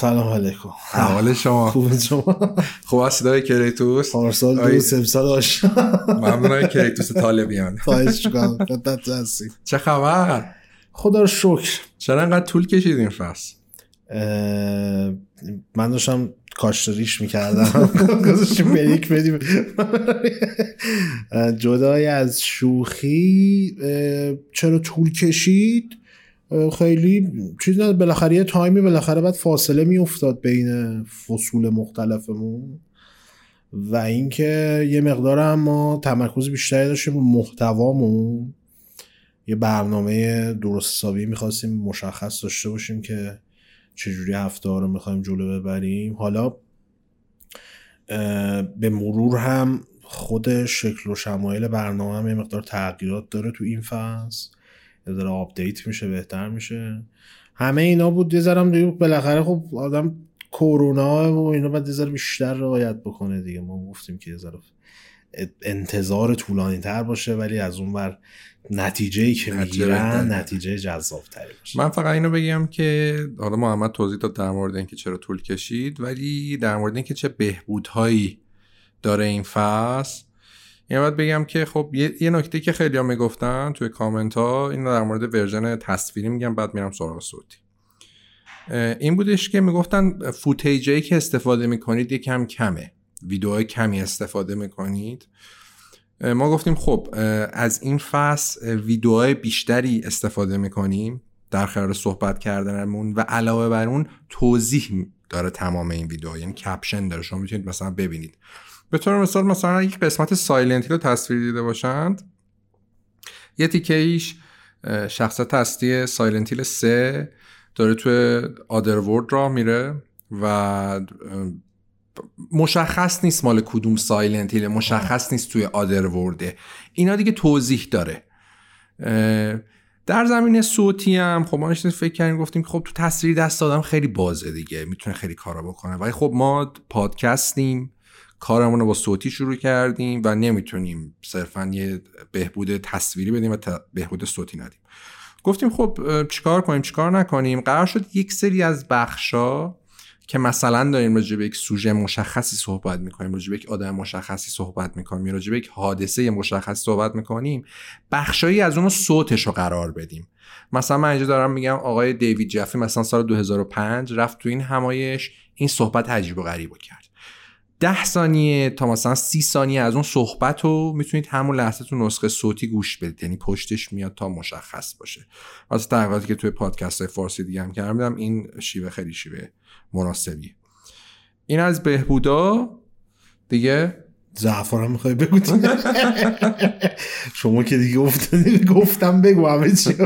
سلام علیکم. حال شما. خوب شما؟ خوب است صدای کریتوس؟ پارسال. دو سمسال آشنا ممنون کریتوس طالبیان. خواهش کنم خدمت هستی. چه خبر؟ خدا رو شکر. چرا انقدر طول کشید این فصل؟ من داشتم کاشتریش می‌کردم. گذاشتیم بریک بدیم. جدای از شوخی چرا طول کشید؟ خیلی چیز نه بالاخره یه تایمی بالاخره بعد فاصله میافتاد بین فصول مختلفمون. و اینکه یه مقدار هم ما تمرکز بیشتری داشتیم رو محتوامون. یه برنامه درست حسابی می‌خواستیم مشخص داشته باشیم که چجوری هفته ها رو می‌خوایم جلو ببریم. حالا به مرور هم خود شکل و شمایل برنامه هم یه مقدار تغییرات داره تو این فصل. ذره update میشه بهتر میشه. همه اینا بود یه ذره هم دیگه بالاخره خب آدم کرونا و اینا باید یه ذره بیشتر رعایت بکنه دیگه. ما گفتیم که یه ذره انتظار طولانی تر باشه ولی از اون بر نتیجه ای که می‌گیرن. نتیجه جذاب تری باشه. من فقط اینو بگم که حالا محمد توضیح داد در مورد اینکه چرا طول کشید ولی در مورد اینکه چه بهبودهایی داره این فصل یعنی باید بگم که خب یه, یه نکته که خیلی ها می‌گفتن توی کامنت ها این در مورد version تصویری میگم بعد میرم سراغ صوتی. این بودش که می‌گفتن footage ی که استفاده می‌کنید یکم کمه. ویدیوهای کمی استفاده می‌کنید. ما گفتیم خب از این فصل اه، ویدیوهای بیشتری استفاده می‌کنیم در خلال صحبت کردنمون و علاوه بر اون توضیح داره تمام این ویدیو یعنی caption داره. شما می‌تونید مثلا ببینید. به طور مثال مثلا یک قسمت Silent Hill رو تصویر دیده باشند. یه تیکه ایش شخصیت اصلی Silent Hill 3 داره توی Otherworld راه میره و مشخص نیست مال کدوم Silent Hill مشخص نیست توی Otherworld ه اینا دیگه توضیح داره. در زمینه صوتی هم خب ما فکر کردیم گفتیم که خب تو تصویر دست آدم خیلی بازه دیگه می‌تونه خیلی کارا بکنه. ولی خب ما پادکستیم. کارمون رو با صوتی شروع کردیم و نمی‌تونیم صرفا یه بهبود تصویری بدیم و بهبود صوتی ندیم. گفتیم خب چیکار کنیم؟ چیکار نکنیم؟ قرار شد یک سری از بخشا که مثلا داریم راجع به یک سوژه مشخصی صحبت می‌کنیم راجع به یک آدم مشخصی صحبت می‌کنیم راجع به یک حادثه مشخصی صحبت می‌کنیم بخشایی از اونو صوتش رو قرار بدیم. مثلا من اینجا دارم میگم آقای دیوید جفی مثلا سال 2005 رفت تو این همایش این صحبت عجیب و غریب کرد. ده ثانیه تا مثلا سی ثانیه از اون صحبت رو می‌تونید همون لحظه تو نسخه صوتی گوش بدید. یعنی پشتش میاد تا مشخص باشه. از تغییراتی که توی پادکست های فارسی دیگه هم کردم این شیوه خیلی شیوه مناسبیه. این از بهبودا. دیگه؟ زعفر هم می‌خوای بگو شما که دیگه گفتم بگو همه چی.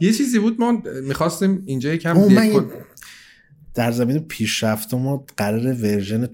یه چیزی بود ما می‌خواستیم اینجا یکم من در زمینه پیشرفت ما قرار version 2.0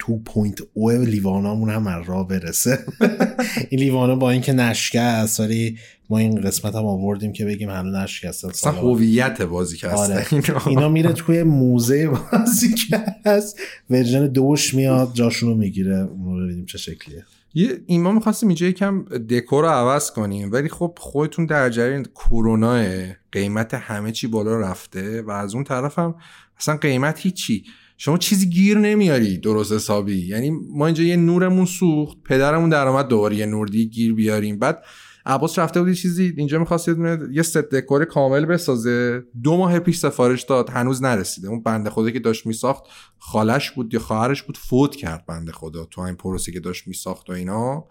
لیوانامون هم از راه برسه. این لیوانا با اینکه نشکست ولی ما این قسمت هم آوردیم که بگیم هنوز نشکستن اصلا. هویت بازی که آره. اینا میره توی موزه بازی که هست. version دوش میاد جاشونو می‌گیره. ببینیم چه شکلیه. یه این ما می‌خواستیم اینجا یکم دکور رو عوض کنیم ولی خب خودتون در جریان کرونا قیمت همه چی بالا رفته و از اون طرف هم اصلا قیمت هیچی. شما چیزی گیر نمیاری درست حسابی. یعنی ما اینجا یه نورمون سوخت پدرمون در اومد دوباره یه نور دیگه گیر بیاریم. بعد عباس رفته بود چیزی اینجا می‌خواست یه ست دکور کامل بسازه. دو ماه پیش سفارش داد هنوز نرسیده. اون بنده خدا که داشت میساخت خالش بود یا خواهرش بود فوت کرد بنده خدا تو این پروسه که داشت میساخت و اینا.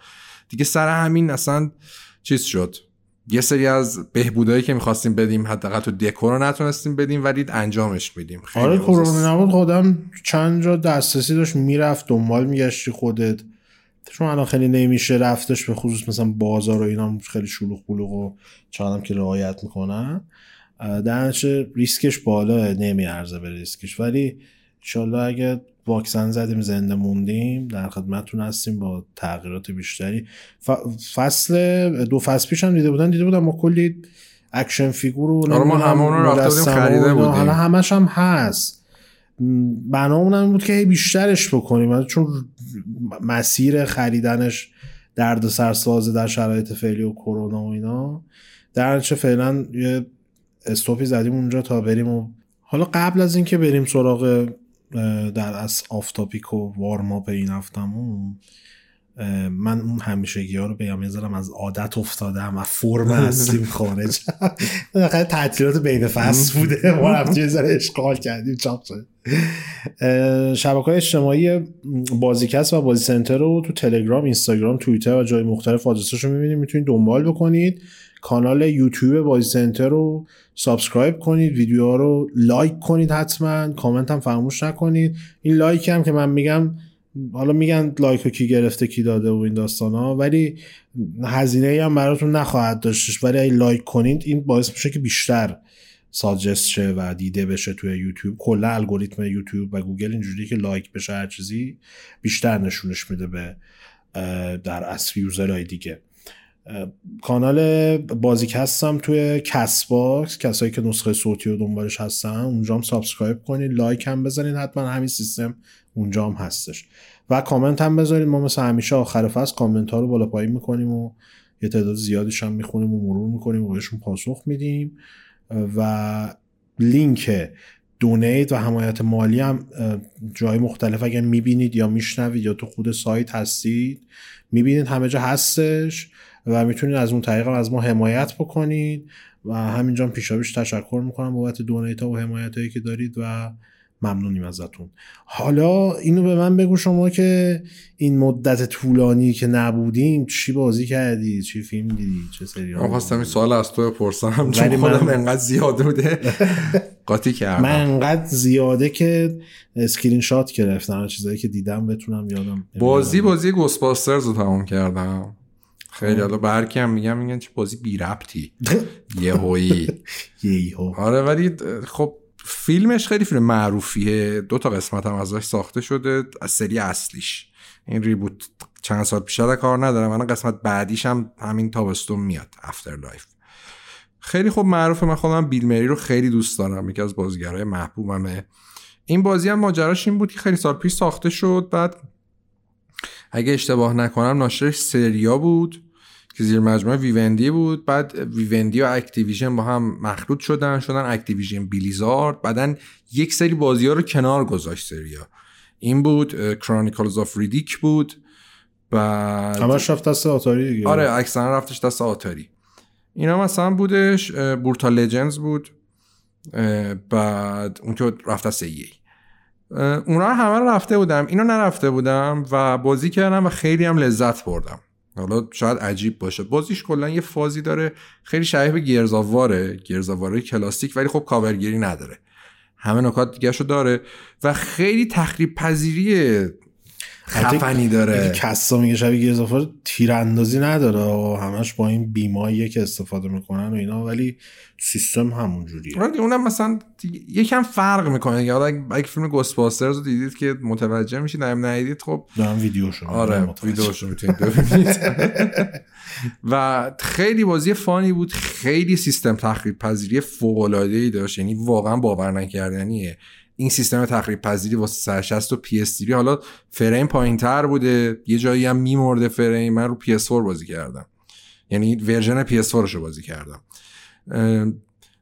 دیگه سر همین اصلا چیز شد. یه سری از بهبودایی که می‌خواستیم بدیم حداقل تو دکور رو نتونستیم بدیم ولی انجامش میدیم. خیلی آره کرونا نبود. خودم چند جا دسترسی داشت می‌رفت دنبال میگشتی خودت. چون الان خیلی نمیشه رفتش به خصوص مثلا بازار و اینا خیلی شلوغ بلوغ و چقدرم که رعایت می‌کنن. درنچه ریسکش بالا نمیارزه به ریسکش. ولی انشالله اگه واکسن زدیم زنده موندیم در خدمتتون هستیم با تغییرات بیشتری ف- فصل دو فصل پیش هم دیده بودن دیده بودن ما کلی اکشن فیگور و آره، ما اون رو رفته خریده. بودیم. حالا همش هم هست م، بنامون هم بود که هی بیشترش بکنیم چون مسیر خریدنش درد سرسازه در شرایط فعلی و کرونا و اینا در چه فعلا یه استوپی زدیم اونجا تا بریم و حالا قبل از اینکه بریم سراغ در از آفتاپیک و وارماپ این هفتمون من اون همیشگی ها رو بگم یه از عادت افتادم و فرم هستیم خارج. دقیقه تعطیلات بین فصل بوده. ما رفتیم یه ذره اشغال کردیم چاپ شد. شبکه های اجتماعی بازیکست و بازی سنتر رو تو تلگرام اینستاگرام توییتر و جای مختلف آدرسش رو می‌بینید. می‌تونید دنبال بکنید. کانال یوتیوب بازی سنتر رو subscribe کنید ویدیو رو like کنید حتما کامنت هم فراموش نکنید. این like هم که من میگم حالا میگن like رو کی گرفته کی داده و این داستان ها ولی هزینه هم براتون نخواهد داشتش. ولی اگه like کنید این باعث میشه که بیشتر suggest شه و دیده بشه توی یوتیوب. کلا الگوریتم یوتیوب و گوگل اینجوری که like بشه هر چیزی بیشتر نشونش میده به در اصل user های دیگه. کانال بازیکست هم توی Castbox. کسایی که نسخه صوتی رو دنبالش هستن اونجا هم subscribe کنید لایک هم بزنید حتما همین سیستم اونجا هم هستش. و کامنت هم بذارید ما مثل همیشه آخر فصل کامنت ها رو بالا پایین می‌کنیم و یه تعداد زیادیش هم می‌خونیم و مرور می‌کنیم و بهشون پاسخ میدیم. و لینک donate و حمایت مالی هم جای مختلف اگر می‌بینید یا میشنوید یا تو خود سایت هستید می‌بینید همه جا هستش. و می‌تونید از اون طریق از ما حمایت بکنید و همینجا پیشابیش تشکر می‌کنم بابت دونیت ها و حمایت هایی که دارید و ممنونیم ازتون. حالا اینو به من بگو شما که این مدت طولانی که نبودیم چی بازی کردی؟ چی فیلم دیدی؟ چه سریال من خواستم این سوال از تو بپرسم چون خودم من... انقدر زیاده بوده. قاطی کردم. من انقدر زیاده که اسکرین شات گرفتم چیزایی که دیدم بتونم یادم بازی بازی Ghostbusters رو تمام کردم. خیلی حالا برکی هم میگم میگن چه بازی بی ربطی. یه هویی آره ولی خب فیلمش خیلی فیلم معروفیه. دو تا قسمت هم ازش ساخته شده از سری اصلیش. این reboot چند سال پیش کار ندارم. من قسمت بعدیش هم همین تابستون میاد Afterlife خیلی خوب معروفه. من خودم بیل مری رو خیلی دوست دارم. یکی از بازیگرای محبوبمه. این بازی هم ماجراش این بود که خیلی سال پیش ساخته شد. بعد اگه اشتباه نکنم ناشرش Sierra بود. که زیر مجموعه Vivendi بود. بعد Vivendi و Activision با هم مخلوط شدن شدن Activision Blizzard. بعدا یک سری بازی ها رو کنار گذاشت Sierra. این بود Chronicles of Riddick بود. بعد همش رفت دست آتاری دیگه. آره اکثرا رفتش دست آتاری. اینا مثلا بودش بورتا لجنز بود. بعد اون که رفت دست ای اونا همه رفته بودم. اینو نرفته بودم و بازی کردم و خیلی هم لذت بردم. حالا شاید عجیب باشه. بازیش کلا یه فازی داره. خیلی شبیه به گرزاواره گرزاواره کلاسیک ولی خب کاورگیری نداره. همه نکات دیگه داره و خیلی تخریب پذیری خفنی داره. کسا میگه شبیه اضافه تیراندازی نداره. و همش با این بیمایی که استفاده می‌کنن و اینا ولی سیستم همون جوریه. آره اونم مثلا یکم فرق می‌کنه یا اگه فیلم گوسپاسترز رو دیدید که متوجه میشید نیم ندیدید خب دارم ویدیوشو آره ویدیوشو می‌تونید ببینید. و خیلی بازی فانی بود خیلی سیستم تخریب پذیری فوق العاده ای داشت. یعنی واقعا باور نکردنیه. این سیستم تخریب پذیری واسه سیصد شصت و پی اس حالا فریم پایین تر بوده. یه جایی هم میمرده فریم. من رو پی اس بازی کردم. یعنی version پی اس رو بازی کردم.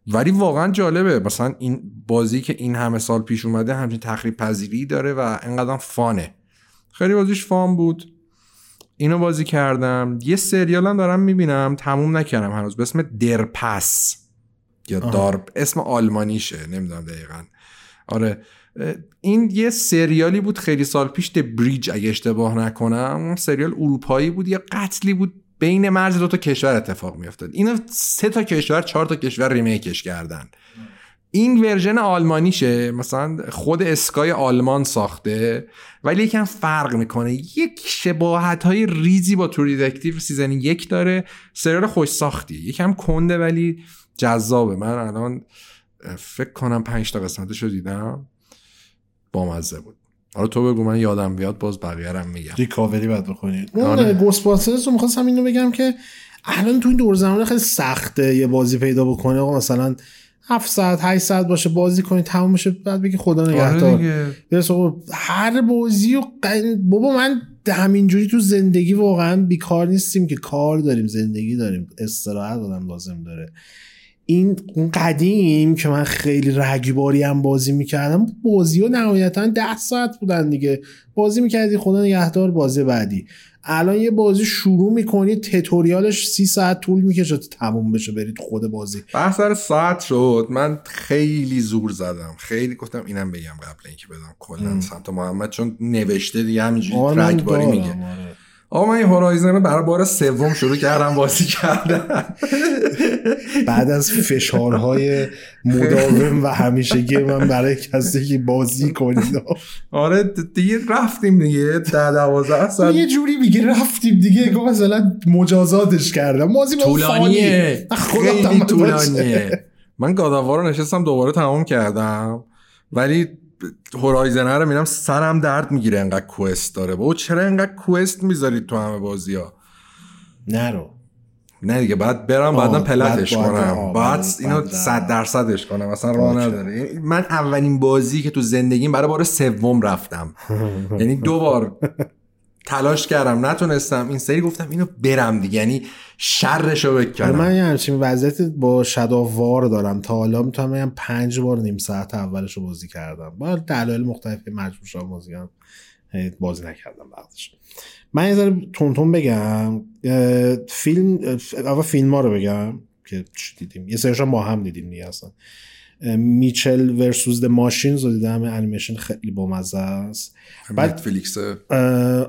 ولی واقعا جالبه. مثلا این بازی که این همه سال پیش اومده همچین تخریب پذیری داره و انقدر fun ه. خیلی بازیش fun بود. اینو بازی کردم. یه سریال هم دارم می‌بینم. تموم نکردم هنوز. به اسم Der Pass یا Der Pass اسم آلمانیشه. نمی‌دونم دقیقا. آره. این یه سریالی بود خیلی سال پیش The Bridge اگه اشتباه نکنم. اون سریال اروپایی بود یه قتلی بود بین مرز دو تا کشور اتفاق میافتاد. اینو سه تا کشور چهار تا کشور remake ش کردن. این version آلمانیشه مثلا خود Sky آلمان ساخته ولی یکم فرق می‌کنه. یک شباهت های ریزی با True Detective season یک داره. سریال خوش ساختی یکم کنده ولی جذابه. من الان فکر کنم پنج تا قسمتش رو دیدم. بامزه بود. حالا تو بگو من یادم بیاد باز بقیه میگم. ریکاوری باید بکنید اون آره. رو می‌خواستم اینو بگم که الان تو این دور زمانه خیلی سخته یه بازی پیدا بکنه آقا مثلا 7 ساعت 8 ساعت باشه بازی کنی تموم میشه بعد بگی خدا آره نگهدار. هر بازی و بابا من همینجوری تو زندگی واقعا بیکار نیستیم که کار داریم زندگی داریم. استراحت آدم لازم داره. این اون قدیم که من خیلی رگباری هم بازی می‌کردم بازی ها نهایتا ده ساعت بودن دیگه. بازی می‌کردی خدا نگهدار بازی بعدی. الان یه بازی شروع می‌کنی تتوریالش سی ساعت طول می‌کشه تا تموم بشه برید خود بازی. بحث سر ساعت شد. من خیلی زور زدم. خیلی گفتم اینم بگم قبل اینکه بدم کلا سمت محمد چون نوشته دیگه همینجوری رگباری میگه. آره. آقا من این هورایزن برای بار سوم شروع کردم بازی کردن. بعد از فشارهای مداوم و همیشگی من برای کسی که بازی کنید. آره دیگه رفتیم دیگه. ده دوازده سال. یه جوری میگه رفتیم دیگه. گفت مثلا مجازاتش کردم. بازی طولانیه. خیلی طولانیه. من گاداوار رو نشستم دوباره تمام کردم. ولی هورایزن رو میرم سرم درد می‌گیره انقدر کوست داره. با چرا انقدر کوست می‌ذارید تو همه بازی ها نرو. نه دیگه بعد برم بعدا پلتش کنم. بعد اینو صد درصدش کنم. اصلا راه نداره. من اولین بازی که تو زندگیم برای بار سوم رفتم. یعنی دو بار تلاش کردم نتونستم. این سری گفتم اینو برم دیگه یعنی شرش رو بکنم. من یه همچین وضعیت با شداوار دارم. تا حالا می‌تونم بگم پنج بار نیم ساعت اولش رو بازی کردم. با دلایل مختلفی مجبور شدم بازی کردم بازی نکردم بعدش. من یه تونتون بگم. فیلم اول فیلم ها رو بگم که دیدیم. یه سریشان با هم دیدیم دیگه اصلا. Mitchells versus the Machines رو دیدم انیمیشن خیلی بامزه است. بعد Netflix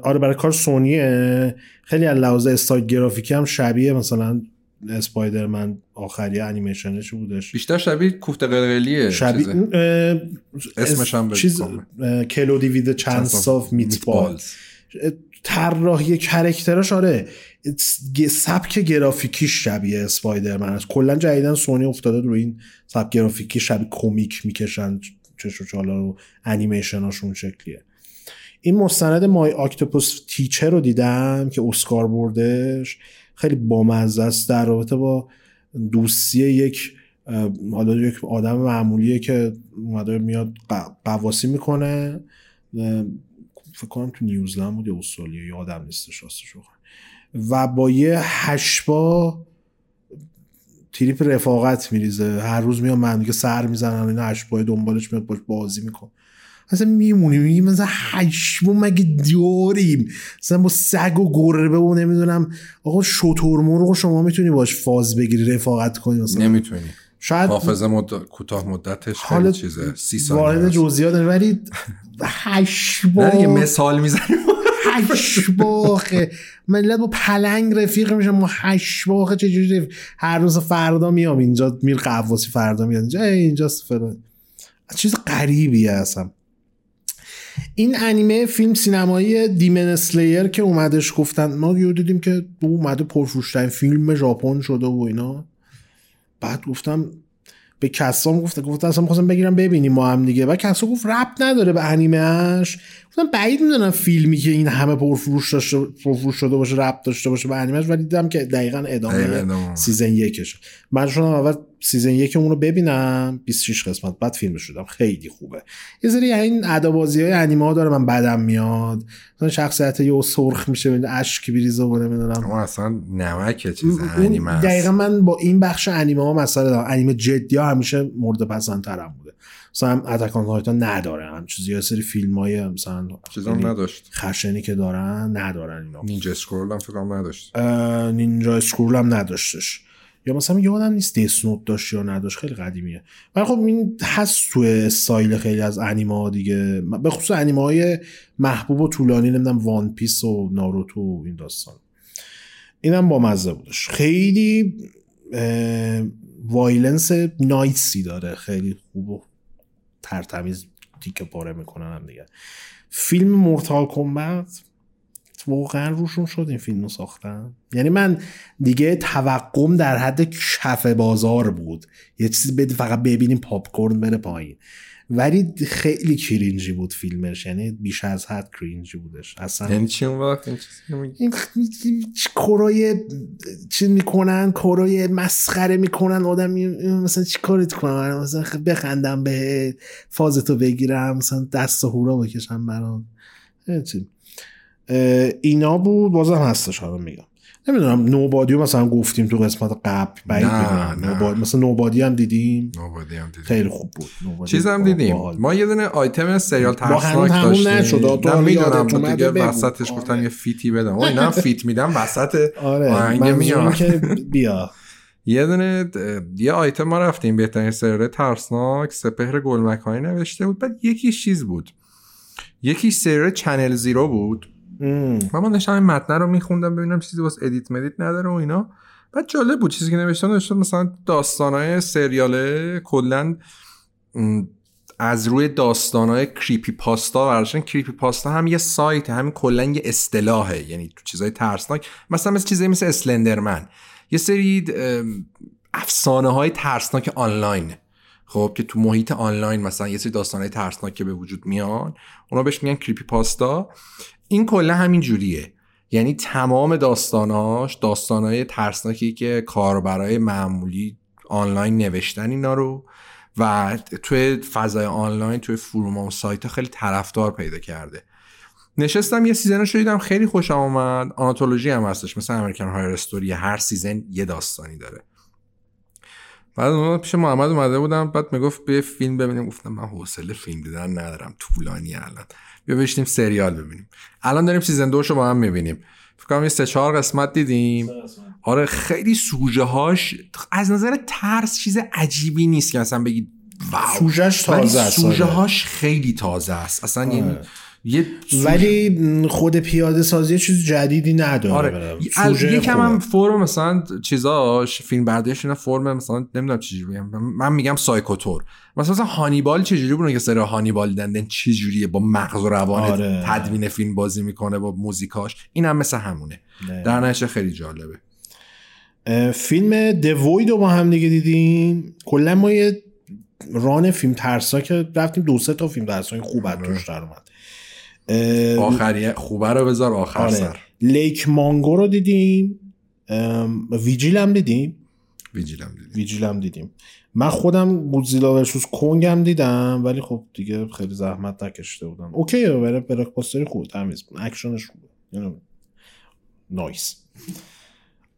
آره برای کار سونیه. خیلی از لحاظ استایل گرافیکی هم شبیه مثلا Spider-Man آخری انیمیشنش بودش. بیشتر شبیه کوفت قلقلیه شبیه اسمش هم چیز Cloudy with a Chance of Meatballs طراحی character اش آره. سبک گرافیکیش شبیه Spider-Man است. کلا جدیدن سونی افتاده رو این سبک گرافیکی شبیه کمیک می‌کشن چش و چالا رو انیمیشناشون شکلیه. این مستند My Octopus Teacher رو دیدم که اسکار بردش. خیلی بامزه است. در رابطه با دوستی یک حالا یک آدم معمولیه که اومده میاد قواسی می‌کنه. فکر کنم تو نیوزلند بود یا استرالیا یادم نیستش راستش و با یه هشبا تریپ رفاقت میریزه. هر روز میاد من دیگه سر می‌زنن این هشبای دنبالش میاد باش بازی میکن اصلا میمونیم میگیم مثلا هشبا مگه داریم؟ مثلا با سگ و گربه و نمی‌دونم. آقا شطور مرغ شما می‌تونی باش فاز بگیری رفاقت کنی مثلا. نمی‌تونی. شاید حافظه مد... کوتاه مدتش خیلی چیزه سی سال وارد جزئیات ولی هشبا یه مثال می‌زنیم. هشباخه ملت با پلنگ رفیق میشن ما هشباخه چجوری هر روز فردا میام اینجا میر قواسی فردا میاد اینجا. اینجا فلان. چیز غریبی هستم. این انیمه فیلم سینمایی دیمن اسلیر که اومدش گفتن ما یه دیدیم که اومده پرفروشترین فیلم ژاپن شده و اینا. بعد گفتم به کسام گفته گفت اصلا می‌خواستم بگیرم ببینیم ما هم دیگه. و کسا گفت رپ نداره به انیمهش گفتم بعید می‌دونم فیلمی که این همه پرفروش داشته پرفروش شده باشه رپ داشته باشه به انیمهش ولی دیدم که دقیقا ادامه سیزن یکش من شدم اول سیزن یک اون رو ببینم 26 قسمت بعد فیلم شدم خیلی خوبه. یه سری این ادابازی های انیمه ها داره من بدم میاد. مثلا شخصیت یه سرخ میشه ببین اشک بریزه و نمی‌دونم. اما اصلا نمک چیز انیمه دقیقا من با این بخش انیمه ها مسئله دارم. انیمه جدی ها همیشه مورد پسندترم بوده. مثلا Attack on Titan نداره. هم چیزی یه سری فیلم های مثلا چیزام نداشت. خشنی که دارن ندارن اینا. Ninja Scroll هم فکرم نداشت. Ninja Scroll هم نداشتش. یا مثلا یادم نیست Death Note داشت یا نداشت خیلی قدیمیه. ولی خب این هست تو استایل خیلی از انیمه دیگه. به خصوص انیمه های محبوب و طولانی نمی‌دونم One Piece و ناروتو و این داستان. اینم با مزه بودش. خیلی violence nice ی داره. خیلی خوب و ترتمیز تیکه پاره می‌کنن هم دیگه. فیلم Mortal Kombat واقعا روشون شد این فیلم رو ساختن. یعنی من دیگه توقعم در حد کف بازار بود. یه چیزی بدی فقط ببینیم پاپ کورن بره پایین. ولی خیلی کرینجی بود فیلمش. یعنی بیش از حد کرینجی بودش. اصلا یعنی چی اون وقت؟ این کروی چی می‌کنن کروی مسخره می‌کنن. آدم مثلا چی کارت کنن مثلا بخندم به فازتو بگیرم مثلا دست و هورا بکشم برام اینا بود بازم هستش حالا میگم نمی‌دونم نوبادی رو مثلا گفتیم تو قسمت قبل بعید نه،. نه. نوبادی مثلا نوبادی هم دیدیم نوبادی هم دیدیم خیلی خوب بود چیز هم دیدیم. ما یه دونه آیتم سریال ترسناک داشتیم نشد. تو نه می‌دونم اومده دیگه. وسطش گفتن آره. یه fade ی بدم اینا هم fade میدم وسط آره آهنگ میاد که بیا یه دونه یه آیتم ما رفتیم بهترین سریال ترسناک سپهر گلمکانی نوشته بود بعد یکیش چیز بود یکی سریال Channel Zero بود و من داشتم این متن رو میخوندم ببینم چیزی واسه edit مدیت نداره و اینا. بعد جالب بود چیزی که نوشتم نوشته مثلا داستانهای سریاله کلا از روی داستانهای creepypasta version creepypasta هم یه سایت همین کلا یه اصطلاحه یعنی تو چیزای ترسناک. مثلا مثل چیزایی مثل Slender Man. یه سری افسانه های ترسناک آنلاین. خب که تو محیط آنلاین مثلا یه سری داستانهای ترسناک که به وجود میان اونا بهش میگن creepypasta این کلا همین جوریه. یعنی تمام داستاناش داستانهای ترسناکی که کاربرای معمولی آنلاین نوشتن اینا رو و توی فضای آنلاین توی forum و سایت خیلی طرفدار پیدا کرده. نشستم یه season شو دیدم خیلی خوشم آمد آناتولوژی هم هستش مثل American Horror Story هر season یه داستانی داره. بعد اون پیش محمد اومده بودم بعد می‌گفت به فیلم ببینیم. گفتم من حوصله فیلم دیدن ندارم طولانی الان. بیا بشینیم سریال ببینیم. الان داریم season دوشو با هم می‌بینیم. فکر کنم یه سه چهار قسمت دیدیم. آره خیلی سوژه هاش از نظر ترس چیز عجیبی نیست که مثلا بگید واو. سوژهش ولی تازه است سوژه آره. هاش خیلی تازه است. اصلا یعنی. یه ولی خود پیاده سازی چیز جدیدی نداره آره. یکم. هم فرم مثلا چیزاش فیلم برداشت اینا فرم مثلا نمی‌دونم چجوری بگم من میگم سایکوتور. مثلا مثلا هانیبال چجوری بونه که سری هانیبال دیدن چجوریه با مغز و روان آره. تدوین فیلم بازی می‌کنه با موزیکاش. این هم مثل همونه. نه. در نتیجه خیلی جالبه. فیلم دوید رو با هم دیگه دیدیم کلا ما یه run فیلم ترسا که رفتیم دو سه تا فیلم ترسا خوب از توش در اومد. آخریه. خوبه رو بذار آخر آره. سر. Lake Mungo رو دیدیم. ویجیل هم دیدیم. ویجیلم دیدی ویجیل هم دیدیم. من خودم Godzilla versus Kong هم دیدم ولی خب دیگه خیلی زحمت نکشته بودم. OK برای blockbuster ی خوب. تمیز. بود اکشنش خوبه nice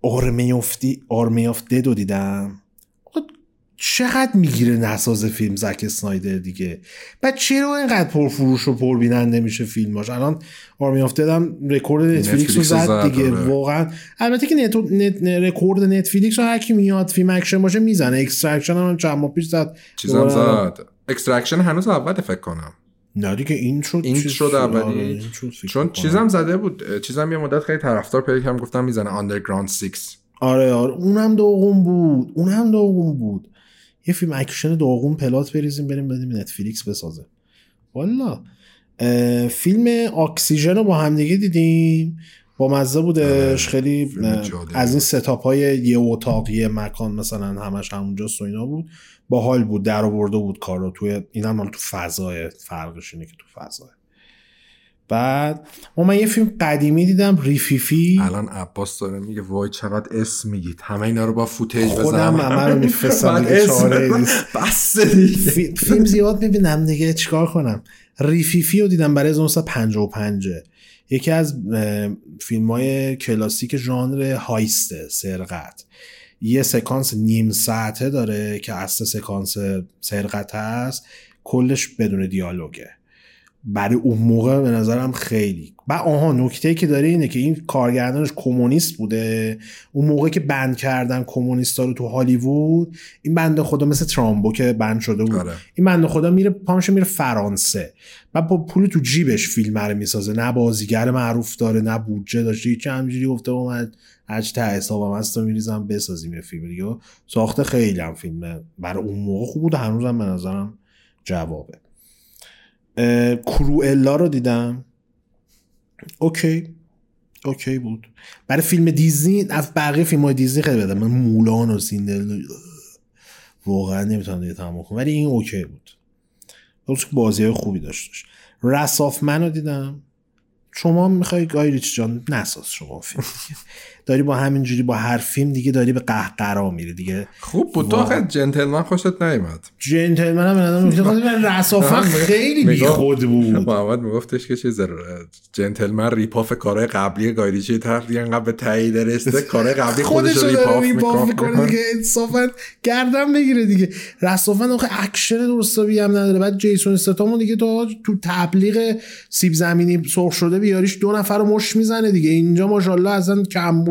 Army of the Army of the Dead رو دیدم. چقدر می‌گیره نساز فیلم زک اسنایدر دیگه؟ بعد چرا اینقدر پرفروش و پربیننده میشه فیلماش؟ الان Army of the Dead هم رکورد نتفلیکس رو زد دیگه آره. واقعا. البته که نت... نت... رکورد نتفلیکس رو هر کی میاد فیلم اکشن باشه می‌زنه. Extraction هم چند ماه پیش زد. چیزم زد. Extraction هنوز اول فکر کنم. نه دیگه این شد این چیز شد آره، اولی. فکر چون. چیزم زده بود چیزم یه مدت خیلی طرفدار پیدا کردم گفتم می‌زنه Underground 6 آره آره. اونم داغون بود. اونم داغون بود. یه فیلم اکشن داغون plot بریزیم بریم بدیم نتفلیکس بسازه. والا فیلم اکسیژن رو با همدیگه دیدیم. با مزه بودش. آره، خیلی از این. setup های یه اتاق یه مکان مثلا همش همونجاست و اینا بود. باحال بود در آورده بود کار رو توی این هم تو فضای فرقش اینه که تو فضای. بعد ما من یه فیلم قدیمی دیدم ریفیفی. الان عباس داره میگه وای چقدر اسم میگید. همه اینا رو با footage خودم بزنم. همه رو می‌فرستم دیگه، چاره. بس دیگه. فیلم زیاد می‌بینم دیگه چیکار کنم؟ ریفیفی رو دیدم برای 1955 یکی از فیلم های کلاسیک ژانر heist ه سرقت. یه سکانس نیم ساعته داره که اصل سکانس سرقت هست. کلش بدون دیالوگه. برای اون موقع به نظرم خیلی. و آها نکته که داره اینه که این کارگردانش کمونیست بوده. اون موقع که بند کردن کمونیستا رو تو هالیوود این بنده خدا مثل ترامبو که بند شده بود. آره. این بنده خدا میره پامش میره فرانسه. و با پول تو جیبش فیلم رو می‌سازه. نه بازیگر معروف داره نه بودجه داشته. هیچ همجوری گفته با من هرچی ته حسابم هست میریزم بسازیم یه فیلم دیگه. ساخته خیلی هم فیلمه. برای اون موقع خوب بود هنوزم به نظرم جوابه. کروئلا رو دیدم. OK. OK بود. برای فیلم دیزنی از بقیه فیلم های دیزنی خیلی بدم من مولان و سیندرلا واقعا نمی‌تونم دیگه تمام کنم. ولی این OK بود. بازی های خوبی داشتش Wrath of Man رو دیدم. شما می‌خوای گای ریچی جان؟ نساز شما فیلم. داری با همینجوری با هر فیلم دیگه داری به قهقرا میری دیگه. خوب بود. تو خیلی Gentlemen خوشت نیومد. Gentlemen هم. Wrath of خیلی بی خود بود. محمد میگفتش که چیز Gentlemen rip-off کارهای قبلی گای ریچی دیگه انقدر به ته دیگ رسیده کارهای قبلی خودش رو rip-off می‌کنه. دیگه انصافا گردن بگیره دیگه. Wrath of آخه اکشن درستابی هم نداره. بعد جیسون استاتامو دیگه تو تو تبلیغ سیب زمینی سرخ شده بیاریش دو نفر رو مش می‌زنه دیگه. اینجا ماشاءالله اصلا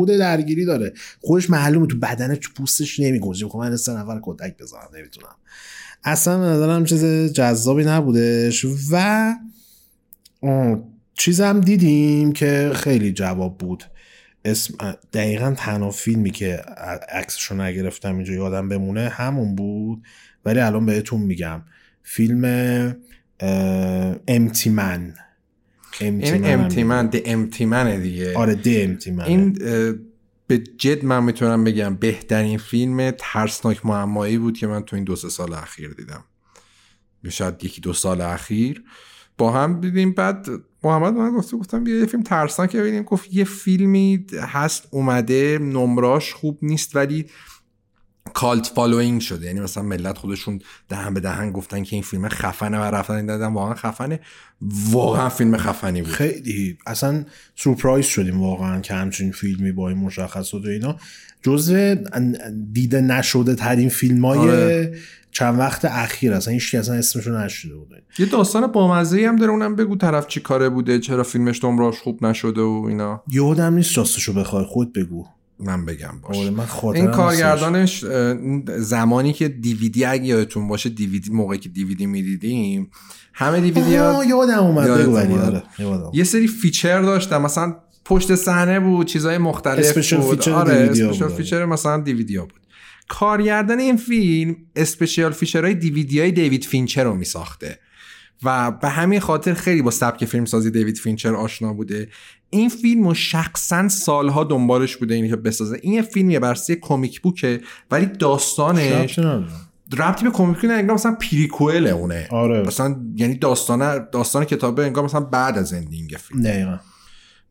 کمبود درگیری داره. خودش معلومه تو بدنه تو پوستش نمیگنجه. خب من سه نفر کتک بزنم نمی‌تونم. اصلا نظرم چیز جذابی نبودش و چیزم دیدیم که خیلی جواب بود. اسم دقیقا تنها فیلمی که عکسشو نگرفتم اینجا یادم بمونه همون بود ولی الان بهتون میگم. فیلم امتیمن این امتیمن ده امتیمنه دیگه. آره ده امتیمنه این به جد من می‌تونم بگم بهترین فیلم ترسناک معمایی بود که من تو این دو سه سال اخیر دیدم. شاید یکی دو سال اخیر. با هم دیدیم بعد محمد من گفته گفتم بیا یه فیلم ترسناک ببینیم. گفت یه فیلمی هست اومده نمراش خوب نیست ولی cult following شده. یعنی مثلا ملت خودشون دهن به دهن گفتن که این فیلم خفنه و رفتن این دادن واقعا خفنه. واقعا فیلم خفنی بود. خیلی. اصلا سورپرایز شدیم واقعا که همچین فیلمی با این مشخصات و اینا. جزو دیده نشده ترین فیلم های آره. چند وقت اخیر. اصلا هیچ اصلا اسمشو نشده بوده یه داستان بامزه هم داره. اونم بگو طرف چی کاره بوده چرا فیلمش نمراش خوب نشده و اینا. یادم نیست راستشو بخوای. خود بگو. من بگم باش آره، من این کارگردانش زمانی که دیویدی اگه یادتون باشه دیویدی موقعی که دیویدی می‌دیدیم همه دیویدی ها یادم اومد. آره. یه سری feature داشتم مثلا پشت صحنه بود چیزای مختلف special بود. feature آره special feature مثلا دیویدی ها بود. کارگردان این فیلم special feature های دیویدی های دیوید فینچر رو میساخته. و به همین خاطر خیلی با سبک فیلم سازی دیوید فینچر آشنا بوده. این فیلم و شخصا سالها دنبالش بوده اینی که بسازه. این فیلم یه بر اساس comic book ه ولی داستانش ربطی به comic نه انگار مثلا prequel اونه. آره. مثلا یعنی داستان داستان کتابه انگار مثلا بعد از ending فیلم. دقیقا.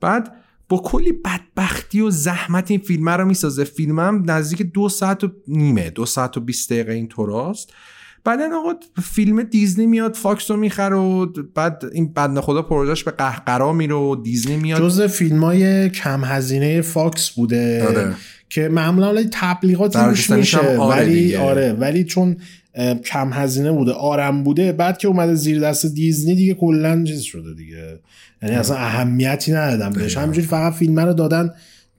بعد با کلی بدبختی و زحمت این فیلم رو می‌سازه. فیلم هم نزدیک دو ساعت و نیمه دو ساعت و بیست دقیقه این طوراست بعدا آقا فیلم دیزنی میاد فاکس رو می‌خره و بعد این بند خدا پروژش به قهقرا میره و دیزنی میاد. جز فیلم های کم هزینه فاکس بوده آره. که معمولا تبلیغات روش میشه. آره ولی دیگه. آره ولی چون کم هزینه بوده R هم بوده بعد که اومده زیر دست دیزنی دیگه کلا چیز شده دیگه. یعنی اصلا اهمیتی ندادم بهش. همینجوری فقط فیلم رو دادن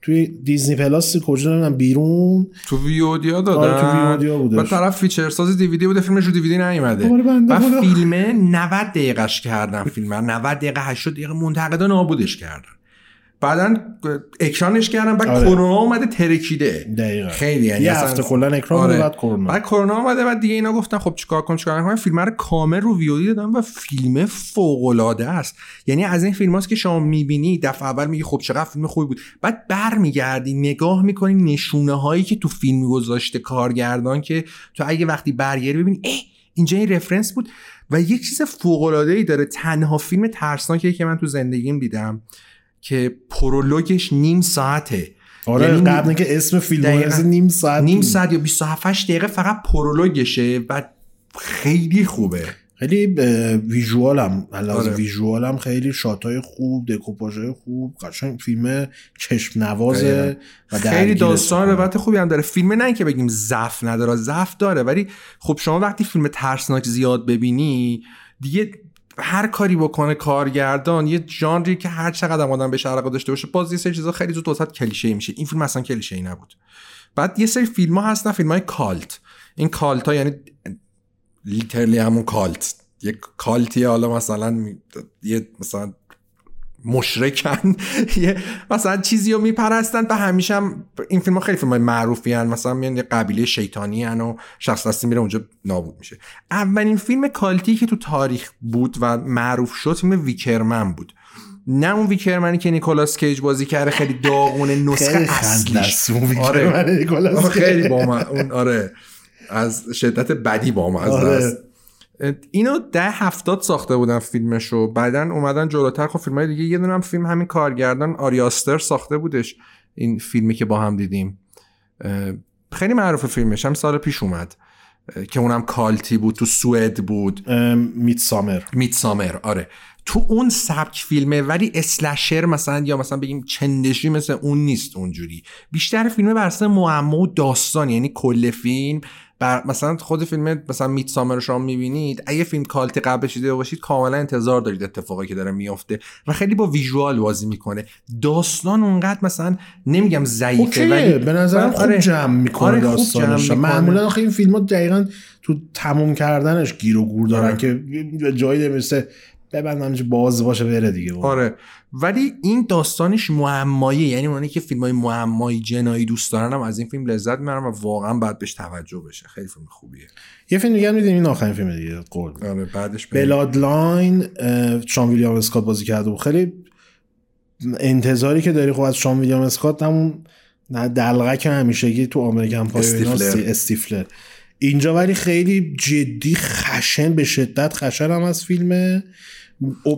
توی دیزنی پلاس کجا نمی‌دونم بیرون؟ تو VOD یا دادن آره تو VOD یا بودش. بعد طرف feature ساز دیویدی بوده فیلمش رو دیویدی نیومده. آره و. فیلم 90 دقیقش کردن فیلم 90 دقیقه 80 دقیقه منتقدا نابودش کردن. بعدا اکرانش کردن بعد آره. کرونا اومده ترکیده. دقیقا. خیلی یعنی یه هفته کلا اکران آره. بعد کرونا. بعد کرونا اومده بعد دیگه اینا گفتن خب چیکار کنیم چیکار کنیم فیلم رو کامل رو VOD دادن و فیلم فوق العاده است. یعنی از این فیلم هاست که شما می‌بینی دفعه اول میگی خب چقدر فیلم خوبی بود. بعد برمیگردی نگاه می‌کنی نشونه هایی که تو فیلم گذاشته کارگردان که تو اگه وقتی برگردی ببینی اه اینجا این رفرنس بود. و یک چیز فوق العاده ای داره تنها فیلم ترسناکی که من تو زندگیم دیدم. که پرولوگش نیم ساعته آره یعنی قبل اینکه اسم فیلم نیم ساعت نیم. ساعت یا 27 دقیقه فقط پرولوگشه و خیلی خوبه خیلی ویژوال هم آره. ویژوال هم خیلی شاتای خوب دکوپاژ خوب قشنگ فیلم چشم نوازه. و خیلی داستان. روایت خوبی هم داره فیلم نه که بگیم ضعف نداره ضعف داره ولی خب شما وقتی فیلم ترسناک زیاد ببینی دیگه هر کاری بکنه کارگردان یه ژانری که هر چقدر آدم بهش علاقه داشته باشه باز یه سری چیزا خیلی زود وسط کلیشه میشه. این فیلم اصلا کلیشه ای نبود. بعد یه سری فیلم ها هستن فیلم های کالت. این کالت ها یعنی لیترلی همون کالت. یه کالتی حالا مثلا یه مثلا مشرکن. یه مثلا چیزی رو میپرستن و همیشه هم این فیلم ها خیلی فیلم های معروفی هن. مثلا میان یه قبیله شیطانی هن و شخص دستی میره اونجا نابود میشه. اولین فیلم کالتی که تو تاریخ بود و معروف شد فیلم ویکرمن بود. نه اون ویکرمنی که نیکولاس کیج بازی کرده خیلی داغونه نسخه اصلیش. آره. آه، خیلی با اون آره. از شدت بدی با آره. اینو ده هفتاد ساخته بودن فیلمشو. بعدا اومدن جلوتر. خب فیلم های دیگه یه دونم فیلم همین کارگردان آریاستر ساخته بودش. این فیلمی که با هم دیدیم. خیلی معروف فیلمش. هم سال پیش اومد. که اونم کالتی بود تو سوئد بود. میت سامر میت سامر آره. تو اون سبک فیلمه ولی اسلشر مثلا یا مثلا بگیم چندشی مثل اون نیست اونجوری. بیشتر فیلمه بر معما و داستان یعنی کل فیلم. بر مثلا خود فیلم مثلا میت سامر رو شما می‌بینید اگه فیلم کالتی قبل دیده باشید کاملا انتظار دارید اتفاقی که داره میافته و خیلی با ویژوال بازی می‌کنه. داستان اونقدر مثلا نمیگم ضعیفه ولی به نظرم خوب آره جمع می‌کنه آره داستانش. معمولا آخه این فیلم ها دقیقا تو تموم کردنش گیر و گور دارن آره. که جایی نمیسته ببندم باز باشه بره دیگه آره. ولی این داستانش معمایی یعنی اونایی که فیلم های معمایی جنایی دوست دارن هم از این فیلم لذت می‌برن و واقعا باید بهش توجه بشه. خیلی فیلم خوبیه. یه فیلم دیگه میدیم این آخرین فیلم دیگه قول آره بعدش Bloodline شان ویلیام اسکات بازی کرده بود. خیلی انتظاری که داری خب از شان ویلیام اسکات همون دلقکه همیشگی تو American Pie Stifler. Stifler. اینجا ولی خیلی جدی خشن به شدت خشن هم از فیلمه.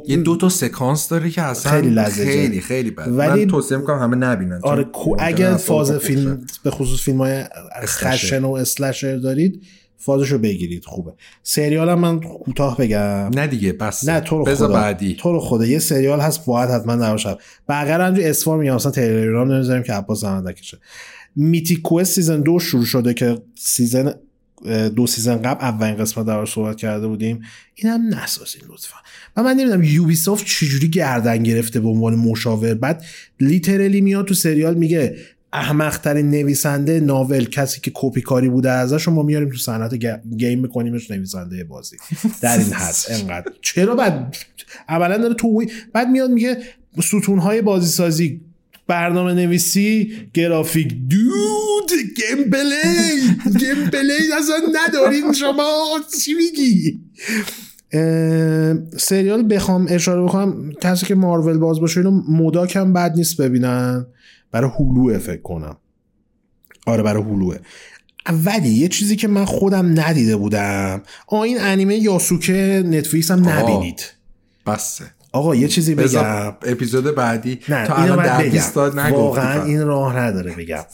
یه دو تا سکانس داره که اصلا خیلی لزجه خیلی خیلی بد. ولی من توصیه می‌کنم همه نبینن. آره اگر فاز فیلم به خصوص فیلم های خشن و اسلشر دارید فازشو بگیرید خوبه. سریال هم من کوتاه بگم. نه دیگه بس. نه تو رو خدا. بعدی. تو رو خدا. یه سریال هست باید حتما نباشه. بقیه همجوری اسفار میگم مثلا تلگرام نمی‌ذاریم که عباس زمان کشه میتی سیزن دو شروع شده که سیزن دو سیزن قبل اولین قسمت در صحبت کرده بودیم. این هم نسازین لطفا. و من نمی‌دونم یوبیسافت چجوری گردن گرفته به عنوان مشاور. بعد literally میاد تو سریال میگه احمقترین نویسنده novel کسی که کپی کاری بوده ازش ما میاریم تو صنعت game میکنیمش نویسنده بازی. در این حد انقدر. چرا بعد؟ اولا داره تو بعد میاد میگه ستونهای بازی سازی برنامه نویسی گرافیک دود gameplay gameplay اصلا ندارین شما. چی میگی؟ سریال بخوام اشاره بکنم. کسی که مارول باز باشه اینو مداک هم بد نیست ببینن. برای هلوه فکر کنم. آره برای هلوه ولی یه چیزی که من خودم ندیده بودم. آ این انیمه یاسوکه نتفلیکس هم نبینید. بسه. آقا یه چیزی بگم. اپیزود بعدی. نه تا الان واقعا این راه نداره بگم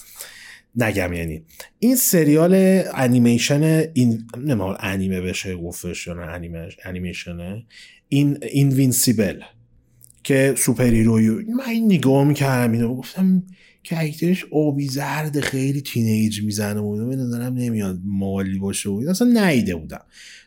نگم یعنی. این سریال انیمیشن این نمی‌دونم انیمه بشه گفتش یا نه انیمیشنه این Invincible که superhero ی من این نگاه می‌کردم اینو گفتم character ش آبی زرد خیلی teenage می‌زنه و به نظرم نمیاد مالی باشه و اصلا ندیده بودم.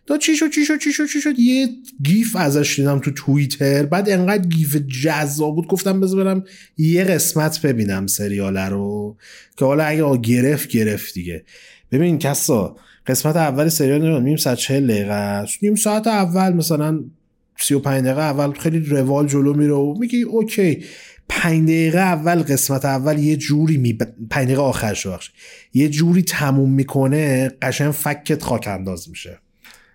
تا چی شد چی شد چی شد چی شد؟ یه GIF ازش دیدم تو توییتر. بعد انقدر GIF جذاب بود گفتم بذار برم یه قسمت ببینم سریال رو که حالا اگه گرفت گرفت دیگه. ببین کسا قسمت اول سریال نمیم نیم ساعت چهل دقیقه نیم ساعت اول مثلا 35 دقیقه اول خیلی روال جلو میره و میگی اوکی. پنج دقیقه اول قسمت اول یه جوری می پنج دقیقه آخرش یه جوری تموم می‌کنه قشن فکت خاک انداز میشه.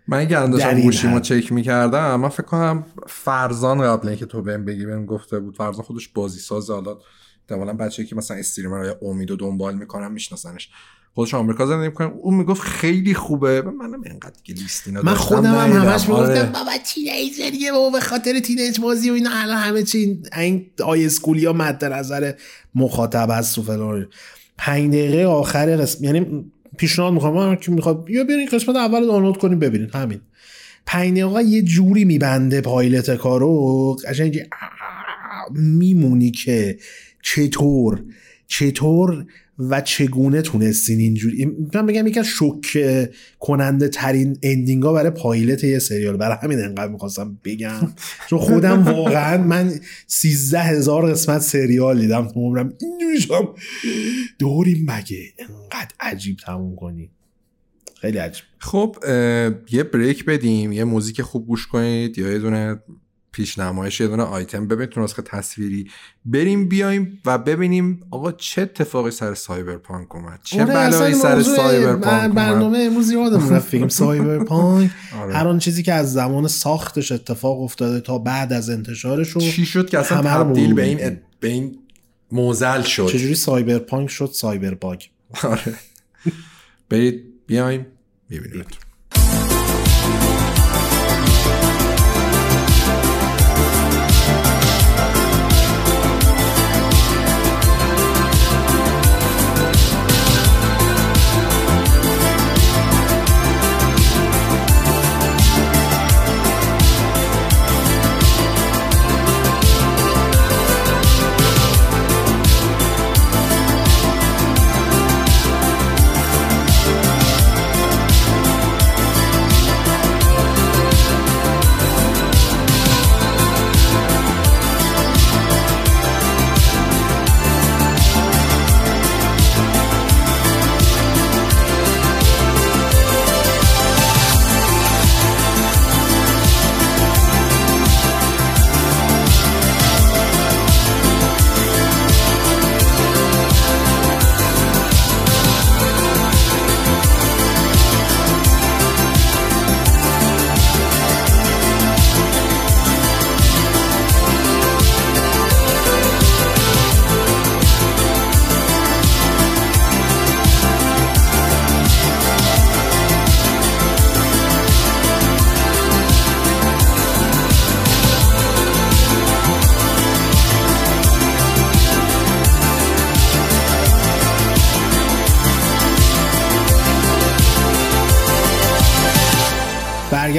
من اگه اندازم گوشیمو چک می‌کردم من فکر کنم فرزان قبل اینکه تو بهم بگی بهم گفته بود. فرزان خودش بازی ساز حالا احتمالاً بچه‌ای که مثلا استریمر یا امید و دنبال می‌کنن میشناسنش. خودش آمریکا زندگی می‌کنه. اون می‌گفت خیلی خوبه. منم اینقدر که لیست اینا من خودم هم همش می‌گفتم آره. بابا تینیجریه بابا به خاطر تینیج بازی و اینا الان همه چی این آی اسکولی ها مد نظر مخاطب هست و فلان. پنج دقیقه آخر قسم یعنی پیشنهاد می‌کنم که می‌خواد یا برین قسمت اول دانلود کنیم ببینید همین. پنج دقیقه یه جوری میبنده پایلت کارو. قشنگ میمونی که چطور چطور و چگونه تونستین اینجوری من بگم یکی از شوک کننده ترین اندینگ ها برای پایلت یه سریال. برای همین انقدر می‌خواستم بگم. چون خودم واقعا من سیزده هزار قسمت سریال دیدم تو عمرم. اینجوری دوریم مگه انقدر عجیب تموم کنی. خیلی عجیب. خب یه بریک بدیم یه موزیک خوب گوش کنید یا یه دونه پیشنمایش یه دونه آیتم. ببینید تو نسخه تصویری بریم بیایم و ببینیم آقا چه اتفاقی سر Cyberpunk اومد. چه آره بلایی سر Cyberpunk برنامه امروز یادمون رفت فیلم Cyberpunk آره. هر آن چیزی که از زمان ساختش اتفاق افتاده تا بعد از انتشارش چی شد که اصلا تبدیل به این به این معضل شد؟ چجوری Cyberpunk شد؟ cyber bug آره. برید بیایم می‌بینیم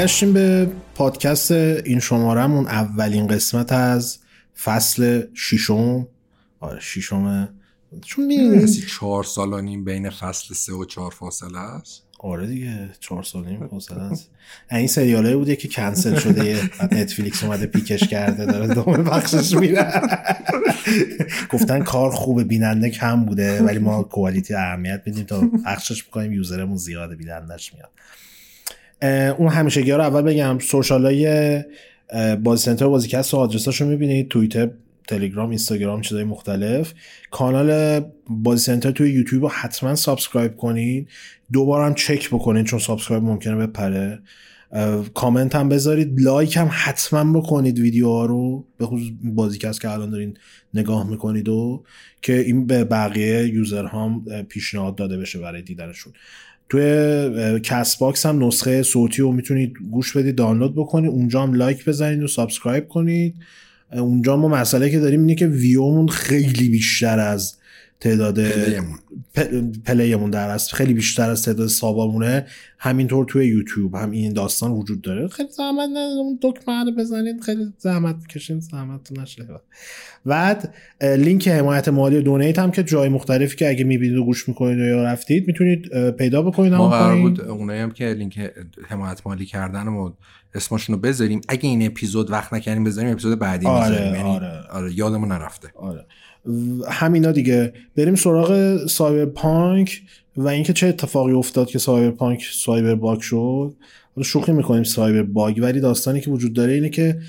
برگشتیم به پادکست این شمارمون اولین قسمت از فصل ششم. آره ششم. چون می‌دونی چهار سال نیم بین فصل سه و چهار فاصله است؟ آره دیگه چهار سال نیم فاصله است. این سریاله بوده که کنسل شده نتفلیکس اومده پیکش کرده داره دوم بخشش میره گفتن کار خوبه بیننده کم بوده ولی ما کوالیتی اهمیت میدیم تا پخشش می‌کنیم یوزرمون زیاده بینندش میاد. اون همیشگی رو اول بگم social های بازی سنتر بازیکست و آدرساش رو می‌بینید توییتر تلگرام اینستاگرام چیزای مختلف. کانال بازی سنتر توی یوتیوب رو حتما subscribe دوبار هم چک بکنید چون subscribe ممکنه بپره. کامنت هم بذارید like هم حتما بکنید ویدیوها رو به خصوص بازیکست که الان دارین نگاه می‌کنید و که این به بقیه user هم پیشنهاد داده بشه برای دیدنشون. توی Castbox هم نسخه صوتی رو می‌تونید گوش بدید دانلود بکنید اونجا هم like بزنید و subscribe کنید. اونجا ما مسئله که داریم اینه که ویومون خیلی بیشتر از تعداد play مون. در است خیلی بیشتر از تعداد sub امونه همینطور توی یوتیوب هم این داستان وجود داره. خیلی زحمت اون دکمه بزنید خیلی زحمت کشین زحمت نشه بعد لینک حمایت مالی donate هم که جای مختلفی که اگه می‌بینید و گوش می‌کنید یا رفتید می‌تونید پیدا بکنید ما قرار بود اونایی هم که لینک حمایت مالی کردن و اسمشون رو بذاریم. اگه این اپیزود وقت نکردیم بذاریم اپیزود بعدی آره یعنی آره. آره یادمون نرفته. آره. همینا دیگه. بریم سراغ سایبر پانک و اینکه چه اتفاقی افتاد که سایبر پانک سایبر باگ شد شوخی می‌کنیم سایبر باگ ولی داستانی که وجود داره اینه که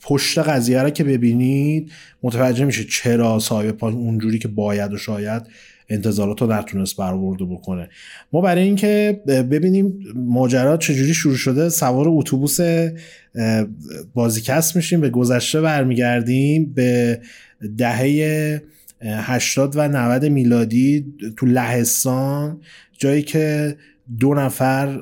پشت قضیه رو که ببینید متوجه میشه چرا سایبر پانک اونجوری که باید و شاید انتظارات رو نتونست برآورده بکنه. ما برای اینکه ببینیم ماجرا چجوری شروع شده سوار اتوبوس بازیکست میشیم به گذشته برمیگردیم به دهه 80 و 90 میلادی تو لهستان جایی که دو نفر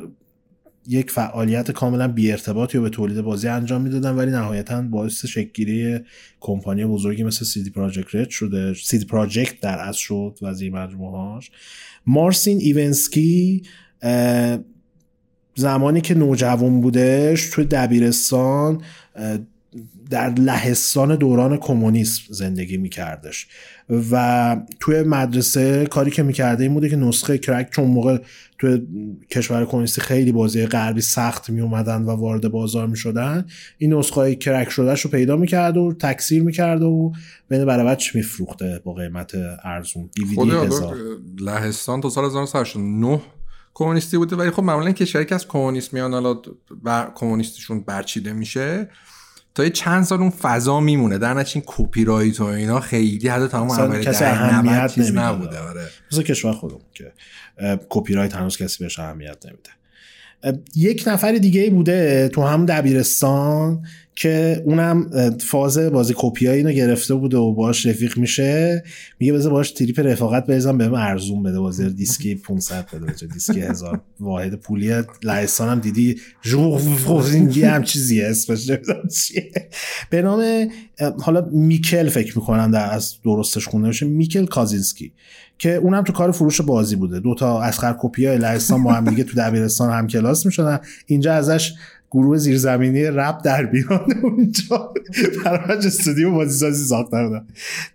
یک فعالیت کاملا بی ارتباطی رو به تولید بازی انجام می‌دادن ولی نهایتا باعث شکلگیری کمپانی بزرگی مثل سیدی پراجکت رد شده. سیدی پراجکت در اصل شد وزیر مجموعهاش مارسین ایونسکی زمانی که نوجوان بودش توی دبیرستان در لهستان دوران کمونیسم زندگی میکردش. و توی مدرسه کاری که می‌کرده این بوده که نسخه کرک چون موقع توی کشور کمونیستی خیلی بازی غربی سخت می اومدن و وارد بازار می شدن این نسخه های crack شدهش رو پیدا می‌کرد و تکثیر می‌کرد و بین برای بچه میفروخته با قیمت ارزون؟ هزار. لهستان تا سال 1989 کمونیستی بوده ولی خب معمولا کشوری که از کمونیست میان حالا بر کمونیستشون برچیده میشه. تا یه چند سال اون فضا میمونه. در نتیجه کپی رایت و اینا خیلی حتی تمام عمل کسی اهمیت چیز نبوده آره. مثل کشور خودمون که کپی رایت هنوز کسی بهش اهمیت نمیده. یک نفر دیگه بوده تو هم دبیرستان که اونم فاز بازی کپی اینو گرفته بوده و باش رفیق میشه. میگه بذار باش تریپ رفاقت بریزم بهم ارزون بده بازی دیسکی 500 بده دیسکی هزار. واحد پولی. لهستان هم دیدی؟ ژوغینگی هم چیزی اسمش نمی‌دونم چیه. به نام حالا میکل فکر می‌کنم در از درستش خونده باشه. میکل کازینسکی. که اونم تو کار فروش بازی بوده. دو تا اسخر کپی های لهستان با هم دیگه تو دبیرستان هم کلاس می‌شدن. اینجا ازش گروه زیرزمینی رپ در بیان اونجا. براش استودیو بازیسازی ساخته بودن.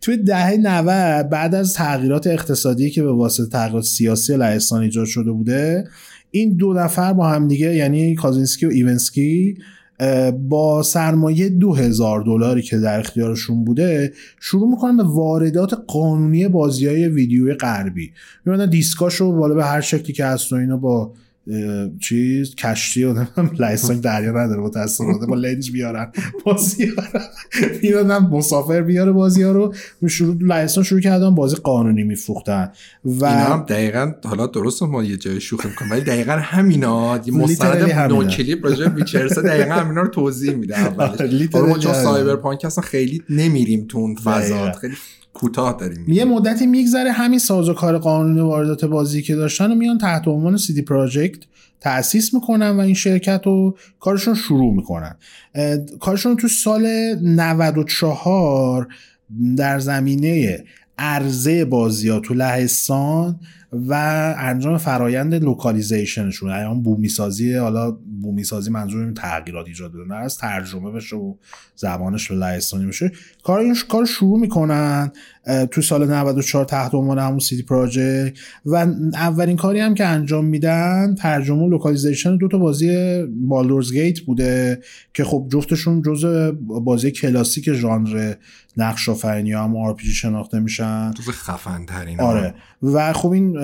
توی دهه 90 بعد از تغییرات اقتصادی که به واسطه تغییرات سیاسی لهستان ایجاد شده بوده این دو نفر با هم دیگه یعنی کازینسکی و ایونسکی با سرمایه دو هزار دلاری که در اختیارشون بوده شروع می‌کنن به واردات قانونی بازی های ویدیوی غربی. می‌بینن دیسکاشو بالا به هر شکلی که هست و اینو با چیز کشتی و license دریا نداره متاسفانه. با لنج بیارن بازی میادن مسافر بیاره بازی ها رو. شروع license شروع کردن بازی قانونی میفروختن. و اینا هم دقیقا حالا درست ما یه جای شوخی می‌کنم ولی دقیقا همینا مستند Noclip راجع ویچرز دقیقا همینا رو توضیح میده اولش. ما چون Cyberpunk اصلا خیلی نمیریم تو اون فضا. خیلی کوتاه داریم یه مدتی میگذره همین سازوکار قانونی واردات بازی که داشتن و میان تحت عنوان CD Projekt تأسیس می‌کنن و این شرکت رو کارشون شروع می‌کنن. کارشون تو سال 94 در زمینه عرضه بازی ها تو لهستان و انجام فرایند localization شون. یعنی اون بومی سازی حالا بومی سازی منظور این تغییرات ایجاد بده از ترجمه بشه و زبانش به لهستانی بشه. کار این کار شروع می‌کنن تو سال 94 تحت عنوان همون CD Projekt. و اولین کاری هم که انجام میدن ترجمه و localization دو تا بازی Baldur's Gate بوده که خب جفتشون جزء بازی کلاسیک ژانر نقش آفرینی هم آر شناخته میشن. جزء خفن ترین آره. و خب این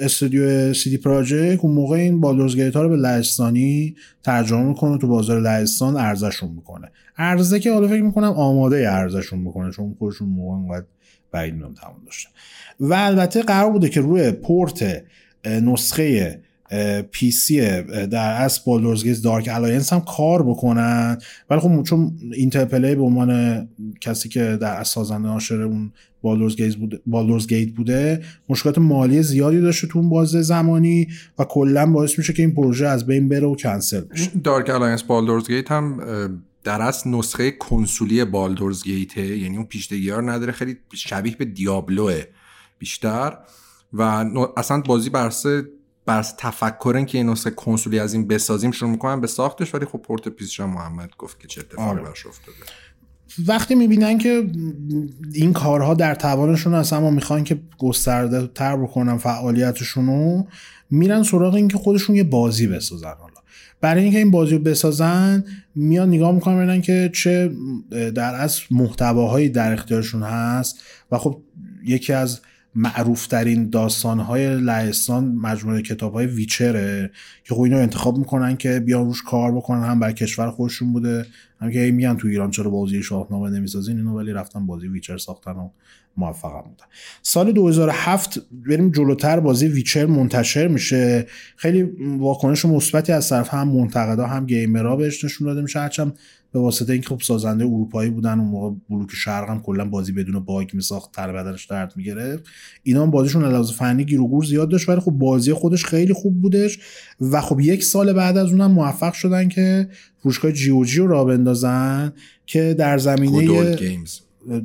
استودیو CD Projekt اون موقع این Baldur's Gate ها رو به لهستانی ترجمه می‌کنه تو بازار لهستان عرضشون می‌کنه. عرضه که حالا فکر می‌کنم آماده عرضشون می‌کنه چون خودشون موقع انقدر بعید می‌دونم تمام داشتن و البته قرار بوده که روی پورت نسخه PC در اصل Baldur's Dark Alliance هم کار بکنن. ولی خب چون Interplay به عنوان کسی که در اصل سازنده ناشر اون Baldur's Gate بوده گیت بوده مشکلات مالی زیادی داشته تو اون بازه زمانی و کلا باعث میشه که این پروژه از بین بره و کنسل بشه. Dark Alliance Baldur's Gate هم در اصل نسخه کنسولی Baldur's Gate ه یعنی اون پیچیدگی ها نداره خیلی شبیه به Diablo ه بیشتر. و اصلا بازی برسه بر تفکرن که این نسخه کنسولی از این بسازیم شروع می‌کنن به ساختش ولی خب port PC ش محمد گفت که چه اتفاقی آره. براش افتاده وقتی می‌بینن که این کارها در توانشون هست اما می‌خوان که گسترده تر بکنن فعالیتشون میرن سراغ این که خودشون یه بازی بسازن حالا برای اینکه این بازی رو بسازن میان نگاه می‌کنن ببینن که چه در اصل محتواهایی در اختیارشون هست و خب یکی از معروفترین داستانهای لهستان مجموعه کتاب های ویچره که خب انتخاب می‌کنن که بیان روش کار بکنن هم بر کشور خودشون بوده هم که میگن تو ایران چرا بازی شاهنامه نمی‌سازین اینو ولی رفتن بازی ویچر ساختن و موفق بودن. سال 2007 بریم جلوتر بازی ویچر منتشر میشه. خیلی واکنش مثبتی از طرف هم منتقدا هم گیمرها بهش نشون داده میشه. هرچند به واسطه اینکه خب سازنده اروپایی بودن اون موقع بلوک شرق هم کلا بازی بدون باگ میساخت تر بدنش درد می‌گرفت. اینا هم بازیشون علاوه فنی گیر و گور زیاد داشت ولی خب بازی خودش خیلی خوب بودش و خب یک سال بعد از اونم موفق شدن که فروشگاه جی او جی رو را بندازن که در زمینه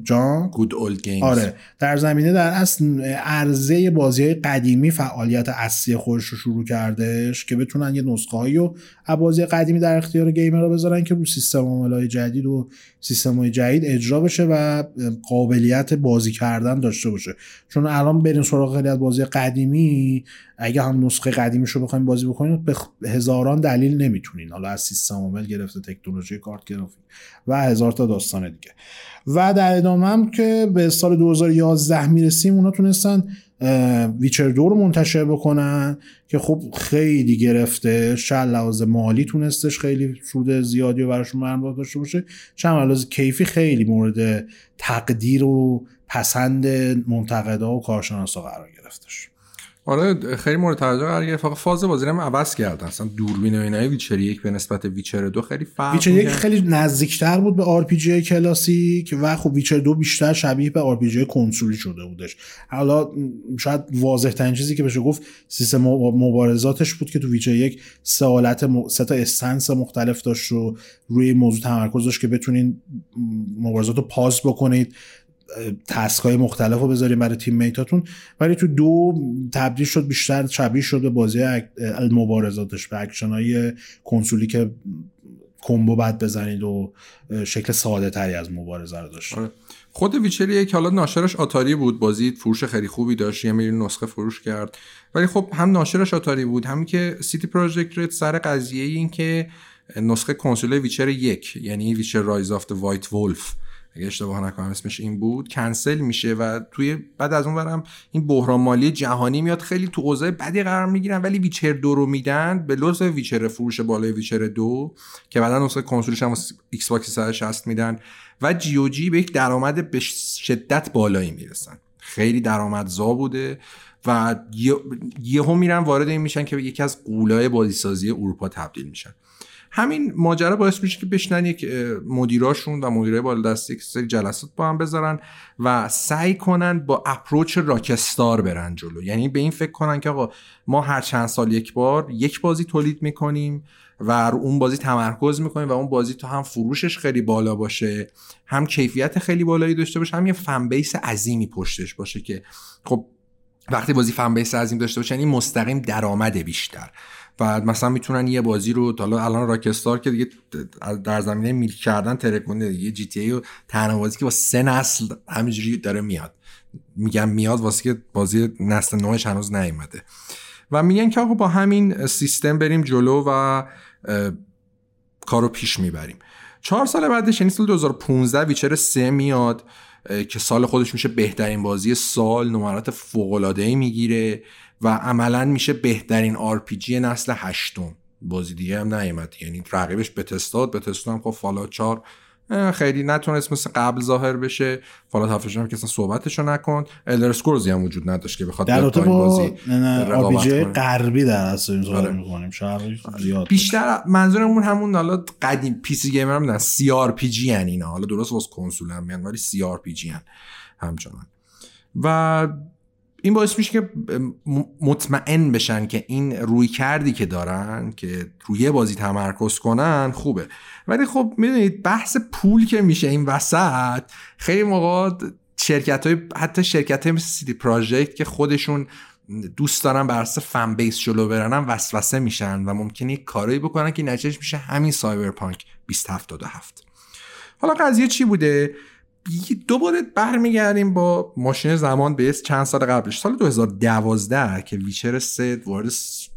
جان؟ گود اولد گیمز آره. در زمینه در اصل عرضه بازی های قدیمی فعالیت اصلی خودش رو شروع کردش که بتونن یه نسخه هایی و بازی قدیمی در اختیار گیمر رو بذارن که رو سیستم عامل جدید و سیستم های جدید اجرا بشه و قابلیت بازی کردن داشته باشه. چون الان برین سراغ خیلی از بازی قدیمی اگه هم نسخه قدیمیش رو بخوایم بازی بکنید به هزاران دلیل نمی‌تونین. حالا از سیستم عامل گرفته تکنولوژی کارت گرافیک و هزار تا داستان دیگه. و در ادامه هم که به سال 2011 می‌رسیم اونا تونستن ویچر دو رو منتشر بکنن که خب خیلی گرفته. شل لحاظ مالی تونستش خیلی سود زیادی و براشون مرمت داشته باشه. چند لحاظ کیفی خیلی مورد تقدیر و پسند منتقدا و کارشناسا قرار گرفتش. آره خیلی مورد توجه قرار گرفت. فقط فاز بازی هم عوض کردن. اصلا دوربین و اینای Witcher یک به نسبت Witcher دو خیلی فرق Witcher یک خیلی نزدیکتر بود به RPG کلاسیک و خب Witcher دو بیشتر شبیه به RPG کنسولی شده بودش. حالا شاید واضح ترین چیزی که بشه گفت سیستم مبارزاتش بود که تو Witcher یک سه حالت م... سه تا stance مختلف داشت و روی موضوع تمرکز داشت که بتونین مبارزات رو پاس بکنید. task های مختلف رو بذاریم برای teammate اتون. ولی تو دو تبدیل شد بیشتر شبیه شد به بازی مبارزاتش به اکشن های کنسولی که combo بعد بزنید و شکل ساده تری از مبارزه رو داشت. آره. خود Witcher یک حالا ناشرش Atari بود بازی فروش خیلی خوبی داشت یه میلیون نسخه فروش کرد. ولی خب هم ناشرش Atari بود هم که CD Projekt Red سر قضیه این که نسخه کنسول Witcher یک یعنی Witcher Rise of White Wolf اگه اشتباه نکنم اسمش این بود کنسل میشه و توی بعد از اون برم این بحران مالی جهانی میاد. خیلی تو اوضاع بدی قرار می‌گیرن ولی Witcher دو رو میدن به لطف Witcher فروش بالای Witcher دو که بعدا نسخه کنسولش هم Xbox 360 میدن و GOG به یک درآمد به شدت بالایی می‌رسن. خیلی درآمدزا بوده و یهو میرن وارد این میشن که یکی از غولای بازیسازی اروپا تبدیل میشن. همین ماجرا باعث میشه که بشنن یک مدیراشون و مدیرای بالا دستی یک سری جلسات با هم بذارن و سعی کنن با اپروچ راکستار برن جلو. یعنی به این فکر کنن که آقا ما هر چند سال یک بار یک بازی تولید می‌کنیم و اون بازی تمرکز می‌کنیم و اون بازی تو هم فروشش خیلی بالا باشه هم کیفیت خیلی بالایی داشته باشه هم یه فن بیس عظیمی پشتش باشه که خب وقتی بازی فن بیس عظیم داشته باشن این مستقیم درآمد بیشتر. و مثلا می‌تونن یه بازی رو حالا الان راکستار که دیگه در زمینه میل کردن ترکونده دیگه جی تی ای و بازی که با سه نسل همینجوری داره میاد. میگم میاد واسه که بازی نسل نوش هنوز نیومده. و میگن که آقا با همین سیستم بریم جلو و کارو پیش می‌بریم. چهار سال بعدش یعنی سال 2015 ویچر سه میاد. که سال خودش میشه بهترین بازی سال نمرات فوق العاده ای می‌گیره و عملا میشه بهترین RPG نسل هشتم. بازی دیگه هم نیومد. یعنی رقیبش به تستاد به تستاد هم خب Fallout 4 خیلی نتونست مثل قبل ظاهر بشه. Fallout هفتش هم که اصلا صحبتشو نکن. Elder Scrolls ی هم وجود نداشت که بخواد در با بازی RPG غربی در اصل آره. می‌کنیم. زیاد بیشتر منظورمون همون حالا قدیم PC gamer هم CRPG ان اینا. حالا درست واسه کنسول هم میان ولی CRPG ان همچنان. و این باعث میشه که مطمئن بشن که این رویکردی که دارن که روی بازی تمرکز کنن خوبه. ولی خب می‌دونید بحث پول که میشه این وسط خیلی موقع شرکت های حتی شرکت های مثل CD Projekt که خودشون دوست دارن بر اساس fan base جلو برنن وسوسه میشن و ممکنه یک کاری بکنن که نتیجهش میشه همین Cyberpunk 2077 حالا قضیه چی بوده؟ دوباره برمیگردیم با ماشین زمان به چند سال قبلش. سال 2012 که Witcher 3 وارد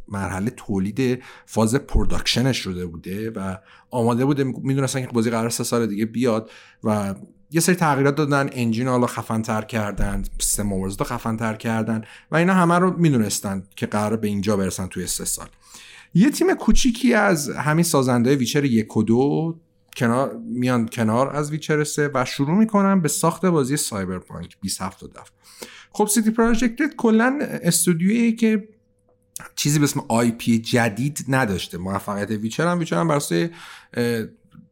مرحله تولید فاز production ش شده بوده و آماده بوده. می‌دونستن که بازی قرار سه سال دیگه بیاد و یه سری تغییرات دادن. engine حالا خفن تر کردن سیستم رو خفن تر کردن و اینا همه رو می‌دونستن که قرار به اینجا برسن توی سه سال. یه تیم کوچیکی از همین سازنده ویچر یک و دو کنار میان کنار از Witcher 3 و شروع می‌کنن به ساخت بازی Cyberpunk 2077 خب CD Projekt کلا استودیویی که چیزی به اسم IP جدید نداشته. موفقیت Witcher هم Witcher هم برای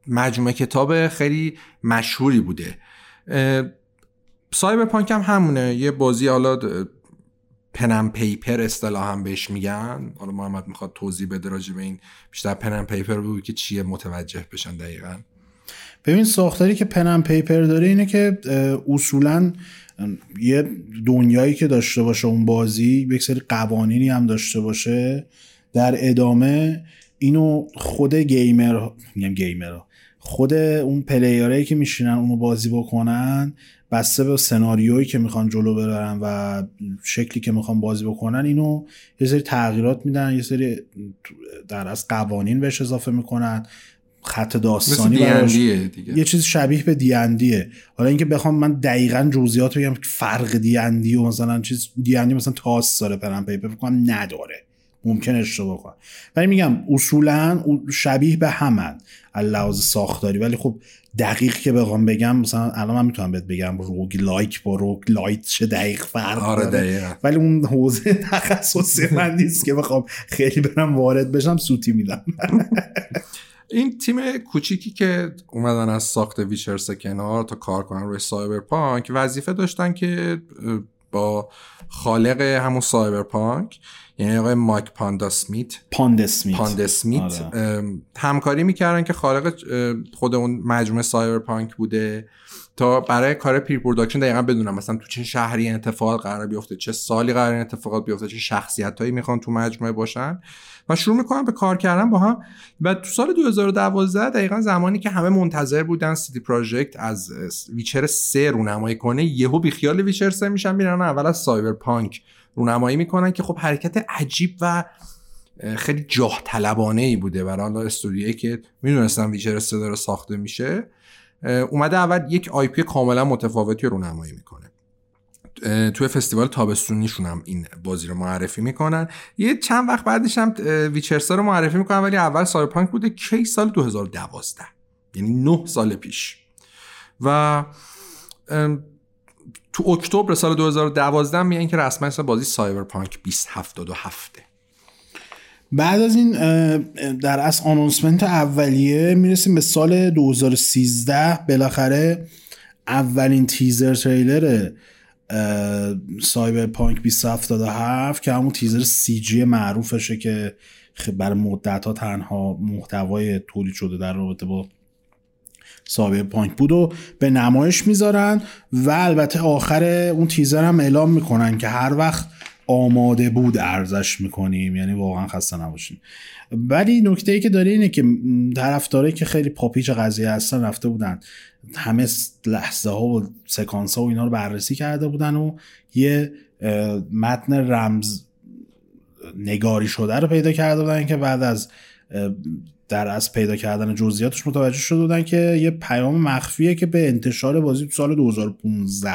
مجموعه کتاب خیلی مشهوری بوده. Cyberpunk هم همونه. یه بازی حالا pen and paper اصطلاح هم بهش میگن. حالا محمد می‌خواد توضیح بده راجع به این بیشتر pen and paper بود که چیه متوجه بشن دقیقا. ببین ساختاری که pen and paper داره اینه که اصولا یه دنیایی که داشته باشه اون بازی یک سری قوانینی هم داشته باشه در ادامه اینو خود gamer میگم gamer خود اون player هایی که میشینن اونو بازی بکنن بسته به سناریویی که می‌خوان جلو ببرن و شکلی که می‌خوان بازی بکنن اینو یه سری تغییرات میدن یه سری در از قوانین بهش اضافه می‌کنن خط داستانی براش. یه چیز شبیه به دیندیه حالا اینکه بخوام من دقیقا جزئیات بگم فرق دیندی و مثلا چیز دیندی مثلا تاس داره pen and paper بکنم نداره. ممکن اشتباه کنم. ولی میگم اصولا شبیه به همن. لحاظ ساختاری. ولی خب دقیق که بخوام بگم مثلا الان من می‌تونم بهت بگم roguelike با roguelite چه دقیق فرق آره ولی اون حوزه تخصصی من نیست که بخوام خیلی برم وارد بشم سوتی میدم. این تیم کوچیکی که اومدن از ساخت Witcher سه کنار تا کار کنن روی Cyberpunk وظیفه داشتن که با خالق همون Cyberpunk یعنی آقای Mike Pondsmith Pondsmith Pondsmith آره. همکاری می‌کردن که خالق خود اون مجموعه Cyberpunk بوده تا برای کار pre-production دقیقا بدونن مثلا تو چه شهری اتفاق قرار بیفته چه سالی قرار اتفاقات بیفته چه شخصیت هایی می‌خوان تو مجموعه باشن. و شروع می‌کنن به کار کردن با هم. و تو سال 2012 دقیقا زمانی که همه منتظر بودن CD Projekt از Witcher 3 رونمایی کنه یهو بیخیال Witcher 3 میشن میرن اول از Cyberpunk رونمایی می‌کنن که خب حرکت عجیب و خیلی جاه طلبانه ای بوده. برای استودیویی که می‌دونستن Witcher 3 داره ساخته میشه اومده اول یک IP کاملا متفاوتی رو نمایی می‌کنه. توی فستیوال تابستونیشون هم این بازی رو معرفی می‌کنن. یه چند وقت بعدش هم ویچرسا رو معرفی می‌کنن ولی اول سایبرپانک بوده کی سال 2012 یعنی 9 سال پیش. و تو اکتبر سال 2012 میگن که رسما بازی سایبرپانک 2077 بعد از این در از آنونسمنت اولیه می‌رسیم به سال 2013 بالاخره اولین تیزر تریلر سایبر پانک 2077 که همون تیزر سی جی معروفشه که برای مدت ها تنها محتوای تولید شده در رابطه با سایبر پانک بود و به نمایش می‌ذارن و البته آخر اون تیزر هم اعلام می‌کنن که هر وقت آماده بود ارزش می‌کنیم. یعنی واقعا خسته نباشیم ولی نکته ای که داره اینه که طرفدارایی که خیلی پاپیچ قضیه هستن رفته بودن. همه لحظه ها و سکانس ها و اینا رو بررسی کرده بودن و یه متن رمز نگاری شده رو پیدا کرده بودن که بعد از در از پیدا کردن جزئیاتش متوجه شده بودن که یه پیام مخفیه که به انتشار بازی تو سال 2015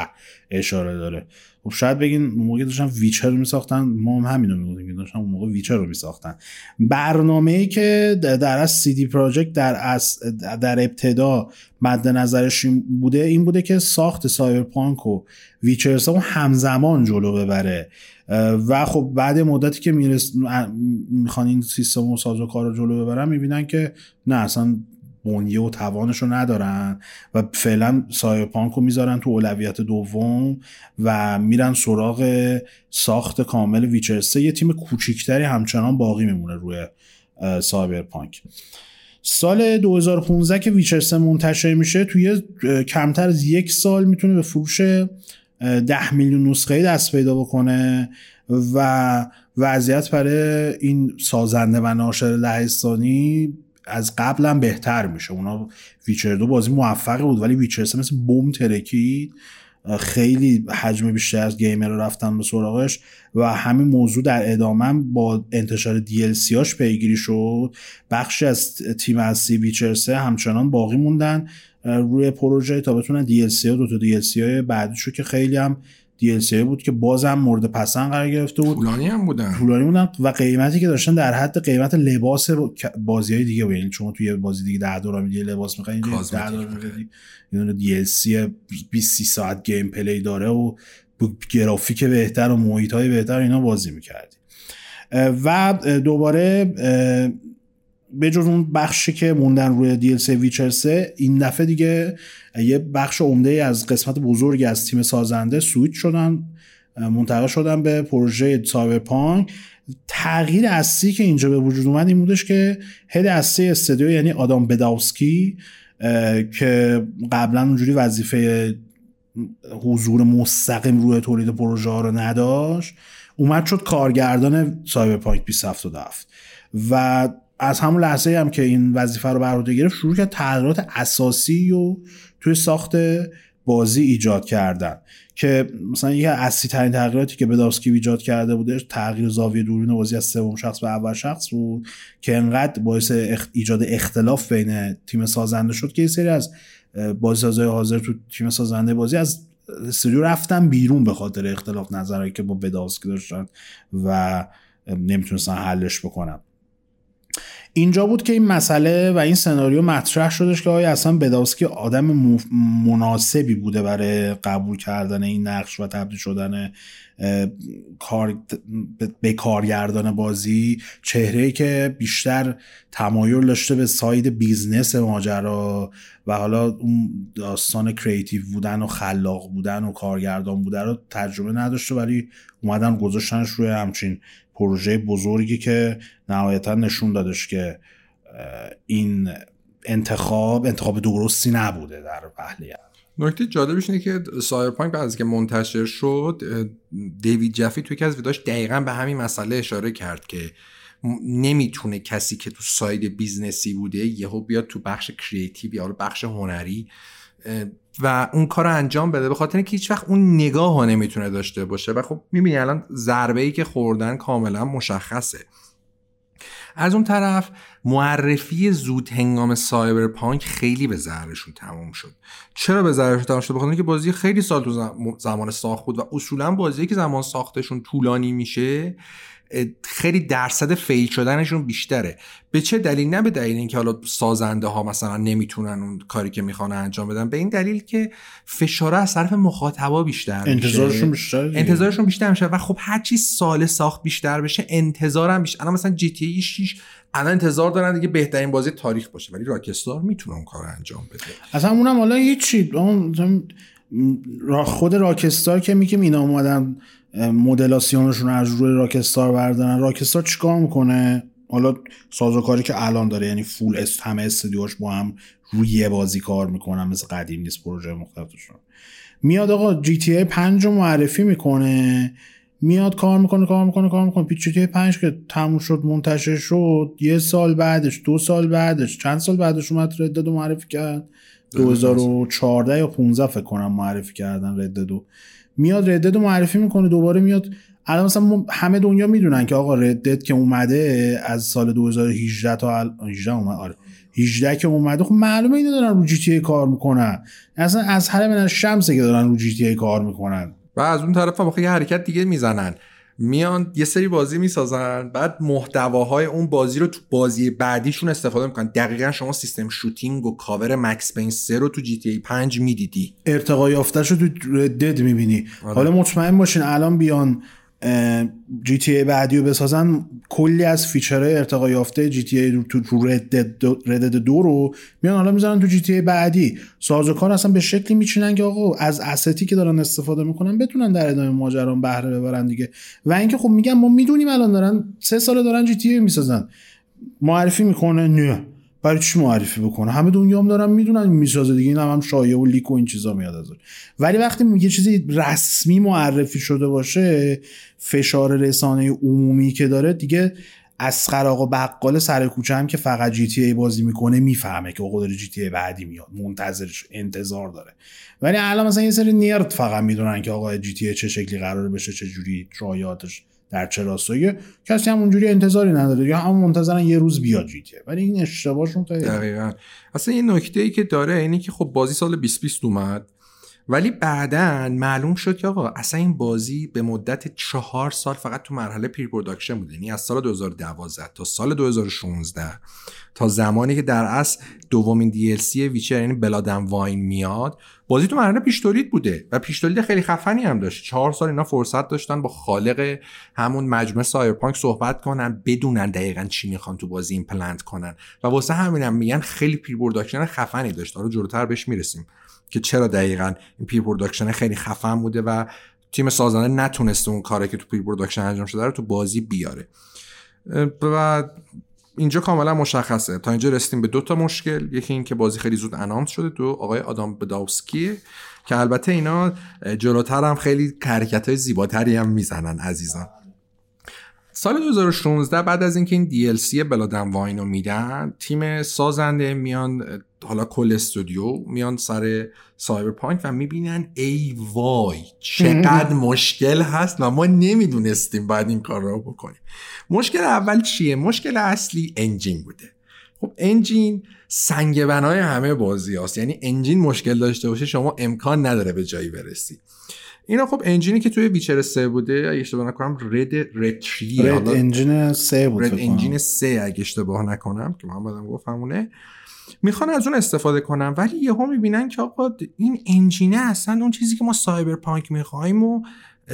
اشاره داره. خب شاید بگین اون موقع داشتن ویچر رو میساختن ما هم همین رو می‌گفتیم داشتن موقع ویچر رو میساختن. برنامه ای که در از CD Projekt در در ابتدا مد نظرش بوده این بوده که ساخت Cyberpunk و Witcher رو همزمان جلو ببره. و خب بعد مدتی که می‌خوان این سیستم و ساز و کار رو جلو ببرن می‌بینن که نه اصلا بنیه و توانش رو ندارن و فعلا Cyberpunk رو می‌ذارن تو اولویت دوم و میرن سراغ ساخت کامل ویچرسته یه تیم کوچیکتری همچنان باقی میمونه روی Cyberpunk سال 2015 که ویچرسه منتشر میشه توی کمتر از یک سال می‌تونه به فروش ده میلیون نسخه دست پیدا بکنه و وضعیت برای این سازنده و ناشر لهستانی از قبل بهتر میشه. اونا Witcher دو بازی موفقی بود ولی Witcher 3 مثل بمب ترکید خیلی حجم بیشتر از گیمر رو رفتن به سراغش و همین موضوع در ادامه با انتشار DLC هاش پیگیری شد. بخشی از تیم اصلی ویچر همچنان باقی موندن. روی پروژه تا بتونن DLC ها دو تا DLC های بعدیشو که خیلی هم DLC بود که بازم مورد پسند قرار گرفته بود. پولانی هم بودن. پولانی بودن و قیمتی که داشتن در حد قیمت لباس بازی های دیگه بود. یعنی شما توی بازی دیگه 10 دلار میدی لباس می‌خواین 10 دلار میدی یعنی DLC 20 ساعت gameplay داره و گرافیک بهتر و محیط های بهتر اینا بازی می‌کردی. و دوباره به جز اون بخشی که موندن روی DLC Witcher 3 این دفعه دیگه یه بخش عمده از قسمت بزرگی از تیم سازنده سویت شدن منتقل شدن به پروژه Cyberpunk. تغییر اصلی که اینجا به وجود اومد این بودش که هد اصلی استودیو یعنی آدام بداوسکی که قبلا اونجوری وظیفه حضور مستقیم روی تولید پروژه ها رو نداشت اومد شد کارگردان سایبرپانک 2077 و از همون لحظه هم که این وظیفه رو بر عهده گرفت شروع کرد تغییرات اساسی و توی ساخت بازی ایجاد کردن. که مثلا یکی از اصلی ترین تغییراتی که بدارسکی ایجاد کرده بوده تغییر زاویه دوربین بازی از سوم شخص به اول شخص بود که انقدر باعث ایجاد اختلاف بین تیم سازنده شد که یه سری از بازیسازهای حاضر تو تیم سازنده بازی از استودیو رفتن بیرون به خاطر اختلاف نظرهایی که با بدارسکی داشتن و نمی‌تونستن حلش بکنن. اینجا بود که این مسئله و این سناریو مطرح شدش که آیا اصلا بداوسکی آدم مناسبی بوده برای قبول کردن این نقش و تبدیل شدن کار به کارگردان بازی؟ چهره که بیشتر تمایل داشته به ساید بیزنس ماجرا و حالا اون داستان کریتیو بودن و خلاق بودن و کارگردان بودن رو تجربه نداشته ولی اومدن گذاشتنش روی همچین پروژه بزرگی که نهایتا نشون دادش که این انتخاب انتخاب درستی نبوده در پهلیه نکته جالبش اینه که Cyberpunk بعد از که منتشر شد دیوید جفی توی یکی از ویدیوهاش دقیقا به همین مسئله اشاره کرد که نمی‌تونه کسی که تو side business ی بوده یهو بیاد تو بخش creative یا بخش هنری و اون کار رو انجام بده. به خاطر اینکه هیچ وقت اون نگاه ها نمی‌تونه داشته باشه. و خب می‌بینی الان ضربه ای که خوردن کاملا مشخصه. از اون طرف معرفی زود هنگام Cyberpunk خیلی به ضررشون تموم شد. چرا به ضررشون تموم شد؟ بخاطر که بازی خیلی سال تو زمان ساخت بود و اصولا بازی که زمان ساختشون طولانی میشه خیلی درصد فیل شدنشون بیشتره. به چه دلیل؟ نه به دلیل اینکه حالا سازنده ها مثلا نمی‌تونن اون کاری که می‌خوان انجام بدن به این دلیل که فشار از طرف مخاطبا بیشتر انتظارشون بیشتر انتظارشون بیشتر میشه و خب هر چی سال ساخت بیشتر بشه انتظارم بیشتر الان مثلا جی تی 6 الان انتظار دارن دیگه بهترین بازی تاریخ باشه ولی راکستار می‌تونه اون کار انجام بده. اصلا اونم حالا هیچی خود راکستار که میگیم اینا اومدن مدلاسیونشون از روی راکستار بردارن. راکستار چیکار می‌کنه؟ حالا سازوکاری که الان داره یعنی فول است همه استودیوش با هم روی یه بازی کار می‌کنن مثل قدیم نیست پروژه مختلفشون. میاد آقا جی تی ای 5 رو معرفی می‌کنه. میاد کار می‌کنه کار می‌کنه کار می‌کنه. پیچ جی 5 که تموم شد منتشر شد یه سال بعدش دو سال بعدش چند سال بعدش اومد ردد معرفی کرد؟ 2014 یا 15 فکر کنم معرفی کردن رددو میاد ردد معرفی می‌کنه دوباره میاد. الان مثلا همه دنیا می‌دونن که آقا ردد که اومده از سال 2018 تا ال... 18 اومد آره. 18 که اومده خب معلومه اینا دارن رو جی تی ای کار می‌کنن. اصلا از هر من شمسه که دارن رو جی تی ای کار می‌کنن. و از اون طرف هم یه حرکت دیگه می‌زنن. میان یه سری بازی می‌سازن بعد محتواهای اون بازی رو تو بازی بعدیشون استفاده می‌کنن. دقیقا شما سیستم شوتینگ و کاور مکس پین 3 رو تو جی تی ای 5 می‌دیدی. ارتقای یافتهش رو تو Red Dead می‌بینی. آره. حالا مطمئن باشین الان بیان GTA بعدی رو بسازن کلی از feature های ارتقا یافته GTA تو Red Dead دو رو میان حالا می‌زنن تو GTA بعدی. سازوکار اصلا به شکلی میچینن که آقا از asset ی که دارن استفاده می‌کنن بتونن در ادامه ماجرا بهره ببرن دیگه. و اینکه خب میگن ما می‌دونیم الان دارن سه ساله دارن GTA می‌سازن. معرفی می‌کنه نه. برای چی معرفی بکنه؟ همه دنیا هم دارن می‌دونن می‌سازه دیگه. این هم, هم شایعه و لیک و این چیزا میاد از ولی وقتی یه چیزی رسمی معرفی شده باشه فشار رسانه عمومی که داره دیگه از آقا بقال سر کوچه هم که فقط جی تی ای بازی می‌کنه می‌فهمه که آقا جی تی ای بعدی میاد منتظرش انتظار داره. ولی الان مثلا یه سری نیرد فقط می‌دونن که آقا جی تی ای چه شکلی قراره بشه چه جوری رایاتش در چه راستایی؟ کسی هم اونجوری انتظاری نداره. یا هم منتظرن یه روز بیاد GTA ولی این اشتباهشون خیلی دقیقا. اصلا یه نکته ای که داره اینی که خب بازی سال 2020 اومد. ولی بعدا معلوم شد که آقا اصلا این بازی به مدت چهار سال فقط تو مرحله pre-production بوده. یعنی از سال 2012 تا سال 2016 تا زمانی که در اصل دومین DLC Witcher یعنی Blood and Wine میاد بازی تو مرحله پیش بوده و پیش خیلی خفنی هم داشت. چهار سال اینا فرصت داشتن با خالق همون مجموعه Cyberpunk صحبت کنن بدونن دقیقا چی می‌خوان تو بازی implement کنن. و واسه همینم هم میگن خیلی pre-production خفنی داشت. حالا جلوتر بهش می‌رسیم. که چرا دقیقا این pre-production خیلی خفن بوده و تیم سازنده نتونسته اون کاری که تو pre-production انجام شده رو تو بازی بیاره. و اینجا کاملا مشخصه. تا اینجا رسیدیم به دو تا مشکل. یکی این که بازی خیلی زود announce شده دو آقای آدام بداوسکی که البته اینا جلوتر هم خیلی حرکت های زیباتری هم می‌زنن عزیزان. سال 2016 بعد از اینکه این DLC بلادن واین رو میدن تیم سازنده میان حالا کل استودیو میان سر سایبرپانک و می‌بینن ای وای چقدر مشکل هست و ما نمی‌دونستیم بعد این کار رو بکنیم. مشکل اول چیه؟ مشکل اصلی انجین بوده. خب انجین سنگ بنای همه بازی هست یعنی انجین مشکل داشته باشه شما امکان نداره به جایی برسی. اینا خب انجینی که توی ویچر 3 بوده اگه اشتباه نکنم رد رتری رد انجین 3 بود رد انجین 3 اگه اشتباه نکنم که محمدم گفت همونه. می‌خوان از اون استفاده کنم ولی یهو می‌بینن که آقا این انجینه اصلا اون چیزی که ما سایبرپانک می‌خوایم و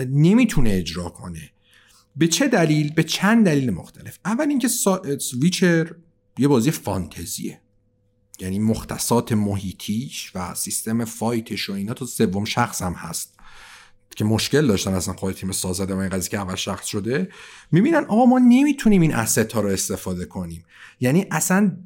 نمی‌تونه اجرا کنه. به چه دلیل؟ به چند دلیل مختلف. اول اینکه سا... Witcher یه بازی فانتزیه. یعنی مختصات محیطیش و سیستم fight ش و اینا تو سوم شخص هم هست. که مشکل داشتن اصلا خود تیم سازنده و این قضیه که اول شخص شده می‌بینن آقا ما نمی‌تونیم این asset ها رو استفاده کنیم. یعنی اصلا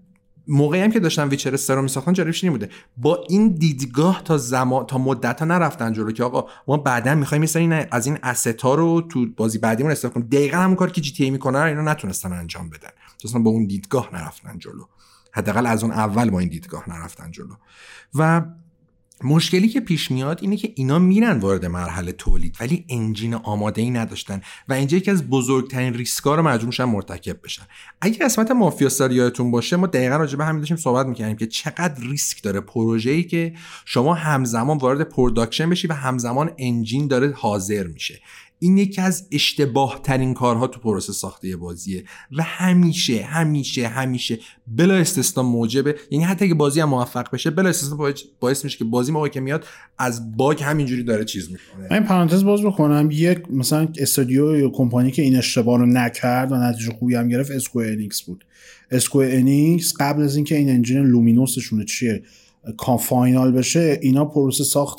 موقعی هم که داشتن Witcher 3 رو میساختن جالبش این بوده. با این دیدگاه تا زمان تا مدت ها نرفتن جلو که آقا ما بعدا می‌خوایم مثلا از این asset ها رو تو بازی بعدیمون استفاده کنیم. دقیقا همون کاری که GTA می‌کنن اینا نتونستن انجام بدن. اصلا با اون دیدگاه نرفتن جلو. حداقل از اون اول با این دیدگاه نرفتن جلو. و مشکلی که پیش میاد اینه که اینا میرن وارد مرحله تولید ولی engine آماده ای نداشتن و اینجا یکی از بزرگترین ریسکا رو مجبور میشن مرتکب بشن. اگه قسمت Mafia یادتون باشه ما دقیقا راجع به همین داشتیم صحبت می‌کردیم که چقدر ریسک داره پروژه‌ای که شما همزمان وارد production بشی و همزمان engine داره حاضر میشه. این یکی از اشتباه ترین کارها تو پروسه ساخت بازیه و همیشه همیشه همیشه بلا استثنا موجبه. یعنی حتی اگه بازی هم موفق بشه بلا استثنا باعث میشه که بازی موقعی که میاد از bug همینجوری داره چیز می‌کنه. من پرانتز باز بکنم یک مثلا استودیو یا کمپانی که این اشتباه رو نکرد و نتیجه خوبی هم گرفت Square Enix بود. Square Enix قبل از اینکه این engine Luminous شون چیه کامل final بشه اینا پروسه ساخت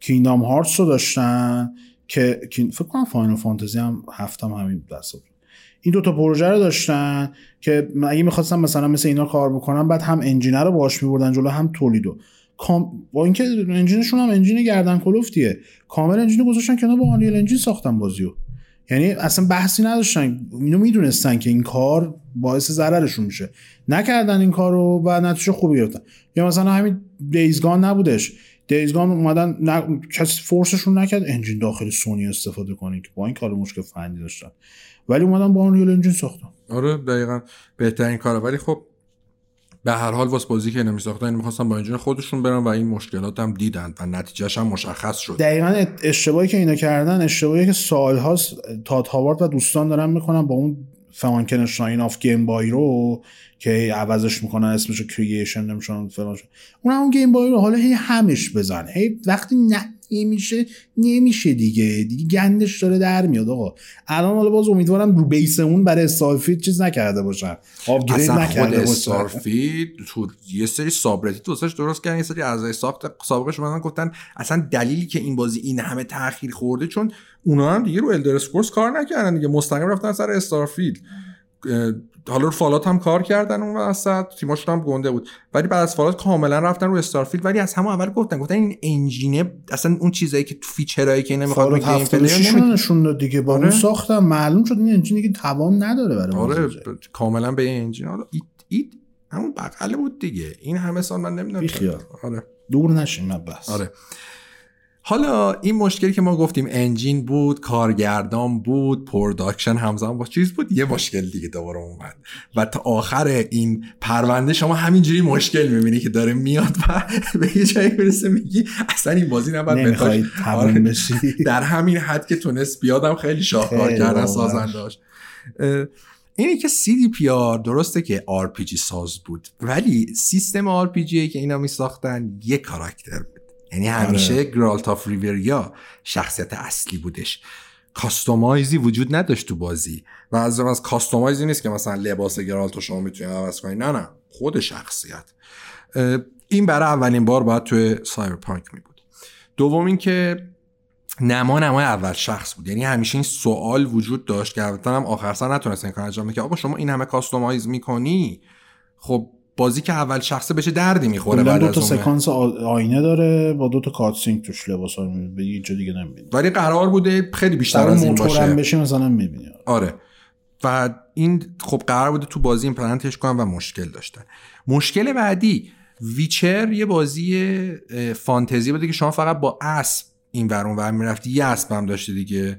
Kingdom Hearts رو داشتن. که فکر کنم Final Fantasy هم هفتم همین دست این دوتا پروژه رو داشتن که اگه می‌خواستم مثلا مثل اینا کار بکنم بعد هم engine رو باش میبردن جلو هم تولیدو با اینکه engine شون هم engine گردن کلفتیه. کامل engine گذاشتن کنار با Unreal Engine ساختن بازیو. یعنی اصلا بحثی نداشتن. اینو می‌دونستن که این کار باعث ضررشون میشه. نکردن این کار رو و نتیجه خوبی گرفتن. یا مثلا همین Days Gone نبودش. Days Gone اومدن ن... کسی force شون نکرد engine داخل سونی استفاده کنید که با این کار مشکل فنی داشتن. ولی اومدن با اون engine ساختن. آره دقیقا. بهترین کاره. ولی خب به هر حال واسه بازی که نمی ساختن این می‌خواستن با engine خودشون برن و این مشکلات هم دیدن و نتیجهش هم مشخص شد. دقیقا اشتباهی که اینا کردن اشتباهی که سالهاست تاد هاوارد و دوستان دارن می‌کنن با اون فمانکن شاین آف Gamebryo که عوضش می‌کنن اسمشو کریشن نمیشون فلان اون همون گیم بای رو حالا هی همش بزن هی وقتی نه نمیشه نمیشه دیگه. دیگه گندش داره در میاد آقا. الان حالا باز امیدوارم رو بیس اون برای استارفید چیز نکرده باشن. آپگرید نکرده باشن. استارفید تو یه سری سابرتی دوستش درست کردن یه سری اعضای ساخت سابقش مثلا گفتن اصلا دلیلی که این بازی این همه تاخیر خورده چون اونا هم دیگه رو الدر کار نکردن دیگه. مستقیم رفتن سر Starfield. حالا رو Fallout هم کار کردن اون وسط تیماشون هم گنده بود. ولی بعد از Fallout کاملا رفتن رو Starfield ولی از همون اول گفتن گفتن این engine ه اصلا اون چیزایی که تو feature ایی که نمی‌خواد به gameplay نشون داد دیگه با آره. ساختم معلوم شد این engine ی که توان نداره برای آره کاملا به این engine حالا id, id همون بغله بود دیگه. این همه سال من نمی‌دونم آره. دور نشین بس. آره. حالا این مشکلی که ما گفتیم engine بود کارگردان بود production همزمان با چیز بود یه مشکل دیگه دوباره اومد. و تا آخر این پرونده شما همینجوری مشکل می‌بینی که داره میاد و به یه جایی برسه میگی اصلا این بازی نباید آره. در همین حد که تونست بیادم خیلی شاهکار کردن سازنداش اینی که CDPR درسته که RPG ساز بود ولی سیستم RPG که اینا می ساختن یه کاراکتر یعنی همیشه آره. Geralt of Rivia شخصیت اصلی بودش. customize ی وجود نداشت تو بازی. و از از customize ی نیست که مثلا لباس گرالت رو شما می‌تونید عوض کنید نه نه. خود شخصیت. این برای اولین بار باید توی Cyberpunk می بود. دوم اینکه نما نمای اول شخص بود. یعنی همیشه این سوال وجود داشت که البته هم آخر سر نتونست این کار انجام که آقا شما این همه customize می‌کنی؟ خب بازی که اول شخصه بشه دردی می‌خوره بعد دو تا سکانس آینه داره با دو تا cutscene توش لباس به یه جا دیگه نمی‌بینی. ولی قرار بوده خیلی بیشتر از این باشه. بشه مثلا می‌بینی. آره. و این خب قرار بوده تو بازی implement ش کنن و مشکل داشتن. مشکل بعدی Witcher یه بازی فانتزی بوده که شما فقط با اسب این ورون ور می‌رفتی. یه اسب هم داشتی دیگه.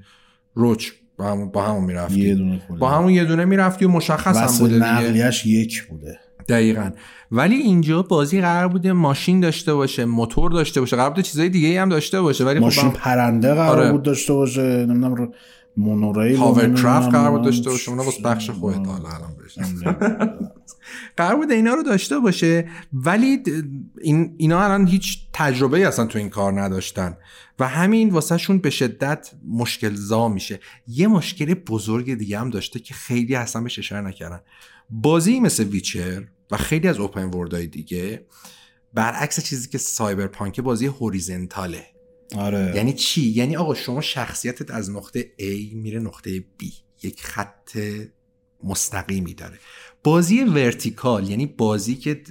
Roach با همون با همون می‌رفتی. با همون یه دونه می‌رفتی و مشخص هم بوده دیگه. یک بوده. دقیقا. ولی اینجا بازی قرار بوده ماشین داشته باشه موتور داشته باشه. قرار بوده چیزای دیگه هم داشته باشه ولی خب ماشین پرنده قرار آره. بود داشته باشه نمی‌دونم مونوریل هاورکرافت قرار بود داشته باشه. اونا واسه بخش خودت. حالا الان قرار بود اینا رو داشته باشه ولی این اینا الان هیچ تجربه اصلا تو این کار نداشتن. و همین واسه شون به شدت مشکل زا میشه. یه مشکل بزرگ دیگه هم داشته که خیلی اصلا بهش اشاره نکردن. بازی مثل Witcher و خیلی از open world های دیگه برعکس چیزی که Cyberpunk بازی horizontal ه. آره. یعنی چی؟ یعنی آقا شما شخصیتت از نقطه A میره نقطه B. یک خط مستقیمی داره. بازی vertical یعنی بازی که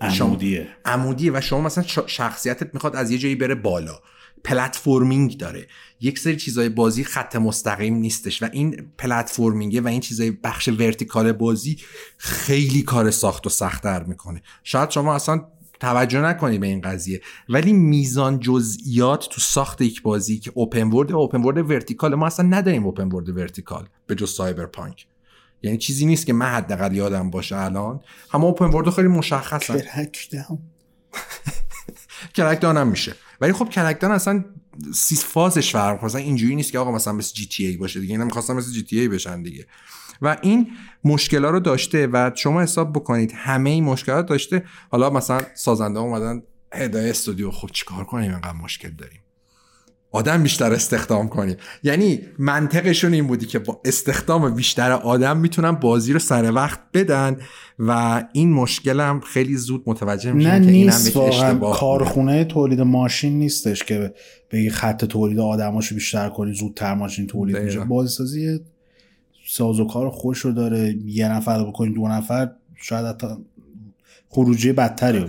عمودیه. عمودیه و شما مثلا شخصیتت می‌خواد از یه جایی بره بالا. platforming داره. یک سری چیزای بازی خط مستقیم نیستش و این platforming ه و این چیزای بخش vertical بازی خیلی کار ساخت و سختتر می‌کنه. شاید شما اصلا توجه نکنی به این قضیه ولی میزان جزئیات تو ساخت یک بازی که open world و open world vertical ما اصلا نداریم open world vertical به جز Cyberpunk. یعنی چیزی نیست که من حداقل یادم باشه الان. همه open world خیلی مشخصن. Crackdown میشه. ولی خب Crackdown اصلا سیس فازش فرق مثلا اینجوری نیست که آقا مثلا مثل GTA باشه دیگه. اینا می‌خواستن مثل GTA بشن دیگه. و این مشکلات رو داشته و شما حساب بکنید همه این مشکلات داشته. حالا مثلا سازنده اومدن هدای استودیو خب چیکار کنیم؟ اینقدر مشکل داریم. آدم بیشتر استخدام کنیم یعنی منطقشون این بودی که با استخدام بیشتر آدم می‌تونن بازی رو سر وقت بدن و این مشکلم خیلی زود متوجه میشن که نیست اینم کارخونه تولید ماشین نیستش که به خط تولید آدماشو بیشتر کنی زودتر ماشین تولید میشه. بازی سازی ساز و کار خوش رو داره. یه نفر بکنی دو نفر شاید حتی خروجی بدتری. رو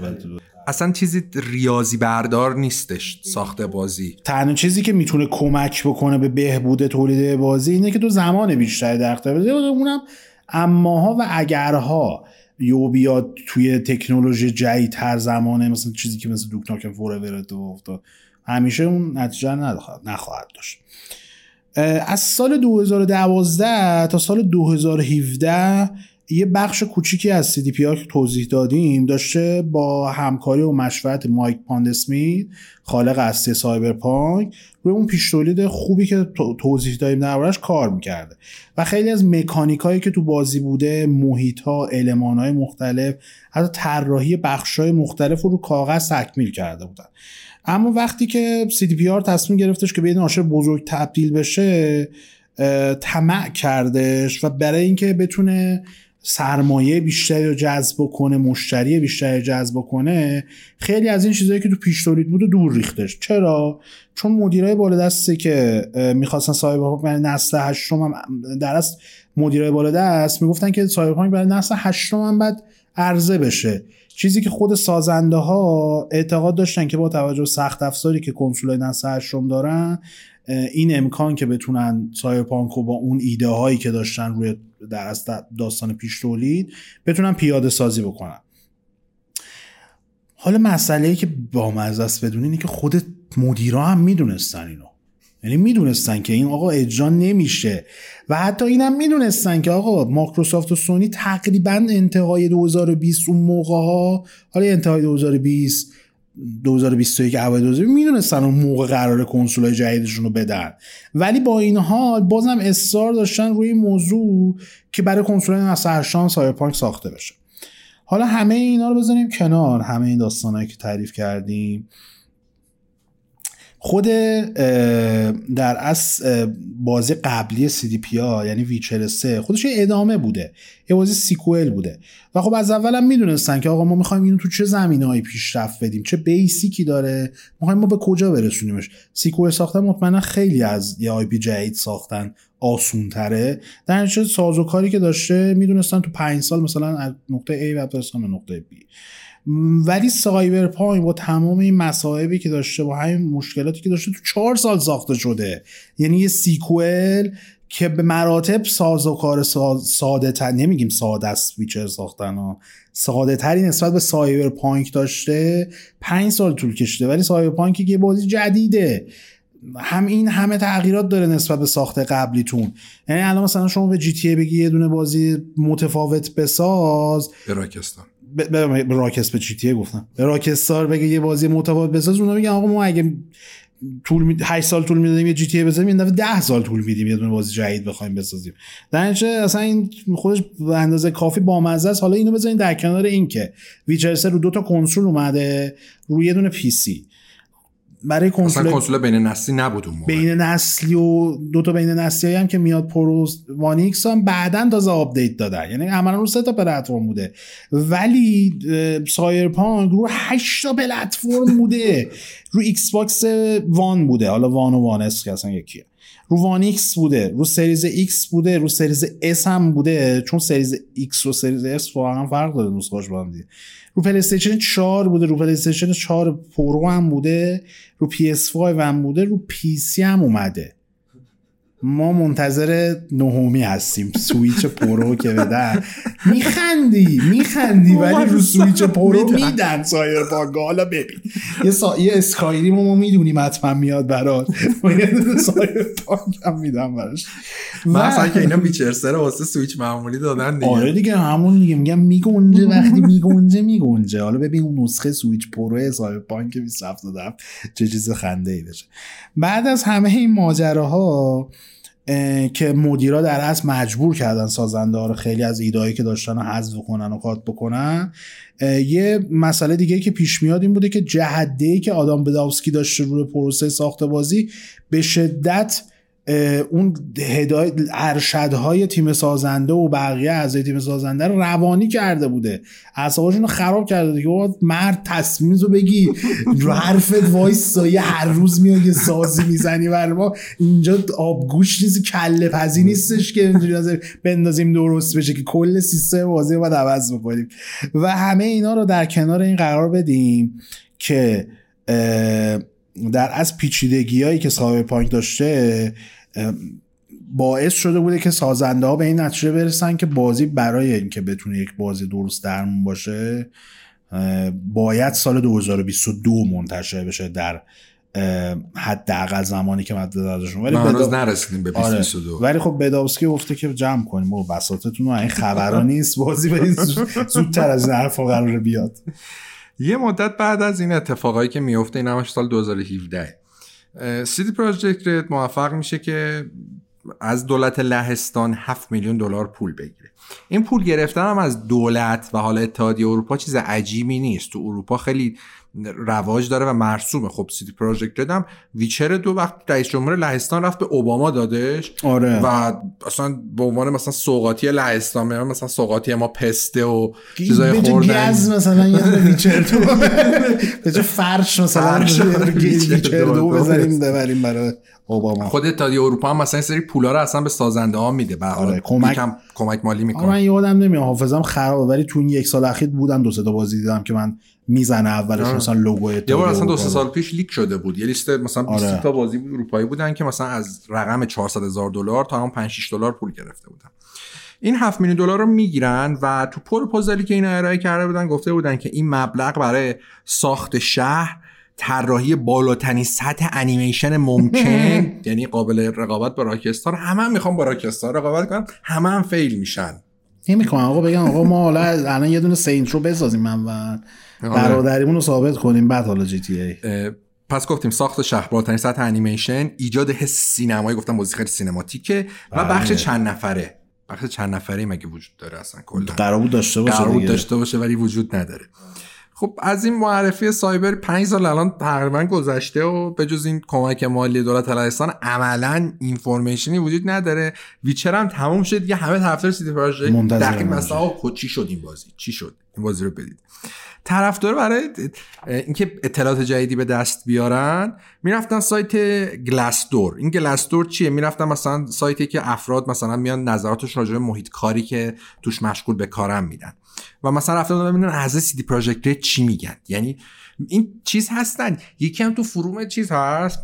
اصلا چیزی ریاضی بردار نیستش ساخت بازی. تنها چیزی که می‌تونه کمک بکنه به بهبود تولید بازی اینه که تو زمان بیشتری در اختیار بده اونم اماها و اگرها یو بیاد توی تکنولوژی جدیدتر زمانه مثلا چیزی که مثل دوک ناکن فور افتاد. همیشه اون نتیجه نخواهد داشت. از سال 2012 تا سال 2017 یه بخش کوچیکی از سی که توضیح دادیم داشته با همکاری و مشورت مایک پاندسمیت خالق اصلی سایبرپانک روی اون پیش تولید خوبی که توضیح دادیم دربارش کار می‌کرده. و خیلی از مکانیک هایی که تو بازی بوده محیط ها علمان های مختلف حتی طراحی بخش های مختلف رو رو کاغذ تکمیل کرده بودن. اما وقتی که CDPR تصمیم گرفتش که به ناشر بزرگ تبدیل بشه طمع کردش و برای اینکه بتونه سرمایه بیشتری رو جذب کنه مشتری بیشتری جذب کنه خیلی از این چیزهایی که تو پیش تولید بود دور ریختش. چرا؟ چون مدیرای بالا دستی که می‌خواستن سایبرپانک برای نسل هشتم هم در اصل مدیرای بالا دست می‌گفتن که سایبرپانک برای نسل هشتم هم بعد عرضه بشه. چیزی که خود سازنده ها اعتقاد داشتن که با توجه سخت افزاری که کنسول نسل هشتم دارن این امکان که بتونن سایبرپانک با اون ایده هایی که داشتن روی در داستان پیش تولید بتونن پیاده سازی بکنن. حالا مسئله ای که با است بدون اینه که خود مدیرا هم می‌دونستن اینو. یعنی می‌دونستن که این آقا اجرا نمیشه و حتی اینم می‌دونستن که آقا مایکروسافت و سونی تقریبا انتهای 2020 اون موقع ها حالا انتهای 2020 2021 اوایل 2020 می‌دونستن اون موقع قرار کنسول جدیدشون رو بدن. ولی با این حال بازم اصرار داشتن روی موضوع که برای کنسول نسل 8 سایبرپانک ساخته بشه. حالا همه اینا رو بزنیم کنار. همه این داستانهایی که تعریف کردیم. خود در از بازی قبلی سی یعنی Witcher 3 خودش یه ادامه بوده. یه بازی sequel بوده. و خب از اول هم می‌دونستن که آقا ما می‌خوایم اینو تو چه زمینه‌ای پیشرفت بدیم؟ چه basic ی داره؟ می‌خوایم ما به کجا برسونیمش؟ sequel ساختن مطمئنا خیلی از یه IP جدید ساختن. آسون تره در سازوکاری که داشته می‌دونستن تو پنج سال مثلا از نقطه A و به نقطه B. ولی Cyberpunk با تمام این مصائبی که داشته با همین مشکلاتی که داشته تو چهار سال ساخته شده. یعنی یه sequel که به مراتب ساز و کار ساده تر نمیگیم ساده است Witcher ساختن ها ساده تری نسبت به Cyberpunk داشته پنج سال طول کشیده. ولی Cyberpunk یه بازی جدیده. هم این همه تغییرات داره نسبت به ساخت قبلیتون. یعنی الان مثلا شما به GTA بگی یه دونه بازی متفاوت بساز. به به, Rocks به GTA گفتم. به Rockstar بگه یه بازی متفاوت بساز اونا میگن آقا ما اگه طول می... 8 سال طول می‌دادیم یه GTA بزنیم این دفعه 10 سال طول میدیم یه دونه بازی جدید بخوایم بسازیم. در اصلا این خودش به اندازه کافی بامزه است. حالا اینو بزنید در کنار این که Witcher رو دو تا کنسول اومده روی یه دونه PC. برای کنسول کنسول بین نسلی نبود اون بین نسلی و دو تا بین نسلی هم که میاد Pro و One X هم بعدا تازه update دادن. یعنی عملا رو سه تا پلتفرم بوده. ولی Cyberpunk رو 8 تا پلتفرم بوده. رو Xbox One بوده. حالا One و One S که اصلا یکیه. رو One X بوده. رو Series X بوده. رو Series S هم بوده. چون Series X و Series S واقعا فرق داره نسخه‌اش با هم رو PlayStation 4 بوده رو PlayStation 4 Pro هم بوده رو PS 5 هم بوده رو PC هم اومده. ما منتظر نهمی هستیم. Switch Pro که بدن میخندی میخندی ولی رو سویچ پرو میدن. سایر با حالا ببین. یه, سا... یه اسکایریم ما می‌دونیم حتما میاد برات. سایر پاک هم میدم براش. مثلا که اینا بیچرسر واسه سویچ معمولی دادن دیگه. آره دیگه همون دیگه. میگم میگنجه وقتی میگنجه میگنجه. حالا ببین اون نسخه سویچ پرو سایر پانک 27 دادم چه چیز خنده ای بشه بعد از همه این ماجراها که مدیرا در اصل مجبور کردن سازنده ها رو خیلی از ایدهایی که داشتن رو حذف کنن و کات بکنن. یه مسئله دیگه که پیش میاد این بوده که جهده که آدام بداوسکی داشته روی پروسه ساخت بازی به شدت اون هدایت ارشدهای تیم سازنده و بقیه اعضای تیم سازنده رو روانی کرده بوده. اعصابشون رو خراب کرده که مرد تصمیم رو بگی. رو حرفت وایس هر روز میاد یه سازی می‌زنی بر ما. اینجا آبگوش نیست کله پزی نیستش که اینجوری بندازیم درست بشه که کل سیستم بازی رو باید عوض بکنیم. و همه اینا رو در کنار این قرار بدیم که در از پیچیدگی هایی که سایبرپانک داشته باعث شده بوده که سازنده ها به این نتیجه برسن که بازی برای اینکه بتونه یک بازی درست درمون باشه باید سال 2022 منتشر بشه در حداقل زمانی که مد نظرشون ولی بدا... نرسیدیم به 2022 آره. ولی خب بداوسکی گفته که جمع کنیم. و بساطتون این خبرا نیست. بازی برید زودتر از این حرفا قرار بیاد. یه مدت بعد از این اتفاقایی که میفته این همش سال 2017 سیتی پروژکت رد موفق میشه که از دولت لهستان 7 میلیون دلار پول بگیره. این پول گرفتن هم از دولت و حالا اتحادیه اروپا چیز عجیبی نیست. تو اروپا خیلی رواج داره و مرسومه. خب سی دی پراجکت هم ویچر دو وقت رئیس جمهور لهستان رفت به اوباما دادش. آره. و اصلا به عنوان مثلا سوقاتی لهستان مثلا سوقاتی ما پسته و چیزای خوردن گز مثلا یه ویچر تو به فرش مثلا ویچر دو بزنیم ببریم برای اوباما. خود اتحادیه اروپا هم مثلا سری پولا رو اصلا به سازنده ها میده. به آره. کمک کمک مالی می‌کنه. آره من یادم نمیاد حافظم خرابه ولی تو این یک سال اخیر بودن دو سه تا بازی دیدم که من می‌زنه اولش مثلا لوگو یه بار اصلا دو سه سال پیش leak شده بود. یه لیست مثلا 20 آره. تا بازی اروپایی بودن که مثلا از رقم 400 هزار دلار تا هم 5 6 دلار پول گرفته بودن. این 7 میلیون دلار رو می‌گیرن و تو پروپوزالی که اینا ارائه کرده بودن گفته بودن که این مبلغ برای ساخت شهر طراحی بالاترین سطح انیمیشن ممکن یعنی قابل رقابت با راکستار. همه هم می‌خوام با راکستار رقابت کنن همه هم fail میشن. نمی‌خوام آقا بگم آقا ما حالا الان یه دونه سی دی رو بسازیم من و. برادریمون رو ثابت کنیم بعد حالا جی تی ای. پس گفتیم ساخت شهر بالاترین سطح انیمیشن ایجاد حس سینمایی گفتم بازی خیلی سینماتیکه و بخش بله. چند نفره. بخش چند نفره مگه وجود داره اصلا؟ کلا. قرار بود داشته باشه قرار بود داشته باشه ولی وجود نداره. خب از این معرفی سایبر پنج سال الان تقریبا گذشته و به جز این کمک مالی دولت لهستان عملا information ی وجود نداره. ویچر هم تموم شد. یه همه طرفدار سی دی پراجکت مثلا خود چی شد این بازی؟ چی شد؟ این بازی رو بدید. طرفدار برای اینکه اطلاعات جدیدی به دست بیارن می‌رفتن سایت گلاسدور. این گلاسدور چیه؟ می‌رفتن مثلا سایتی که افراد مثلا میان نظراتش راجع به محیط کاری که توش مشغول به کارم میدن. و مثلا بودن ببینن از سی دی پراجکت چی میگن. یعنی این چیز هستن. یکی هم تو فروم چیز هست؟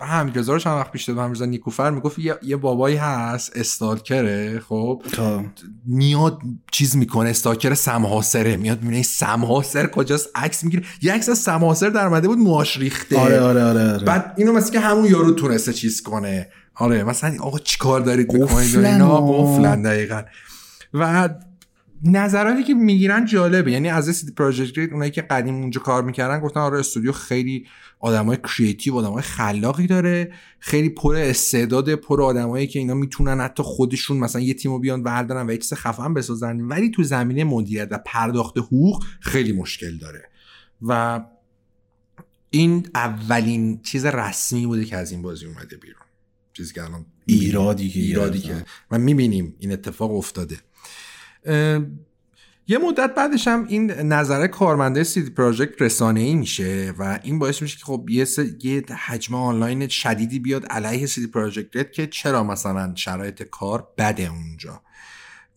هم رضا چند وقت پیش دادم همیرزا نیکوفر می‌گفت یه, یه بابایی هست استالکره خب. میاد چیز می‌کنه استالکر سمحاسره میاد می‌بینه سمحاسر کجاست؟ عکس می‌گیره. یه عکس از سمحاسر در اومده بود ماش ریخته. آره آره آره, آره. بعد اینو مثل که همون یارو تونسته چیز کنه. آره مثلا آقا چیکار دارید می‌کنید اینا؟ قفلن دقیقا. و نظراتی که می‌گیرن جالبه. یعنی از سیتی پروژکت اونایی که قدیم اونجا کار می‌کردن گفتن آره استودیو خیلی آدمای creative آدمای خلاقی داره. خیلی پر استعداد پر آدمایی که اینا می‌تونن حتی خودشون مثلا یه تیمو بیان بردارن و یه چیز خفن بسازن. ولی تو زمینه مدیریت و پرداخت حقوق خیلی مشکل داره. و این اولین چیز رسمی بوده که از این بازی اومده بیرون. چیزی که الان ایرادی که ایرادی که و می‌بینیم این اتفاق افتاده. یه مدت بعدش هم این نظر کارمنده سی دی پراجکت رسانه ای میشه و این باعث میشه که خب یه, یه حجم آنلاین شدیدی بیاد علیه سی دی پراجکت که چرا مثلا شرایط کار بده اونجا.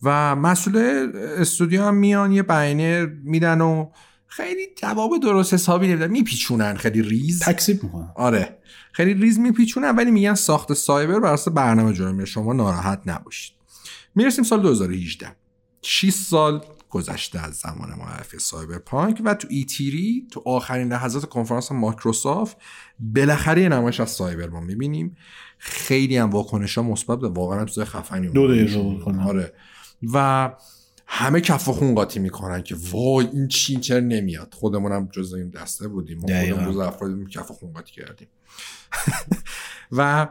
و مسئول استودیو هم میان یه بیانیه میدن و خیلی جواب درست حسابی نمیدن. میپیچونن خیلی ریز. تکذیب می‌کنن. آره. خیلی ریز میپیچونن ولی میگن ساخت سایبر بر برنامه جلو میره شما ناراحت نباشید. می‌رسیم سال 2018 6 سال گذشته از زمان معرفی سایبرپانک و تو ای تری تو آخرین لحظات کنفرانس مایکروسافت بالاخره یه نمایش از سایبر ما می‌بینیم. خیلی هم واکنش ها مثبت و واقعا چیز خفنی دو دقیقه آره. و همه کف و خون قاطی می‌کنن که وای این چین چرا نمیاد؟ خودمون هم جز این دسته بودیم. ما خودمون روز افرادی کف و خون قاطی کردیم. و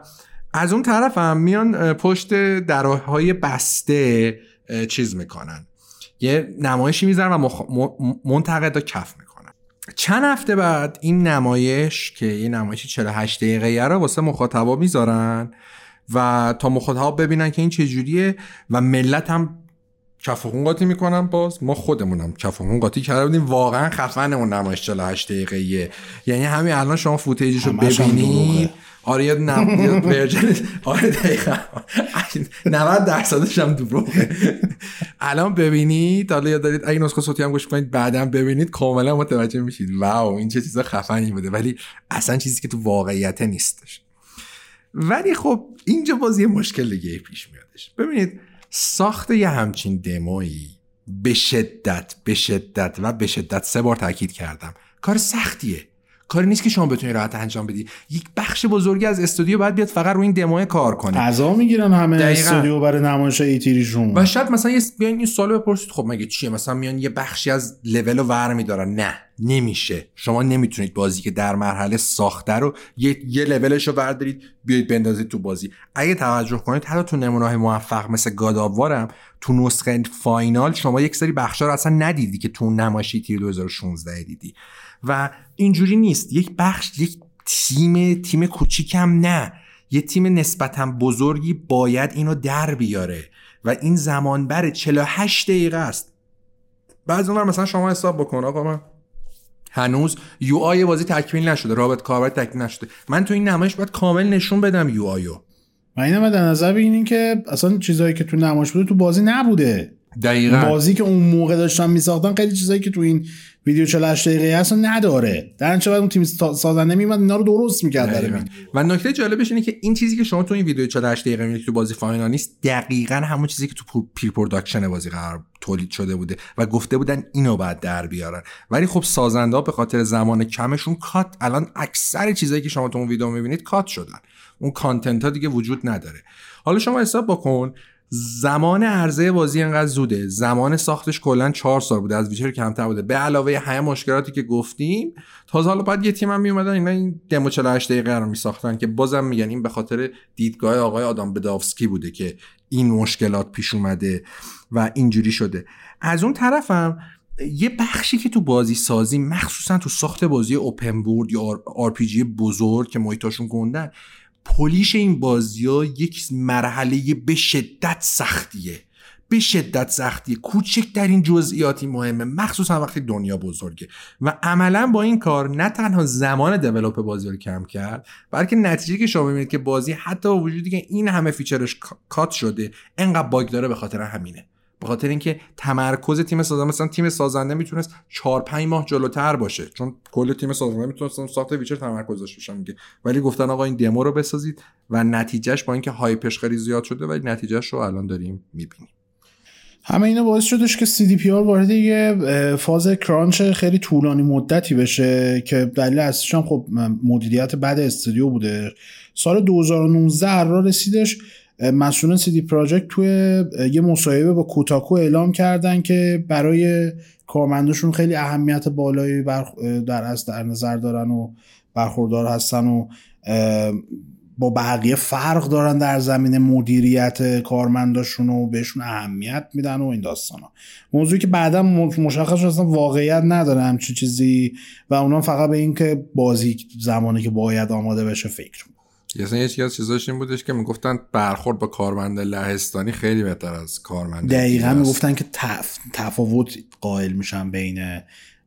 از اون طرف هم میان پشت درهای بسته چیز می‌کنن. یه نمایشی می‌ذارن و مخ... منتقدا کف می‌کنن. چند هفته بعد این نمایش که یه نمایش 48 دقیقه رو واسه مخاطبا می‌ذارن و تا مخاطب ببینن که این چجوریه و ملت هم کف قاطی می‌کنن باز. ما خودمونم کف قاطی کرده بودیم واقعا خفنمون نمایش 48 دقیقه یعنی همین الان شما فوتیجشو ببینید. آره یاد نم ورژن آره دقیقا. 90 درصدش هم دروغه. الان ببینید حالا یاد دارید اگه نسخه صوتی هم گوش کنید بعدم ببینید کاملا متوجه میشید. واو این چه چیز خفنی بوده. ولی اصلا چیزی که تو واقعیت نیستش. ولی خب اینجا باز یه مشکل دیگه پیش میادش. ببینید ساخت یه همچین دمویی به شدت به شدت و به شدت سه بار تاکید کردم. کار سختیه. کاری نیست که شما بتونی راحت انجام بدی. یک بخش بزرگی از استودیو باید بیاد فقط روی این دمو کار کنه. غذا می‌گیرن همه دقیقا. استودیو برای نمایش ایتیریشون و شاید مثلا یه بیاین این سوالو بپرسید خب مگه چیه؟ مثلا میان یه بخشی از لول رو ور میدارن. نه نمیشه. شما نمی‌تونید بازی که در مرحله ساخته رو یه, یه لولش رو بردارید بیاید بندازید تو بازی. اگه توجه کنید حتی تو نمونه موفق مثل گاداوارم تو نسخه فاینال شما یک سری بخشا رو اصلا ندیدی که تو نمایشی تیر 2016 دیدی. و اینجوری نیست. یک بخش یک تیم تیم کوچیکم نه. یه تیم نسبتا بزرگی باید اینو در بیاره. و این زمان بره. 48 دقیقه است. بعضی اونور مثلا شما حساب بکن. آقا من هنوز یو آی بازی تکمیل نشده. رابط کاربر تکمیل نشده. من تو این نمایش باید کامل نشون بدم یو آیو و اینم در نظر بگیرین که اصلا چیزایی که تو نمایش بوده تو بازی نبوده. دقیقا. بازی که اون موقع داشتن میساختن خیلی چیزایی که تو این ویدیو 48 دقیقه هست نداره. در بعد اون تیم سازنده میومد اینا رو درست می‌کرد و نکته جالبش اینه که این چیزی که شما تو این ویدیو 48 دقیقه می‌بینید تو بازی final نیست دقیقا همون چیزی که تو pre-production بازی قرار تولید شده بوده و گفته بودن اینو بعد در بیارن. ولی خب سازنده ها به خاطر زمان کمشون cut الان اکثر چیزایی که شما تو اون ویدیو می‌بینید cut شدن. اون content ها دیگه وجود نداره. حالا شما حساب بکن زمان عرضه بازی انقدر زوده. زمان ساختش کلا چهار سال بوده. از ویچر کمتر بوده. به علاوه همه مشکلاتی که گفتیم تازه حالا بعد یه تیم هم میومدن اینا این دمو 48 دقیقه رو میساختن که بازم میگن این به خاطر دیدگاه آقای آدم بدافسکی بوده که این مشکلات پیش اومده و اینجوری شده. از اون طرفم یه بخشی که تو بازی سازی مخصوصا تو ساخت بازی اوپن بورد یا آر بزرگ که محیطاشون گندن پلیش این بازی ها یک مرحله به شدت سختیه. به شدت سختیه. کوچکترین جزئیاتی مهمه. مخصوصا وقتی دنیا بزرگه. و عملا با این کار نه تنها زمان develop بازی رو کم کرد بلکه نتیجه که شما می‌بینید که بازی حتی با وجودی که این همه feature ش cut شده انقدر bug داره به خاطر همینه. به خاطر اینکه تمرکز تیم سازنده مثلا تیم سازنده می‌تونست 4 5 ماه جلوتر باشه. چون کل تیم سازنده می‌تونست ساخت ویچر تمرکز داشته باشه میگه. ولی گفتن آقا این دمو رو بسازید و نتیجهش با اینکه hype ش خیلی زیاد شده ولی نتیجهش رو الان داریم می‌بینیم. همه اینا باعث شدش که CDPR وارد یه فاز کرانچ خیلی طولانی مدتی بشه که دلیل اصلیش هم خب مدیریت بعد استودیو بوده. سال 2019 قرار رسیدش مسئولان دی پراجکت توی یه مصاحبه با کوتاکو اعلام کردن که برای کارمندشون خیلی اهمیت بالایی در از در نظر دارن و برخوردار هستن و با بقیه فرق دارن در زمین مدیریت کارمنداشون و بهشون اهمیت میدن و این داستان ها. موضوعی که بعدا مشخص شد اصلا واقعیت نداره همچین چیزی و اونا فقط به این که بازی زمانی که باید آماده بشه فکر اصلا یکی از چیزاش این بودش که می‌گفتن برخورد با کارمند لهستانی خیلی بهتر از کارمند دقیقا می‌گفتن که تف... تفاوت قائل میشن بین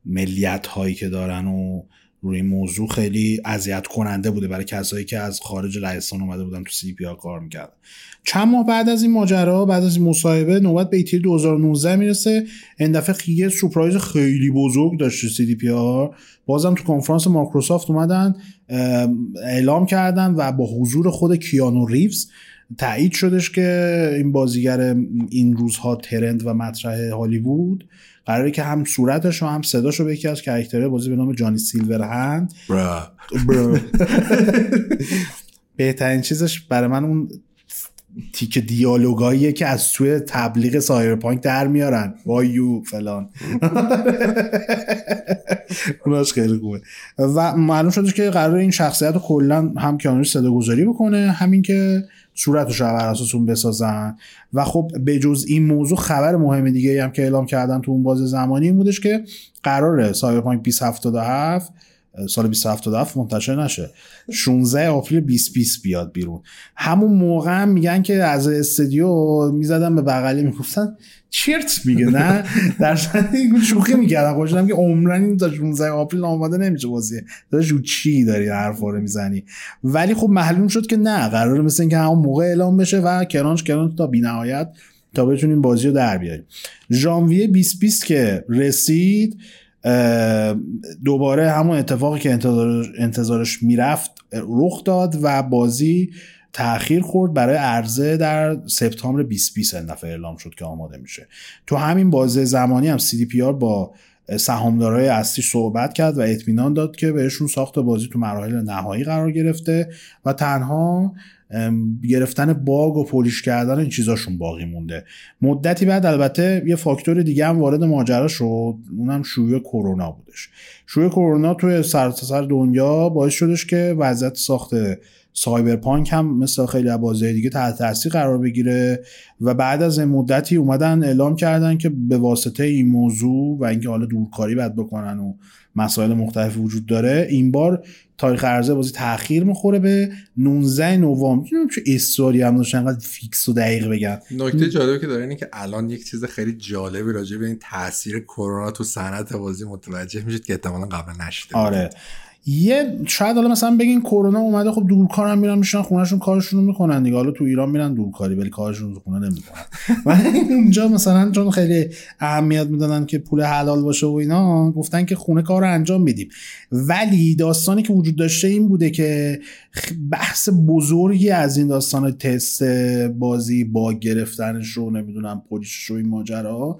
ملیت هایی که دارن و روی موضوع خیلی اذیت کننده بوده برای کسایی که از خارج لهستان اومده بودن تو سی پی کار می‌کردن. چند ماه بعد از این ماجرا بعد از این مصاحبه نوبت به ای تری 2019 می‌رسه. این دفعه یه surprise خیلی بزرگ داشته سی دی پی آر بازم تو کنفرانس مایکروسافت اومدن اعلام کردن و با حضور خود کیانو ریوز تایید شدش که این بازیگر این روزها trend و مطرح هالیوود قراره که هم صورتش و هم صداش رو به یکی از character های بازی به نام جانی سیلورهند. بهترین چیزش برای من اون تیک دیالوگاییه که از توی تبلیغ سایبرپانک در میارن. وایو فلان. اوناش خیلی خوبه. و معلوم شده که قرار این شخصیت رو کلا هم کیانو صدا گذاری بکنه همین که صورتش رو بر اساس اون بسازن. و خب به جز این موضوع خبر مهم دیگه هم که اعلام کردن تو اون باز زمانی این بودش که قراره سایبرپانک 2077 سال 2077 منتشر نشه. 16 April 2020 بیاد بیرون. همون موقع هم میگن که از استودیو می‌زدن به بغلی می‌گفتن چرت میگه نه؟ در شوخی می‌کردن. خوشم که عمراً این تا 16 April آماده نمیشه بازی داشت رو چی داری حرفا رو می‌زنی؟ ولی خب معلوم شد که نه قراره مثل اینکه همون موقع اعلام بشه و crunch crunch تا بینهایت تا بتونیم بازی رو در بیاریم. ژانویه 2020 که رسید دوباره همون اتفاقی که انتظارش می‌رفت رخ داد و بازی تاخیر خورد برای عرضه در سپتامبر 2020 این دفعه اعلام شد که آماده میشه. تو همین بازه زمانی هم CDPR با سهامدارای اصلی صحبت کرد و اطمینان داد که بهشون ساخت بازی تو مراحل نهایی قرار گرفته و تنها گرفتن باگ و پولیش کردن این چیزاشون باقی مونده. مدتی بعد البته یه فاکتور دیگه هم وارد ماجرا شد اونم شیوع کرونا بودش. شیوع کرونا توی سرتاسر دنیا باعث شدش که وضعیت ساخت Cyberpunk هم مثل خیلی از بازی دیگه تحت تاثیر قرار بگیره و بعد از این مدتی اومدن اعلام کردن که به واسطه این موضوع و اینکه حالا دورکاری باید بکنن و مسائل مختلف وجود داره این بار تاریخ عرضه بازی تاخیر می‌خوره به 19 نوامبر. چه اصراری هم داشتن انقدر fix و دقیق بگن نکته جالبی که داره اینه که الان یک چیز خیلی جالبی راجع به این تاثیر کرونا تو صنعت بازی متوجه میشید که احتمالاً قبل نشده آره. یه شاید حالا مثلا بگین کرونا اومده خب دورکار هم میرن میشن خونهشون کارشون رو می‌کنن دیگه. حالا تو ایران میرن دورکاری ولی کارشون رو خونه نمی‌کنن. و اونجا مثلا چون خیلی اهمیت می‌دادن که پول حلال باشه و اینا گفتن که خونه کار رو انجام میدیم. ولی داستانی که وجود داشته این بوده که بحث بزرگی از این داستان تست بازی با گرفتنش رو نمی‌دونم پلیسش رو این ماجرا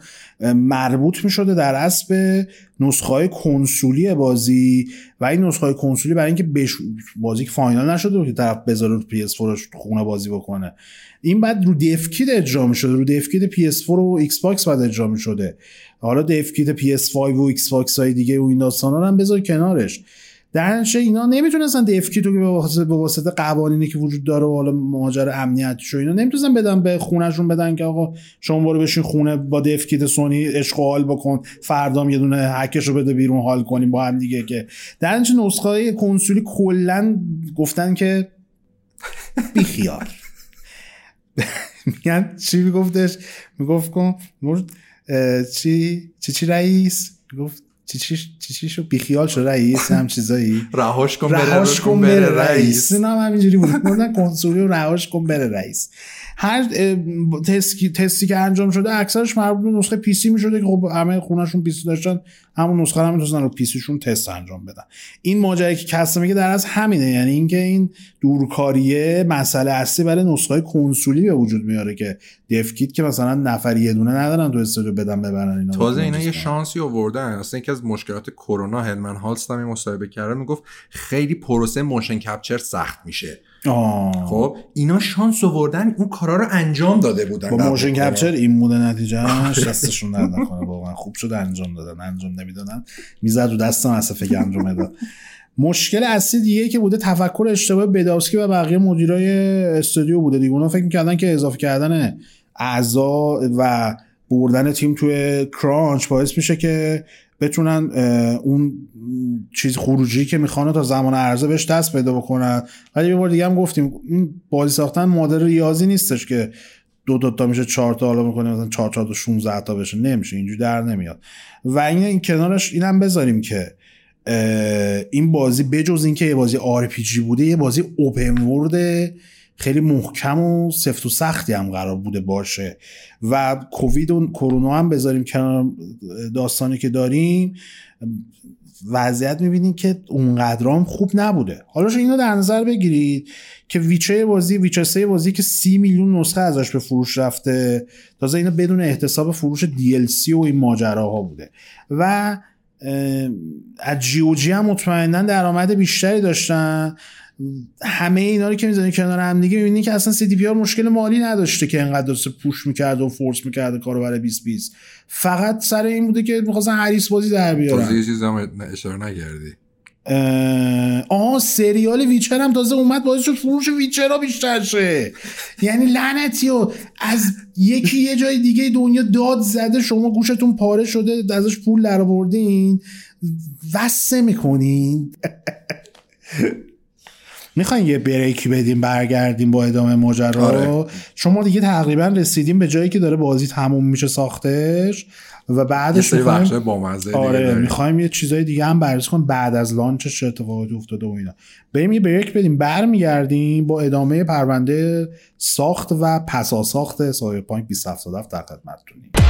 مربوط می‌شده در اصل نسخه کنسولی بازی و این نسخه کنسولی برای اینکه بش... بازی فاینال نشده که طرف بذاره رو PS4 خونه بازی بکنه. این بعد رو دفکید اجرا شده رو دفکید PS4 و ایکس باکس بعد اجرا شده حالا دفکید PS5 و ایکس باکس های دیگه و این داستان رو هم بذار کنارش. در اینا نمی‌تونستن دفکی تو که به واسطه قوانینی که وجود داره و حالا مهاجر امنیتی و اینا نمی‌تونستن بدن به خونهشون بدن که آقا شما برو بشین خونه با دفکیت سونی عشق حال بکن فردام یه دونه هکش بده بیرون حال کنیم با هم دیگه که در نسخه کنسولی کلا گفتن که بیخیال. میگن چی میگفتش؟ می‌گفت کن چی چی چی رئیس؟ می‌گفت چی بیخیال شو رئیس هم چیزایی. رهاش کن رهاش کن بره رئیس. نه همینجوری بود. گفتن کنسولی رو رهاش کن بره رئیس. هر تستی, تستی که انجام شده اکثرش مربوط به نسخه PC می‌شده که خب همه خونهشون PC داشتن. همون نسخه رو می‌تونن رو PC شون تست انجام بدن. این ماجرایی که کسا میگه در از همینه. یعنی اینکه این دورکاریه مسئله اصلی برای نسخه کنسولی به وجود میاره که dev kit که مثلا نفری یه دونه ندارن تو استودیو بدن ببرن اینا. تازه اینا یه شانسی آوردن. اصلا از مشکلات کرونا هرمن هالست هم مصاحبه کرده می‌گفت خیلی پروسه motion capture سخت میشه. خب اینا شانس آوردن اون کارا رو انجام داده بودن. با motion capture این بوده نتیجه دستشون درد نکنه واقعا خوب شده انجام دادن. انجام نمی‌دادن. می‌زد رو دستم اصلا که انجام داد مشکل اصلی دیگه که بوده تفکر اشتباه بداوسکی و بقیه مدیرای استودیو بوده دیگه. اونا فکر می‌کردن که اضافه کردن اعضا و بردن تیم توی crunch باعث میشه که بتونن اون چیز خروجی که می‌خوانه تا زمان عرضه بهش دست پیدا بکنن. ولی یه بار دیگه هم گفتیم این بازی ساختن مادر ریاضی نیستش که دو دو تا میشه چهار تا حالا می‌کنه مثلا چهار چهار تا 16 تا بشه. نمیشه اینجوری در نمیاد. و این این کنارش اینم بذاریم که این بازی بجز اینکه یه بازی آر بوده یه بازی اوپن ورد خیلی محکم و سفت و سختی هم قرار بوده باشه. و کووید و کرونا هم بذاریم کنار داستانی که داریم. وضعیت می‌بینیم که اونقدرام خوب نبوده. حالا اینو در نظر بگیرید که ویچه بازی ویچه سه بازی که سی میلیون نسخه ازش به فروش رفته. تازه اینا بدون احتساب فروش DLC و این ماجراها بوده. و از جی او جی هم مطمئنا درآمد بیشتری داشتن. همه اینا رو که می‌زنی کنار هم دیگه می‌بینی که اصلا سی دی پی آر مشکل مالی نداشته که انقدر داشته پوش می‌کرد و فورس می‌کرد کارو برای 2020 فقط سر این بوده که می‌خواستن هریس بازی در بیارن. یه چیز هم اشاره نکردی. آه سریال ویچر هم تازه اومد باعث شد فروش ویچر ها بیشتر شه. یعنی لعنتی و از یکی یه جای دیگه دنیا داد زده شما گوشتون پاره شده ازش پول در بردین وسه می‌کنین. می‌خواین یه بریکی بدیم برگردیم با ادامه ماجرا آره. شما دیگه تقریبا رسیدیم به جایی که داره بازی تموم میشه ساختش و بعدش می‌خوایم بامزه آره. می‌خوایم یه چیزای دیگه هم بررسی کنیم بعد از لانچش چه اتفاقاتی افتاده و اینا بریم یه بریک بدیم برمیگردیم با ادامه پرونده ساخت و پسا ساخت سایبرپانک 2077 در خدمتتونیم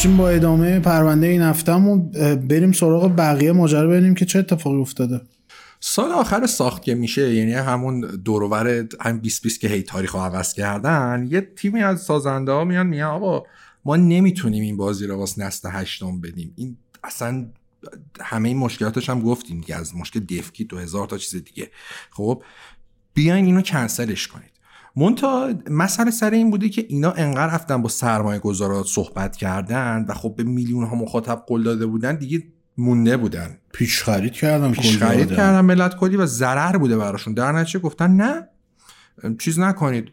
برگشتیم با ادامه پرونده این هفتهمون بریم سراغ بقیه ماجرا ببینیم که چه اتفاقی افتاده. سال آخر ساخت که میشه یعنی همون دوروبر هم 20 20 که هی تاریخ عوض کردن یه تیمی از سازنده ها میان میگن آقا ما نمی‌تونیم این بازی رو واسه نسل هشتم بدیم. این اصلا همه این مشکلاتش هم گفتیم دیگه از مشکل دفکی دو هزار تا چیز دیگه. خب بیاین اینو کنسلش کنید مونتا مسئله سر این بوده که اینا انقدر رفتن با سرمایه گذارات صحبت کردن و خب به میلیون ها مخاطب قول داده بودن دیگه مونده بودن. پیش خرید کردم پیش خرید. کردن ملت کلی و ضرر بوده براشون. در نتیجه گفتن نه. چیز نکنید.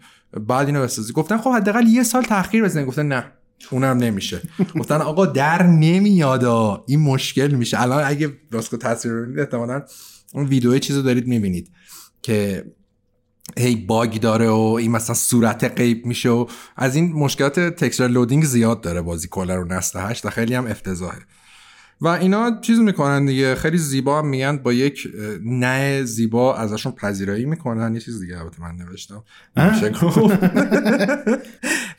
بعد اینو بسازی گفتن خب حداقل یه سال تاخیر بزنید. گفتن نه. اونم نمیشه. گفتن آقا در نمیادا این مشکل میشه. الان اگه راسکو تصویر رو احتمالاً اون ویدیو چیزو دارید می‌بینید که هی باگ داره و این مثلا صورت غیب میشه و از این مشکلات تکسچر لودینگ زیاد داره بازی کلا رو نسل هشت و خیلی هم افتضاحه. و اینا چیز می‌کنن دیگه خیلی زیبا هم میگن با یک نه زیبا ازشون پذیرایی می‌کنن. یه چیز دیگه البته من نوشتم.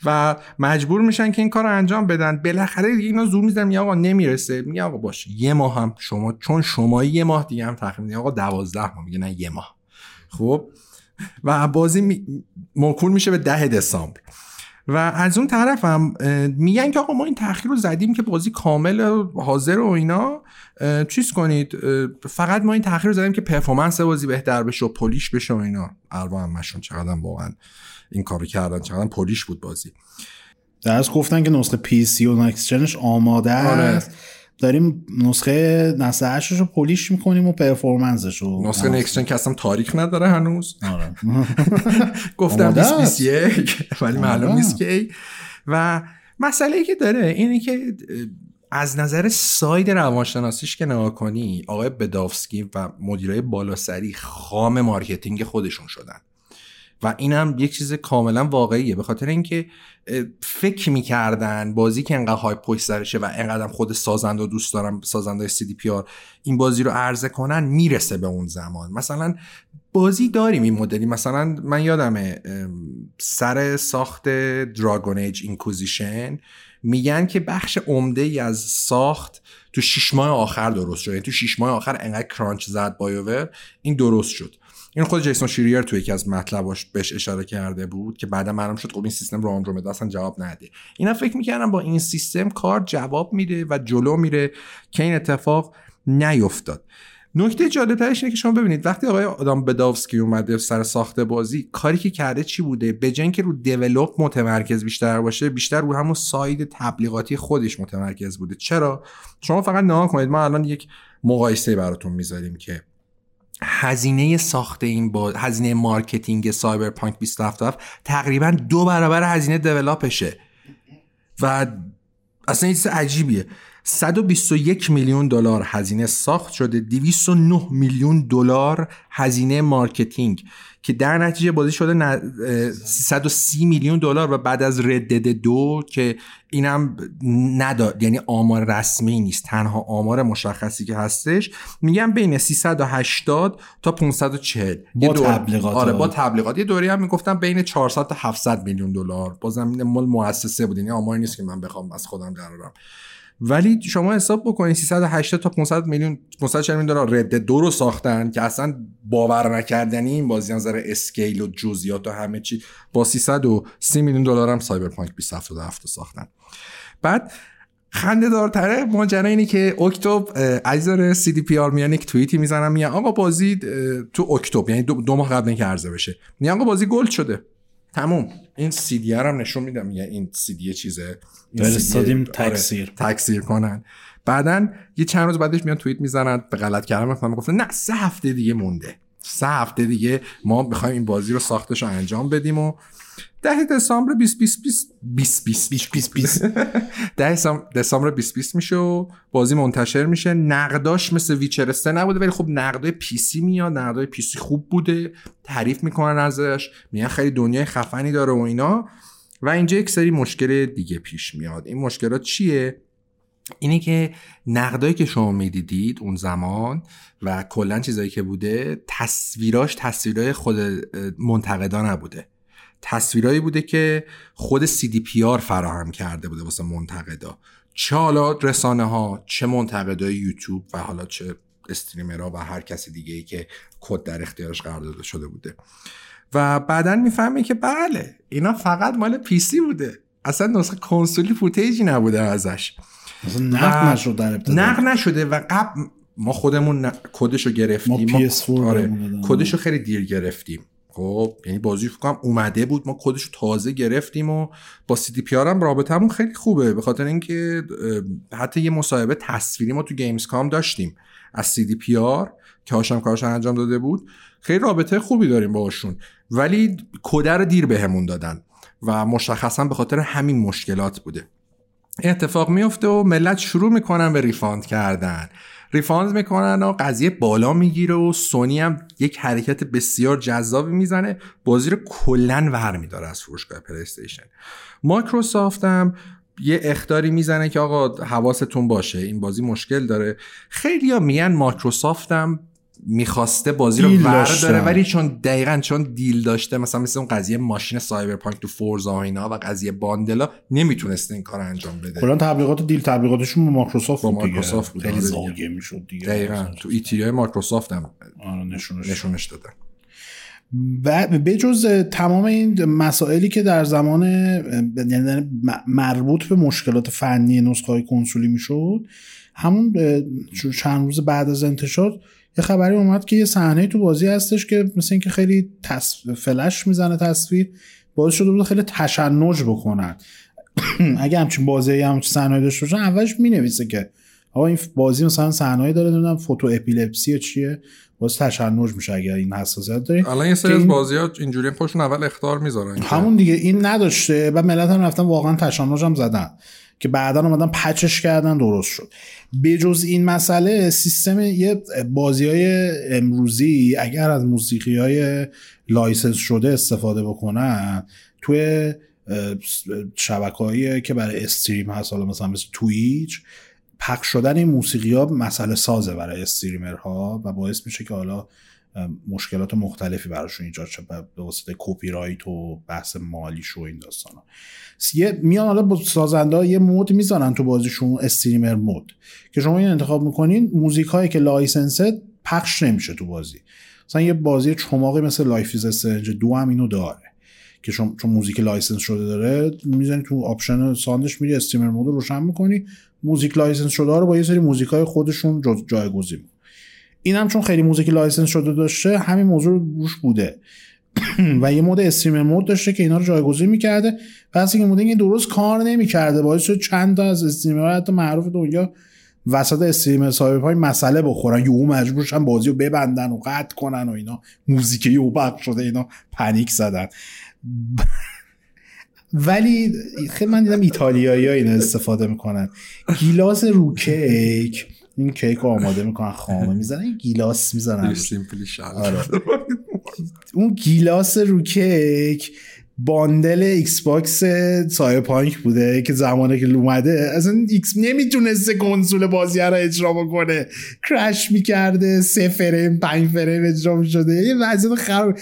و مجبور میشن که این کار رو انجام بدن. بالاخره دیگه اینا زور می‌زنن میگه آقا نمی‌رسه. میگه آقا باش یه ماه هم شما چون شما یه ماه دیگه هم تخمین آقا دوازده ماه میگه نه یه ماه. خب؟ و بازی می... موکول میشه به ده دسامبر. و از اون طرف هم میگن که آقا ما این تاخیر رو زدیم که بازی کامل حاضر و اینا. چیز کنید فقط ما این تاخیر رو زدیم که performance بازی بهتر بشه و polish بشه و اینا. اربا همشون چقدر واقعا این کارو کردن چقدر polish بود بازی. درست گفتن که نسخه PC و next gen ش آماده آره. داریم نسخه هشتش رو polish می‌کنیم و performance ش رو نسخه. next gen که اصلا تاریخ نداره هنوز. آره. گفتم آماده 2021 ولی معلوم. نیست که و مسئله ای که داره اینه که از نظر side روانشناسیش که نگاه کنی آقای بداوسکی و مدیرای بالاسری خام marketing خودشون شدن. و اینم یک چیز کاملا واقعیه. به خاطر اینکه فکر می‌کردن بازی که انقدر های پشت سرشه و انقدر هم خود سازنده دوست دارم سازنده CDPR این بازی رو عرضه کنن می‌رسه به اون زمان. مثلا بازی داریم این مدلی. مثلا من یادمه سر ساخت Dragon Age Inquisition میگن که بخش عمده ای از ساخت تو شیش ماه آخر درست شد. یعنی تو شیش ماه آخر انقدر crunch زد BioWare این درست شد. این خود جیسون شرایر تو یکی از مطلباش بهش اشاره کرده بود که بعدا معلوم شد خب این سیستم رو Andromeda اصلا جواب نده. اینا فکر می‌کردن با این سیستم کار جواب میده و جلو میره که این اتفاق نیفتاد. نکته جالبترش اینه که شما ببینید وقتی آقای آدام بداوسکی اومده سر ساخت بازی کاری که کرده چی بوده؟ به جای که رو develop متمرکز بیشتر باشه بیشتر رو همون side تبلیغاتی خودش متمرکز بوده. چرا؟ شما فقط نگاه کنید ما الان یک مقایسه براتون می‌ذاریم که هزینه ساخت این با هزینه marketing Cyberpunk 2077 تقریبا دو برابر هزینه develop شه و اصلا این چیز عجیبیه. 121 میلیون دلار هزینه ساخت شده 209 میلیون دلار هزینه marketing که در نتیجه بازی شده 330 میلیون دلار و بعد از Red Dead دو که اینم نداد یعنی آمار رسمی نیست تنها آمار مشخصی که هستش. میگم بین 380 تا 540 با تبلیغات آره با تبلیغات. یه دوری هم می‌گفتم بین 400 تا 700 میلیون دلار. بازم مال مؤسسه بود یعنی آماری نیست که من بخوام از خودم درارم ولی شما حساب بکنید 380 تا 500 میلیون 540 میلیون دلار Red Dead دو رو ساختن که اصلا باور نکردنی این بازی نظر scale و جزئیات و همه چی. با 330 میلیون دلار هم Cyberpunk 2077 ساختن. بعد خنده دارتره ماجرا اینه که اکتبر عزیزار سی دی پی آر میان یک توییتی می‌زنم میگن آقا بازی تو اکتبر یعنی دو, ماه قبل اینکه عرضه بشه میگن آقا بازی gold شده. تموم. این سی دی هم نشون میدم میگه این سی دی چیزه. فرستادیم تکثیر آره، تکثیر کنن. بعدا یه چند روز بعدش میان توییت می‌زنن به غلط کردن مثلا گفتن نه سه هفته دیگه مونده. سه هفته دیگه ما می‌خوایم این بازی رو ساختش رو انجام بدیم و ده دسامبر 2020 2020 ده دسامبر 2020 میشه و بازی منتشر میشه. نقداش مثل Witcher 3 نبوده ولی خب نقدای PC میاد نقدای PC خوب بوده تعریف می‌کنن ازش میگن خیلی دنیای خفنی داره و اینا. و اینجا یک سری مشکل دیگه پیش میاد. این مشکلات چیه؟ اینه که نقدایی که شما می‌دیدید اون زمان و کلا چیزایی که بوده تصویراش تصویرای خود منتقدا نبوده. تصویرایی بوده که خود CDPR فراهم کرده بوده واسه منتقدا. چه حالا رسانه ها چه منتقدای یوتیوب و حالا چه streamer ها و هر کسی دیگه ای که کد در اختیارش قرار داده شده بوده. و بعدا می‌فهمی که بله اینا فقط مال PC بوده. اصلا نسخه کنسولی footage ی نبوده ازش. نقد نشده در نقد نشده و قبل ما خودمون کدش رو گرفتیم. ما PS4 آره کدش رو خیلی دیر گرفتیم. خب یعنی بازی فکر کنم اومده بود ما کدش رو تازه گرفتیم و با CDP هم رابطمون خیلی خوبه. به خاطر اینکه حتی یه مصاحبه تصویری ما تو Gamescom داشتیم از CDPR که هاشم کارش انجام داده بود. خیلی رابطه خوبی داریم باشون ولی کد رو دیر بهمون دادن و مشخصا به خاطر همین مشکلات بوده. اتفاق میفته و ملت شروع می‌کنن به refund کردن. refund می‌کنن و قضیه بالا می‌گیره و سونی هم یک حرکت بسیار جذابی می‌زنه. بازی رو کلا ور میداره از فروشگاه پلی‌استیشن مایکروسافت هم یه اخطاری می‌زنه که آقا حواستون باشه این بازی مشکل داره. خیلی ها میگن مایکروسافت هم می‌خواسته بازی رو ور داره ولی چون دقیقا چون deal داشته مثلا مثل اون قضیه ماشین سایبرپانک تو فورزا اینا و قضیه bundle ا نمی‌تونسته این کار انجام بده. کلا تبلیغات deal تبلیغاتشون با مایکروسافت با مایکروسافت بود خیلی آره زاگه می‌شد دیگه. دقیقا. تو E3 های مایکروسافت هم آره نشونش نشونش دادن. و به جز تمام این مسائلی که در زمان یعنی مربوط به مشکلات فنی نسخه های کنسولی می‌شد همون چند روز بعد از انتشار یه خبری اومد که یه صحنه تو بازی هستش که مثل اینکه خیلی. فلش می‌زنه تصویر باعث شده بود خیلی تشنج بکنن. اگه همچین بازی همچین صحنه داشته باشن اولش می‌نویسه که آقا این بازی مثلا صحنه داره نمی‌دونم فوتو اپیلپسی چیه؟ باز تشنج میشه اگر این حساسیت داری. الان یه سری از بازی ها اینجوری خودشون اول اخطار می‌ذارن همون دیگه این نداشته. و ملت هم رفتن واقعا تشنج هم زدن که بعدا اومدن patch ش کردن درست شد. به جز این مسئله سیستم یه بازی های امروزی اگر از موسیقی های license شده استفاده بکنن توی شبکه که برای stream هست حالا مثلا مثل تویچ پخش شدن این موسیقی ها مسئله سازه برای streamer ها و باعث میشه که حالا مشکلات مختلفی براشون ایجاد شد به واسطه کپی‌رایت و بحث مالیش و این داستان ها. یه میان حالا با سازنده یه mode می‌ذارن تو بازیشون streamer mode که شما این انتخاب می‌کنین موزیک هایی که license ه پخش نمیشه تو بازی مثلا یه بازی چماقی مثل Life is Strange دو هم اینو داره که چون موزیک license شده داره می‌زنی تو option sound ش میری streamer mode رو روشن می‌کنی موزیک license شده رو با یه سری موزیک های خودشون جایگزین اینم چون خیلی موزیک license شده داشته همین موضوع روش بوده. و یه mode streamer mode داشته که اینا رو جایگزین می‌کرده. پس این mode این درست کار نمی‌کرده باعث شد چند تا از streamer ها حتی معروف دنیا وسط stream سایبرپانک مسئله بخورن. یهو مجبور شدن بازی رو ببندن و قطع کنن و اینا. موزیک یهو پخش شده اینا panic زدن. ولی خیلی من دیدم ایتالیایی ها اینو استفاده می‌کنن. گیلاس رو کیک. این کیک رو آماده می‌کنن خامه می‌زنن این گیلاس می‌زنن آره. اون گیلاس رو کیک bundle ایکس باکس سایبرپانک بوده که زمانی که اومده اصلا ایکس نمی‌تونسته کنسول بازی رو اجرا بکنه. crash می‌کرده سه فریم پنج فریم اجرا می‌شده. یه وضعیت خراب.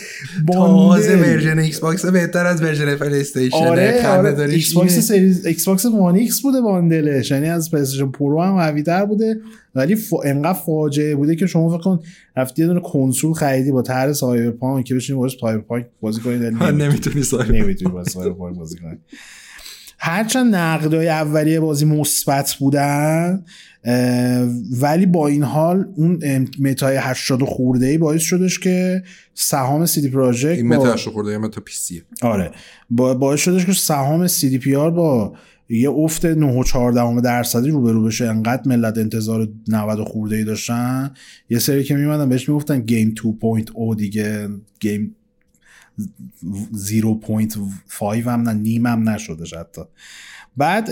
تازه version ایکس باکس بهتر از version پلی استیشن آره آره. ایکس باکس سریز ایکس باکس وان ایکس بوده bundle ش. یعنی از پلی پرو هم قوی بوده. ولی ف... انقدر فاجعه بوده که شما فکر کن رفتی یه دونه کنسول خریدی با طرح سایبرپانک که بشینی باش سایبرپانک بازی کنی. نمی‌تونی نمی‌تونی با سایبرپانک بازی کنی. هرچند نقدای اولیه بازی مثبت بودن ولی با این حال اون meta ی 80 خورده ای باعث شدش که سهام CD Projekt این meta 80 خورده meta PC. آره. باعث شدش که سهام CDPR با یه افت 9 و 14 درصدی روبرو بشه. انقدر ملت انتظار 90 خورده ای داشتن. یه سری که میومدن بهش می‌گفتن game 2.0 دیگه game 0.5 هم نه نیم هم نشده حتی بعد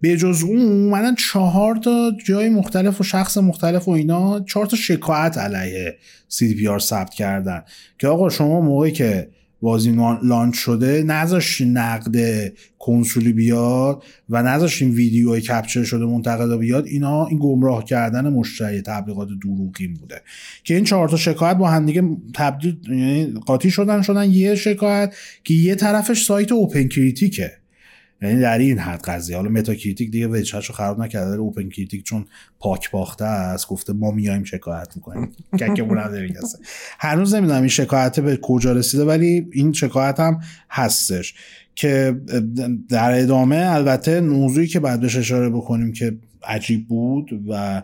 به جز اون اومدن چهار تا جای مختلف و شخص مختلف و اینا چهار تا شکایت علیه CDPR ثبت کردن. که آقا شما موقعی که بازی launch شده نذاشتین نقد کنسولی بیاد و نذاشتین ویدیوی capture شده منتقدا بیاد اینا این گمراه کردن مشتری تبلیغات دروغین بوده. که این چهار تا شکایت با هم دیگه تبدیل یعنی قاطی شدن شدن یه شکایت که یه طرفش سایت OpenCritic ه یعنی در این حد قضیه. حالا Metacritic دیگه وجهش رو خراب نکرده داره OpenCritic چون پاک باخته است گفته ما میایم شکایت می‌کنیم. ککمون هم نمیگسته هنوز نمی‌دونم این شکایت به کجا رسیده ولی این شکایت هم هستش که در ادامه البته موضوعی که بعد بهش اشاره بکنیم که عجیب بود و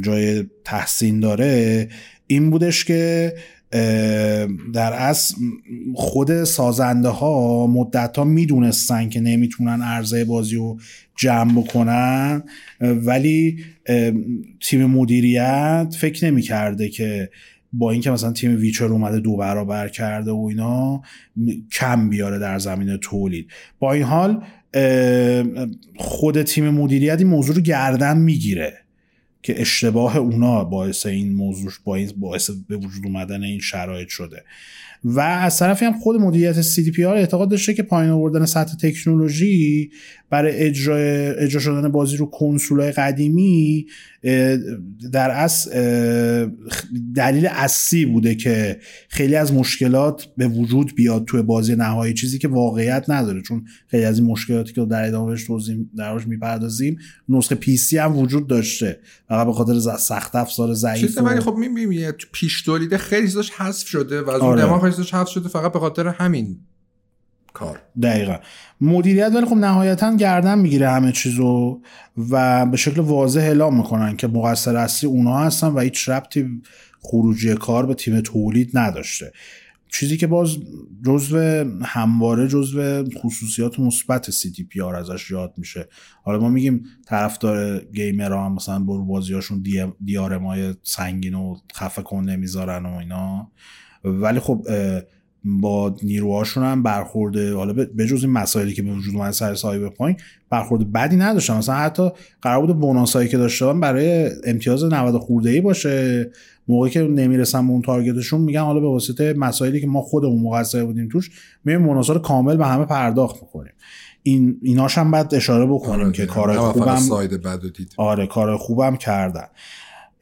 جای تحسین داره این بودش که در اصل خود سازنده ها مدت ها می‌دونستن که نمی‌تونن عرضه بازی رو جمع بکنن ولی تیم مدیریت فکر نمی‌کرده که با اینکه مثلا تیم ویچر اومده دو برابر کرده و اینا کم بیاره در زمین تولید. با این حال خود تیم مدیریت این موضوع رو گردن می‌گیره. که اشتباه اونا باعث این موضوع باعث به وجود اومدن این شرایط شده. و از طرفی هم خود مدیریت CDPR اعتقاد داشته که پایین آوردن سطح تکنولوژی برای اجرا اجرا شدن بازی رو کنسول قدیمی در اصل دلیل اصلی بوده که خیلی از مشکلات به وجود بیاد توی بازی نهایی چیزی که واقعیت نداره چون خیلی از این مشکلاتی که در ادامه بهش توضیح درش می‌پردازیم نسخه پی سی هم وجود داشته فقط به خاطر سخت افزار ضعیف ولی خب می‌بینی پیش تولیده خیلی چیزاش حذف شده و از اون آره. حذف شده فقط به خاطر همین کار. دقیقا. مدیریت ولی خب نهایتا گردن می‌گیره همه چیزو و به شکل واضح اعلام می‌کنن که مقصر اصلی اونا هستن و هیچ ربطی خروجی کار به تیم تولید نداشته. چیزی که باز جزو همواره جزو خصوصیات مثبت سی تی پی آر ازش یاد میشه. حالا ما میگیم طرفدار گیمرها هم مثلا برو بازیاشون دیارمای سنگین و خفه کن نمی‌ذارن و اینا. ولی خب با نیروهاشون هم برخورده حالا به جز این مسائلی که به وجود اومده سر سایبرپانک برخورد بدی نداشتن. مثلا حتی قرار بود بوناسایی که داشتن برای امتیاز 90 خورده ای باشه. موقعی که نمی‌رسن به اون تارگتشون میگن حالا به واسطه مسائلی که ما خودمون مقصر بودیم توش میایم بوناسا رو کامل به همه پرداخت می‌کنیم. این ایناش هم بعد اشاره بکنیم آره که کار خوبم آره کار خوبم کردن.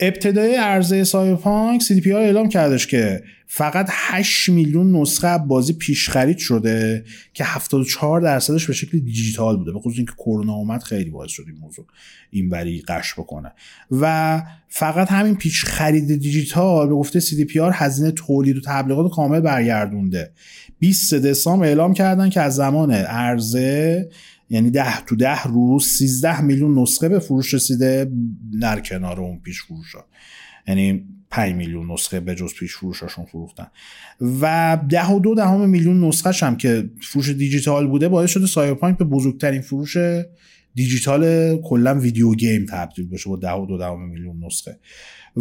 ابتدای عرضه سایبرپانک CDP اعلام کردش که فقط 8 میلیون نسخه بازی پیش خرید شده که 74 درصدش به شکل دیجیتال بوده به خصوص اینکه کرونا اومد خیلی باعث شد این موضوع این‌وری غش بکنه. و فقط همین پیش خرید دیجیتال به گفته CDPR هزینه تولید و تبلیغات کامل برگردونده. 20 دسامبر اعلام کردن که از زمان عرضه یعنی ده تو ده روز 13 میلیون نسخه به فروش رسیده در کنار اون پیش فروش ها یعنی 5 میلیون نسخه به جز پیش فروشاشون فروختن. و ده و دو دهم میلیون نسخه هم که فروش دیجیتال بوده باعث شده سایبرپانک به بزرگترین فروش دیجیتال کلا video game تبدیل بشه با ده و دو دهم میلیون نسخه.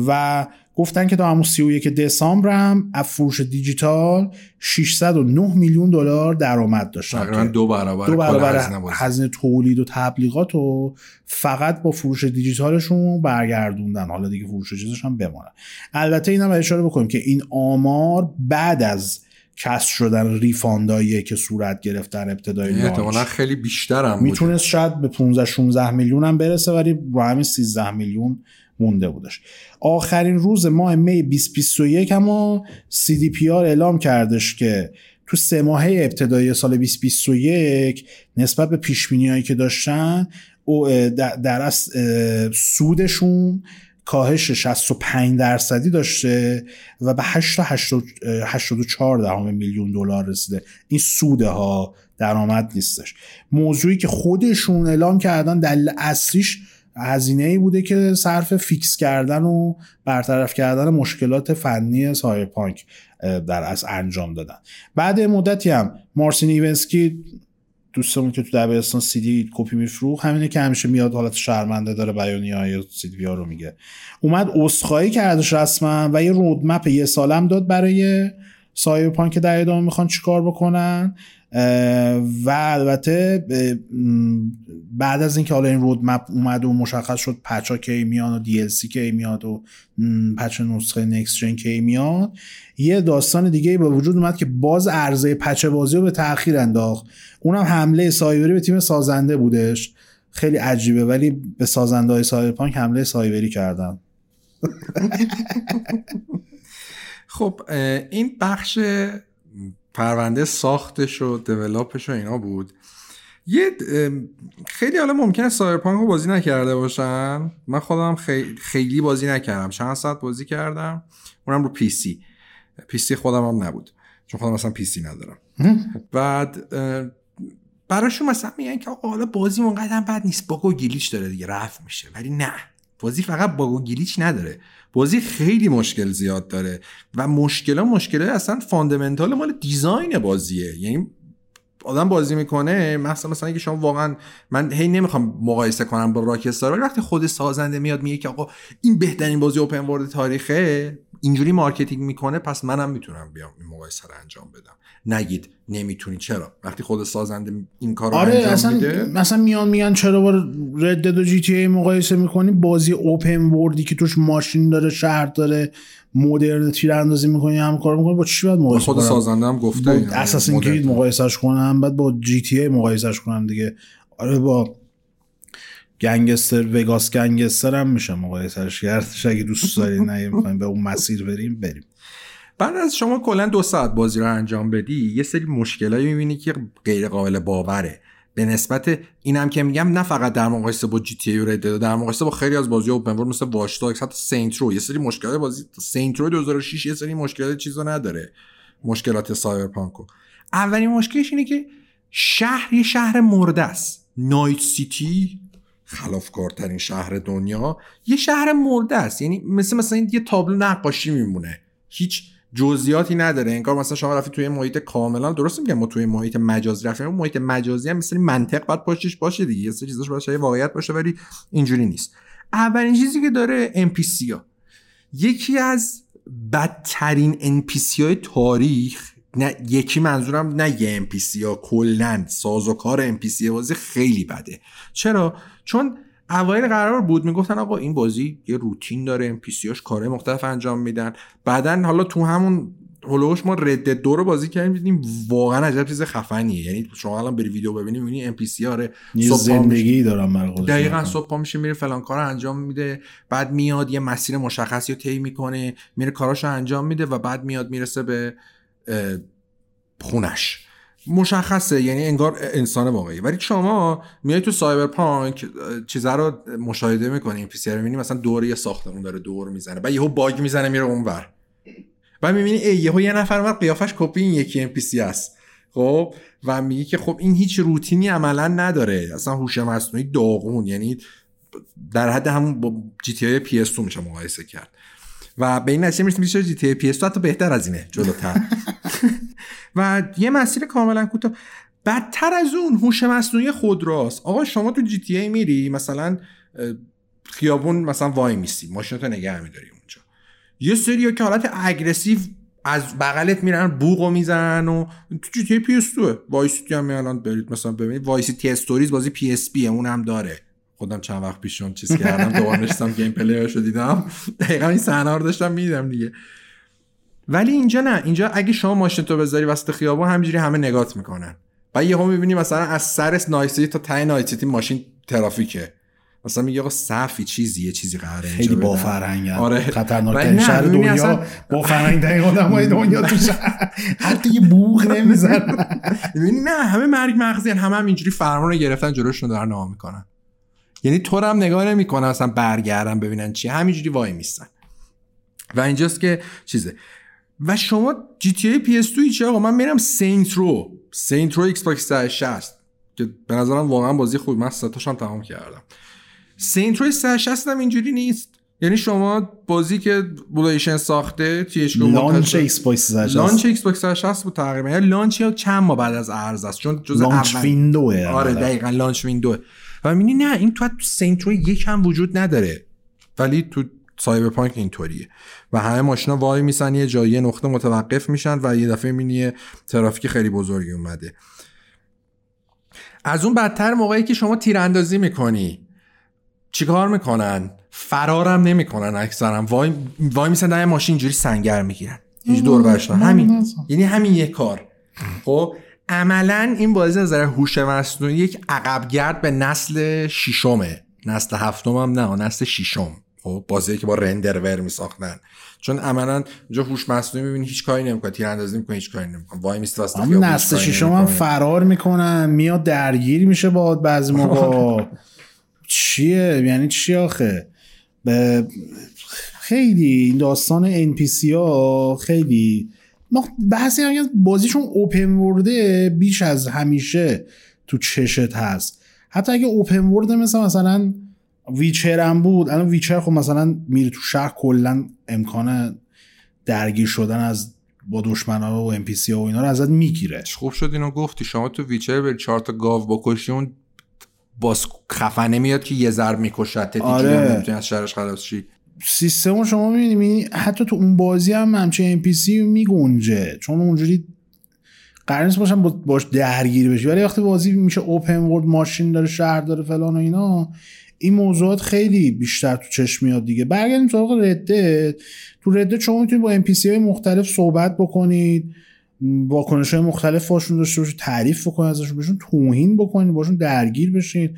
و گفتن که تا همون 31 دسامبر هم از فروش دیجیتال 609 میلیون دلار درآمد داشتن. تقریبا دو برابر دو برابر هزینه تولید و تبلیغات و فقط با فروش دیجیتالشون برگردوندن. حالا دیگه فروش چیزش هم بمانه البته اینم اشاره بکنیم که این آمار بعد از کسر شدن ریفانداییه که صورت گرفت در ابتدای یعنی احتمالا لانچ خیلی بیشتر هم می‌تونست شاید به 15 16 میلیون هم برسه ولی رو همین 13 میلیون مونده بودش. آخرین روز ماه می 2021 اما CDPR اعلام کردش که تو سه ماهه ابتدایی سال 2021 نسبت به پیش‌بینی هایی که داشتن او در اه، سودشون کاهش 65 درصدی داشته و به 8 تا 84 دهم میلیون دلار رسیده. این سوده ها درآمد نیستش. موضوعی که خودشون اعلام کردن دلیل اصلیش هزینه ای بوده که صرف fix کردن و برطرف کردن مشکلات فنی Cyberpunk در از انجام دادن. بعد مدتی هم مارسین ایونسکی دوستمون که تو دبیرستان سیدی کپی میفروخت همینه که همیشه میاد حالت شرمنده داره بیانیه های سیدی ها رو میگه. اومد عذرخواهی کردش رسما و یه roadmap یه سالم داد برای Cyberpunk در ادامه می‌خوان چیکار بکنن. و البته بعد از اینکه حالا این roadmap اومد و مشخص شد patch ها کی میان و DLC کی میاد و patch نسخه next-gen کی میاد یه داستان دیگه به وجود اومد که باز عرضه patch بازی رو به تاخیر انداخت. اونم حمله سایبری به تیم سازنده بودش. خیلی عجیبه ولی به سازنده های Cyberpunk حمله سایبری کردن. خب این بخش پرونده ساختش و develop ش و اینا بود. یه خیلی حالا ممکنه Cyberpunk رو بازی نکرده باشن. من خودم خیلی, خیلی بازی نکردم. چند ساعت بازی کردم. اونم رو PC، PC خودم هم نبود. چون خودم مثلا PC ندارم. بعد براشون مثلا میگن که آقا حالا بازی اونقدر بد نیست. bug و glitch داره دیگه. رفع میشه. ولی نه. بازی فقط bug و glitch نداره. بازی خیلی مشکل زیاد داره. و مشکل مشکل اصلا fundamental مال design بازیه. یعنی آدم بازی می‌کنه مثلا مثلا اگه شما واقعا من هی نمی‌خوام مقایسه کنم با Rockstar ولی وقتی خود سازنده میاد میگه که آقا این بهترین بازی اوپن ورلد تاریخه اینجوری مارکتینگ می‌کنه پس منم می‌تونم بیام این مقایسه رو انجام بدم. نگید نمی‌تونی. چرا؟ وقتی خود سازنده این کار آره انجام اصلا میده؟ مثلا میان میان چرا با ردد و جی تی ای مقایسه می‌کنی؟ بازی اوپن وردی که توش ماشین داره شهر داره مدرن تیر اندازی می‌کنی هم کار می‌کنی با چی باید مقایسه خود کنم؟ سازنده هم گفته با این اساسین مدل. کرید مقایسهش کنم بعد با جی تی ای مقایسهش کنم دیگه. آره با Gangstar Vegas، Gangstar هم میشه مقایسهش کردش اگه دوست داری نه به اون مسیر بریم بریم. بعد از شما کلا دو ساعت بازی رو انجام بدی یه سری مشکلایی می‌بینی که غیر قابل باوره. به نسبت اینم که میگم نه فقط در مقایسه با GTA و در مقایسه با خیلی از بازی open world مثل Watch Dogs حتی Saints یه سری مشکلات بازی Saints Row 2006 یه سری مشکلات چیزا نداره. مشکلات Cyberpunk و اولین مشکلش اینه که شهر یه شهر مرده است. نایت سیتی خلافکارترین شهر دنیا یه شهر مرده است. یعنی مثل مثلا یه تابلو نقاشی میمونه. هیچ جزئیاتی نداره. انگار مثلا شما رفتی توی محیط کاملا درست میگم ما توی محیط مجازی رفتیم محیط مجازی هم مثل منطق باید پشتش باشه دیگه. یه سری چیزاش شاید واقعیت باشه ولی اینجوری نیست. اولین چیزی که داره NPC ها. یکی از بدترین NPC های تاریخ نه یکی منظورم نه یه NPC ها کلا سازوکار NPC بازی خیلی بده. چرا؟ چون اوایل قرار بود می‌گفتن آقا این بازی یه روتین داره NPC هاش کارهای مختلف انجام میدن. بعدا حالا تو همون هلوش ما رد دو رو بازی کردیم دیدیم واقعا عجب چیز خفنیه. یعنی شما الان بری ویدیو ببینی می‌بینی ام پی سی آره زندگی دارم خودش دقیقا. صبح پا میشه میره فلان کار رو انجام میده. بعد میاد یه مسیر مشخصی رو طی می‌کنه میره کاراشو انجام میده و بعد میاد می‌رسه به خونش. مشخصه یعنی انگار انسان واقعی ولی شما میای تو Cyberpunk چیزا رو مشاهده می‌کنی NPC می‌بینی مثلا دور یه ساختمون داره دور می‌زنه بعد یهو bug می‌زنه میره اونور. بعد می‌بینی ای یهو یه نفر اومد قیافش کپی این یکی NPC است. خب؟ و میگه که خب این هیچ روتینی عملا نداره. اصلا هوش مصنوعی داغون یعنی در حد همون با جی تی آی پی اس میشه مقایسه کرد. و به این نتیجه می‌رسیم جی تی پی اس حتی بهتر از اینه جلوتر. و یه مسیر کاملا کوتاه. بدتر از اون هوش مصنوعی خودراست آقا شما تو جی تی ای میری مثلا خیابون مثلا وای میسی ماشینتو نگه میداری اونجا. یه سری که حالت اگریسیو از بغلت میرن بوقو می‌زنن و تو جی تی پی اس 2 وایسی هم الان برید مثلا ببینید. وایسی تی استوریز بازی پی اس پی اون هم داره. خودم چند وقت پیش اون چیز کردم دوباره نشستم gameplay شو دیدم. دقیقا این صحنه رو داشتم می‌دیدم دیگه. ولی اینجا نه. اینجا اگه شما ماشین تو بذاری وسط خیابون همینجوری همه نگات می‌کنن. و یهو می‌بینی مثلا از سر Night City تا ته Night City ماشین ترافیکه. مثلا میگه آقا صفی چیزی یه چیزی قراره خیلی با فرهنگ آره. خطرناک شهر دنیا اصلا... با فرهنگ ترین آدمای دنیا تو شهر. حتی یه بوق نمی‌زنن می‌بینی؟ نه همه مرگ مغزی همه هم اینجوری فرمان رو گرفتن جلوشون دارن نام می‌کنن. یعنی تو هم نگاه نمی‌کنن اصلا برگردن ببینن چی همینجوری وای میستن. و اینجاست که چیزه. و شما جی تی ای پی اس 2 چه آقا من میرم سینت رو. سینت رو ایکس باکس 360 که به نظرم واقعا بازی خوب من ستاشم تمام کردم. سینت رو 360 هم اینجوری نیست. یعنی شما بازی که بولایشن ساخته تی اچ لانچ ایکس باکس 360 لانچ ایکس باکس 360 بود تقریبا. یعنی لانچ یا چند ماه بعد از ارز است. چون جز لانچ ویندوه آره دقیقاً لانچ ویندوه و می‌بینی نه این تو تو Saints Row یک هم وجود نداره. ولی تو Cyberpunk اینطوریه. و همه ماشینا وای میسن یه جایی نقطه متوقف میشن و یه دفعه می‌بینی ترافیک خیلی بزرگی اومده. از اون بدتر موقعی که شما تیراندازی می‌کنی. چیکار می‌کنن؟ فرارم نمی‌کنن اکثرا. وای وای میسن ماشین اینجوری سنگر می‌گیرن. هیچ دور همین. یعنی همین یه کار. خب عملا این بازی نظر هوش مصنوعی یک عقبگرد به نسل ششمه. نسل هفتم هم نه نسل ششم. خب بازی که با رندر ور می ساختن. چون عملا اونجا هوش مصنوعی می‌بینی هیچ کاری نمی‌کنه تیراندازی نمی‌کنه هیچ کاری نمی‌کنه. وای میست واسه اما نسل ششم هم فرار می‌کنن میاد درگیر میشه با بعضی موقع. چیه؟ یعنی چی آخه؟ به خیلی این داستان NPC ها خیلی ما بحثی هم بازیشون open world ه بیش از همیشه تو چشت هست. حتی اگه open world ه مثل مثلا Witcher هم بود. الان Witcher خب مثلا میره تو شهر کلا امکان درگیر شدن از با دشمن ها و NPC و اینا رو ازت می‌گیره. خوب شد اینو گفتی. شما تو Witcher بری چهار تا گاو بکشی اون باز خفنه میاد که یه ضرب میکشت آره. از شهرش خلاص شی. سیستم شما می‌بینی؟ حتی تو اون بازی هم همچه ام پی سی میگنجه. چون اونجوری قرار نیست باشم باش درگیر بشی. ولی وقتی بازی میشه اوپن ورد ماشین داره شهر داره فلان و اینا این موضوعات خیلی بیشتر تو چشم میاد دیگه. برگردیم سراغ رده. تو رده شما می‌تونید با ام های مختلف صحبت بکنید واکنش های مختلف باشون داشته باشید تعریف بکنید ازشون بهشون توهین بکنید باشون درگیر بشین.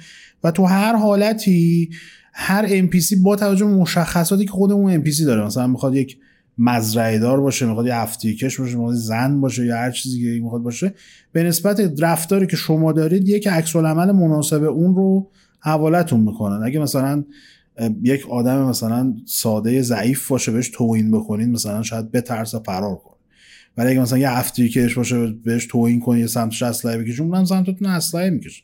و تو هر حالتی هر ام با توجه به مشخصاتی که خود اون ام داره مثلا می‌خواد یک مزرعه دار باشه می‌خواد یه هفتیکش باشه می‌خواد زن باشه یا هر چیزی که می‌خواد باشه به نسبت رفتاری که شما دارید یک عکس العمل مناسب اون رو حوالتون می‌کنن. اگه مثلا یک آدم مثلا ساده ضعیف باشه بهش توهین بکنید مثلا شاید بترسه فرار کنه. ولی اگه مثلا یه کش باشه بهش توهین کنه یه سمتش اسلحه بکشه اونم سمتتون اسلحه می‌کشه.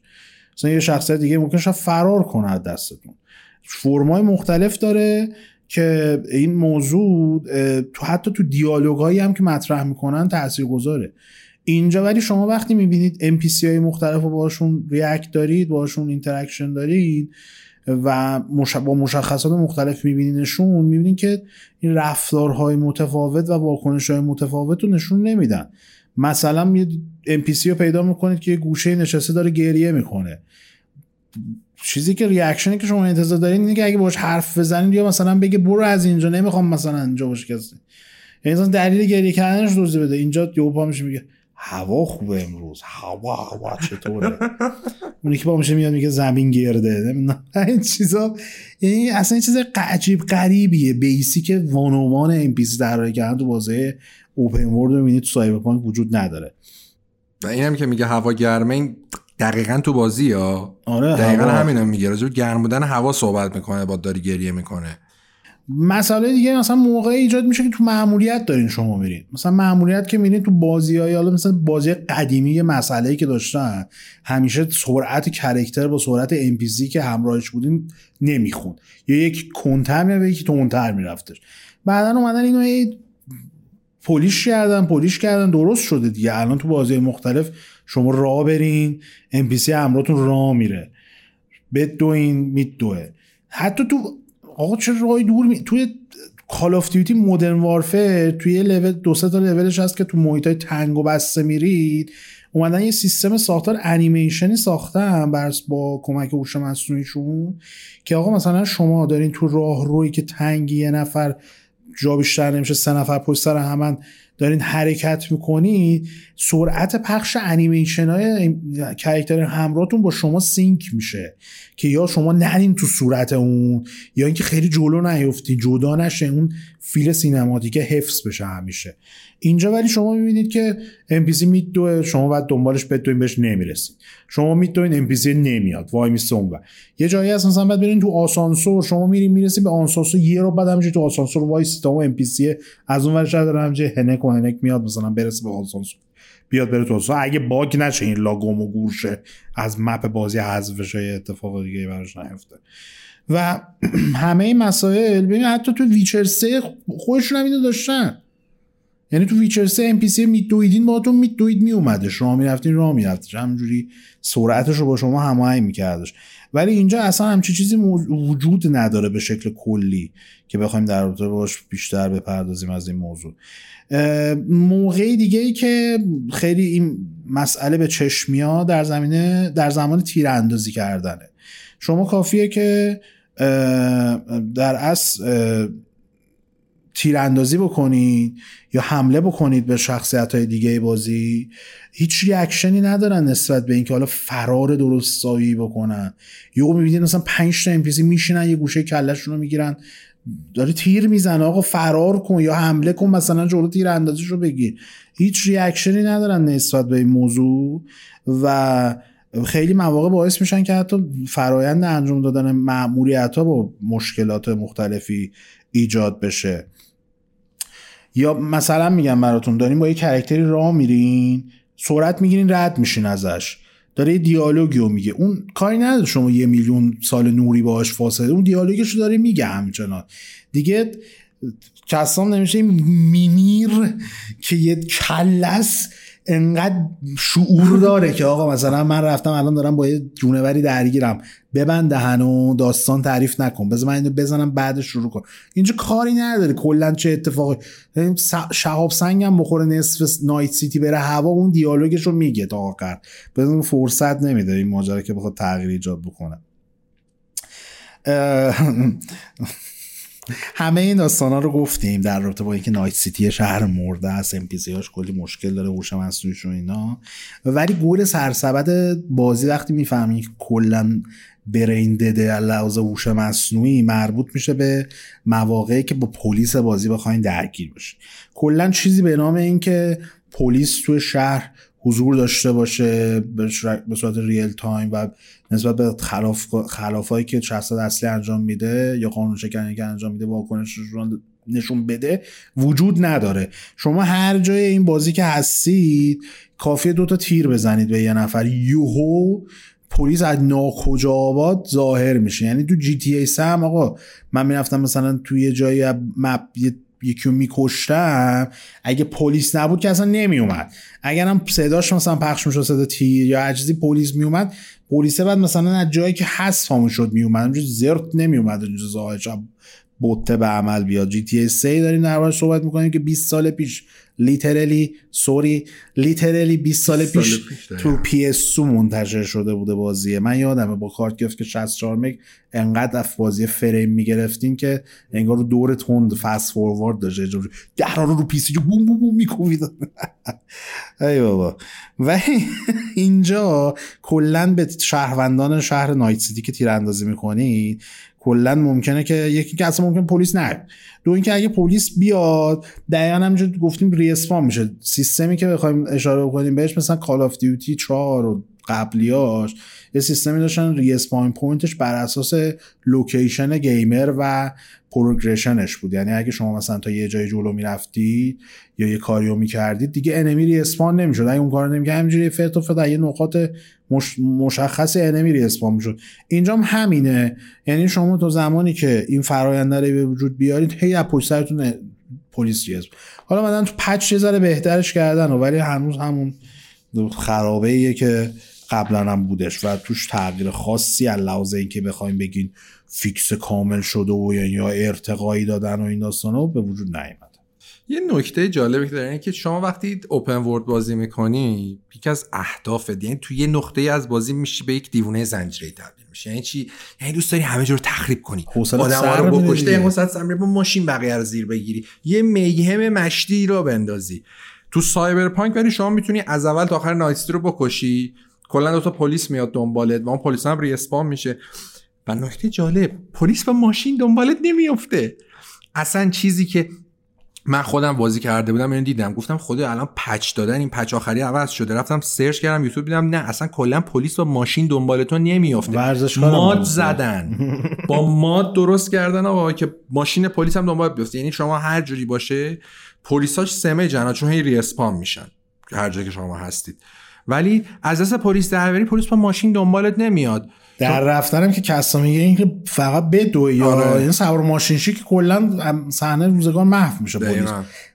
مثلا یه شخصیت دیگه ممکن شاید فرار کنه از دستتون. فرمای مختلف داره که این موضوع تو حتی تو دیالوگایی هم که مطرح می‌کنن تاثیرگذاره. اینجا ولی شما وقتی می‌بینید NPC های مختلف رو باشون react دارید باشون interaction دارید و با مشخصات مختلف میبینینشون می‌بینید که این رفتارهای متفاوت و واکنش های متفاوت رو نشون نمیدن. مثلا یه NPC رو پیدا می‌کنید که یه گوشه نشسته داره گریه می‌کنه. چیزی که reaction ی که شما انتظار دارین اینه که اگه باش حرف بزنید یا مثلا بگه برو از اینجا نمی‌خوام مثلا اینجا باشه کسی. یعنی دلیل گریه کردنش روزی بده. اینجا یهو پا میشه میگه هوا خوبه امروز. هوا هوا چطوره؟ اونی که پا میشه میاد میگه زمین گرده. این چیزا یعنی اصلا این چیز عجیب غریبیه. basic one-o-one NPC در کردن تو بازی اوپن ورد می‌بینی تو سایبرپانک وجود نداره. و اینم که میگه هوا گرمه این دقیقا تو بازی ها. آره دقیقا همینم میگه. راجع گرم بودن هوا صحبت می‌کنه با داری گریه می‌کنه. مسئله دیگه مثلا موقع ایجاد میشه که تو معمولیت دارین شما میرین. مثلا معمولیت که میرین تو بازی های حالا مثلا بازی قدیمی یه مسئله که داشتن همیشه سرعت کرکتر با سرعت ام که همراهش بودین نمیخون. یا یک کنتر میره یکی تونتر میرفتش. بعدا اومدن اینو هی polish کردن polish کردن درست شده دیگه. الان تو بازی مختلف شما راه برین NPC همراهتون راه میره. بدوین میدوه حتی تو آقا چه راه دور می... توی Call of Duty Modern Warfare توی لول دو سه تا لولش هست که تو محیط های تنگ و بسته میرید. اومدن یه سیستم ساختار انیمیشنی ساختن برس با کمک هوش مصنوعیشون که آقا مثلا شما دارین تو راهروی که تنگی یه نفر جا بیشتر نمیشه سه نفر پشت سر همن دارین حرکت می‌کنید. سرعت پخش انیمیشن های character همراهتون با شما sync میشه. که یا شما نرین تو صورت اون یا اینکه خیلی جلو نیفتین جدا نشه اون feel cinematic حفظ بشه همیشه. اینجا ولی شما می‌بینید که NPC میدوه شما باید دنبالش بدوین بهش نمی‌رسید. شما میدوین NPC نمیاد وایمیسته اون یه جایی هست مثلا بعد برین تو آسانسور شما میرین می‌رسید به آسانسور یه رو بعد تو آسانسور وای سیستم و NPC از اون ورش داره همینجوری هلک و هلک میاد مثلا برسه به آسانسور. بیاد بره تو اگه باگ نشه این لا گم و گور شه از map بازی حذف شه اتفاق دیگه براش نیفته. و همه این مسائل ببین حتی تو Witcher 3 خودشون هم اینو داشتن. یعنی تو Witcher 3 NPC میدویدین باهاتون میدوید میومدش شما می‌رفتین راه میرفتش. همجوری سرعتش رو با شما هماهنگ میکردش. ولی اینجا اصلا همچی چیزی وجود نداره به شکل کلی که بخوایم در رابطه باش بیشتر بپردازیم از این موضوع. موقعی دیگه ای که خیلی این مسئله به چشم میاد در زمینه در زمان تیر اندازی کردنه. شما کافیه که در اصل تیراندازی بکنید یا حمله بکنید به شخصیت های دیگه بازی. هیچ reaction ی ندارن نسبت به اینکه حالا فرار درست حسابی بکنن. یا می‌بینید مثلا 5 تا NPC میشینن یه گوشه کلشون رو می‌گیرن. داره تیر می‌زنه آقا فرار کن یا حمله کن مثلا جلو تیر اندازش رو بگیر. هیچ reaction ی ندارن نسبت به این موضوع و خیلی مواقع باعث میشن که حتی فرایند انجام دادن ماموریت ها با مشکلات مختلفی ایجاد بشه. یا مثلا میگم براتون دارین با یه کرکتری راه میرین سرعت می‌گیرین رد میشین ازش. داره دیالوگی رو میگه. اون کاری نداره شما یه میلیون سال نوری باهاش فاصله. اون دیالوگش رو داره میگه همچنان. دیگه کسام نمیشه مینیر که یه کلس انقدر شعور داره که آقا مثلا من رفتم الان دارم با یه جونوری درگیرم. ببند دهن و داستان تعریف نکن. بذار من اینو بزنم بعدش شروع کن. اینجا کاری نداره. کلا چه اتفاقی شهاب سنگم بخوره نصف نایت سیتی بره هوا اون دیالوگش رو میگه تا آخر. بزن فرصت نمیده این ماجرا که بخواد تغییر ایجاد بکنه. همه این داستان ها رو گفتیم در رابطه با اینکه نایت سیتی شهر مرده است ام هاش کلی مشکل داره هوش مصنوعیش و اینا. ولی گور سرسبد بازی وقتی می‌فهمی کلا brain dead ه لحاظ هوش مصنوعی مربوط میشه به مواقعی که با پلیس بازی بخواین درگیر باشین کلا چیزی به نام این که پلیس تو شهر حضور داشته باشه به صورت real time و نسبت به خلاف خلافایی که شخصیت اصلی انجام میده یا قانون شکنی که انجام میده واکنش نشون بده وجود نداره. شما هر جای این بازی که هستید کافیه دوتا تیر بزنید به یه نفر. یوهو پلیس از ناکجا آباد ظاهر میشه. یعنی تو جی تی ای سم آقا من می‌رفتم مثلا توی یه جایی مپ یکی رو میکشتم اگه پلیس نبود که اصلا نمیومد اگرم صداش مثلا پخش می‌شد صدا تیر یا عجزی پلیس میومد پلیسه بعد مثلا از جایی که هست همون شد میومد اونجا زرت نمیومد اونجا زاهش بوته به عمل بیاد. جی تی 3 داریم در صحبت می‌کنیم که 20 سال پیش لیترلی سوری لیترلی 20 سال پیش, تو پی اس منتشر شده بوده بازیه. من یادمه با کارت گرفت که 64 مگ انقدر اف بازی فریم می‌گرفتیم که انگار دور تند فست فوروارد داشته درا رو رو پی سی بوم بوم بوم میکوبید. ای بابا. و اینجا کلا به شهروندان شهر نایت سیتی که تیراندازی می‌کنید کلا ممکنه که یکی که اصلا ممکن پلیس نه. دو اینکه اگه پلیس بیاد دقیقا همینجور گفتیم respawn میشه. سیستمی که بخوایم اشاره بکنیم بهش مثلا Call of Duty 4 و قبلیاش یه سیستمی داشتن respawn point ش بر اساس location gamer و progression ش بود. یعنی اگه شما مثلا تا یه جای جلو می‌رفتید یا یه کاریو می‌کردید دیگه enemy respawn نمی‌شد. اگه اون کارو نمی‌کرد همینجوری فرت و فرت یه نقاط مش... مشخص enemy respawn می‌شد اینجا هم همینه. یعنی شما تا زمانی که این فرآیند رو به وجود بیارید هی از پشت سرتون پلیس respawn حالا مثلا تو patch یه ذره بهترش کردن ولی هنوز همون خرابه ایه که قبلا هم بودش و توش تغییر خاصی از لحاظ اینکه بخوایم بگین fix کامل شده و یا ارتقایی دادن و این داستانا به وجود نیومد. یه نکته جالبی که داره اینه که شما وقتی open world بازی می‌کنی یکی از اهدافت یعنی توی یه نقطه از بازی میشی به یک دیوونه زنجیره تبدیل میشه یعنی چی؟ یعنی دوست داری همه جا رو تخریب کنی. آدم رو بکشته یه سر با ماشین بقیه رو زیر بگیری. یه میهم مشتی رو بندازی. تو Cyberpunk ولی شما می‌تونی از اول تا آخر Night City رو بکشی. کلا دو تا پلیس میاد دنبالت و اون پلیس هم respawn میشه. و نکته جالب پلیس با ماشین دنبالت نمیافته. اصلا چیزی که من خودم بازی کرده بودم اینو دیدم. گفتم خدا الان patch دادن این patch آخری عوض شده. رفتم search کردم یوتیوب دیدم نه اصلا کلا پلیس با ماشین دنبال تو نمیافته. ماد زدن. با ماد درست کردن آقا که ماشین پلیس هم دنبال بیفته. یعنی شما هر جوری باشه پلیساش سمه جنا چون هی ریسپان میشن. هر جایی که شما هستید. ولی از دست پلیس در پلیس با ماشین دنبالت نمیاد. در رفتنم که کسا میگه این که فقط بدوی یا آره. این سوار ماشین که کلا صحنه روزگار محو میشه پلیس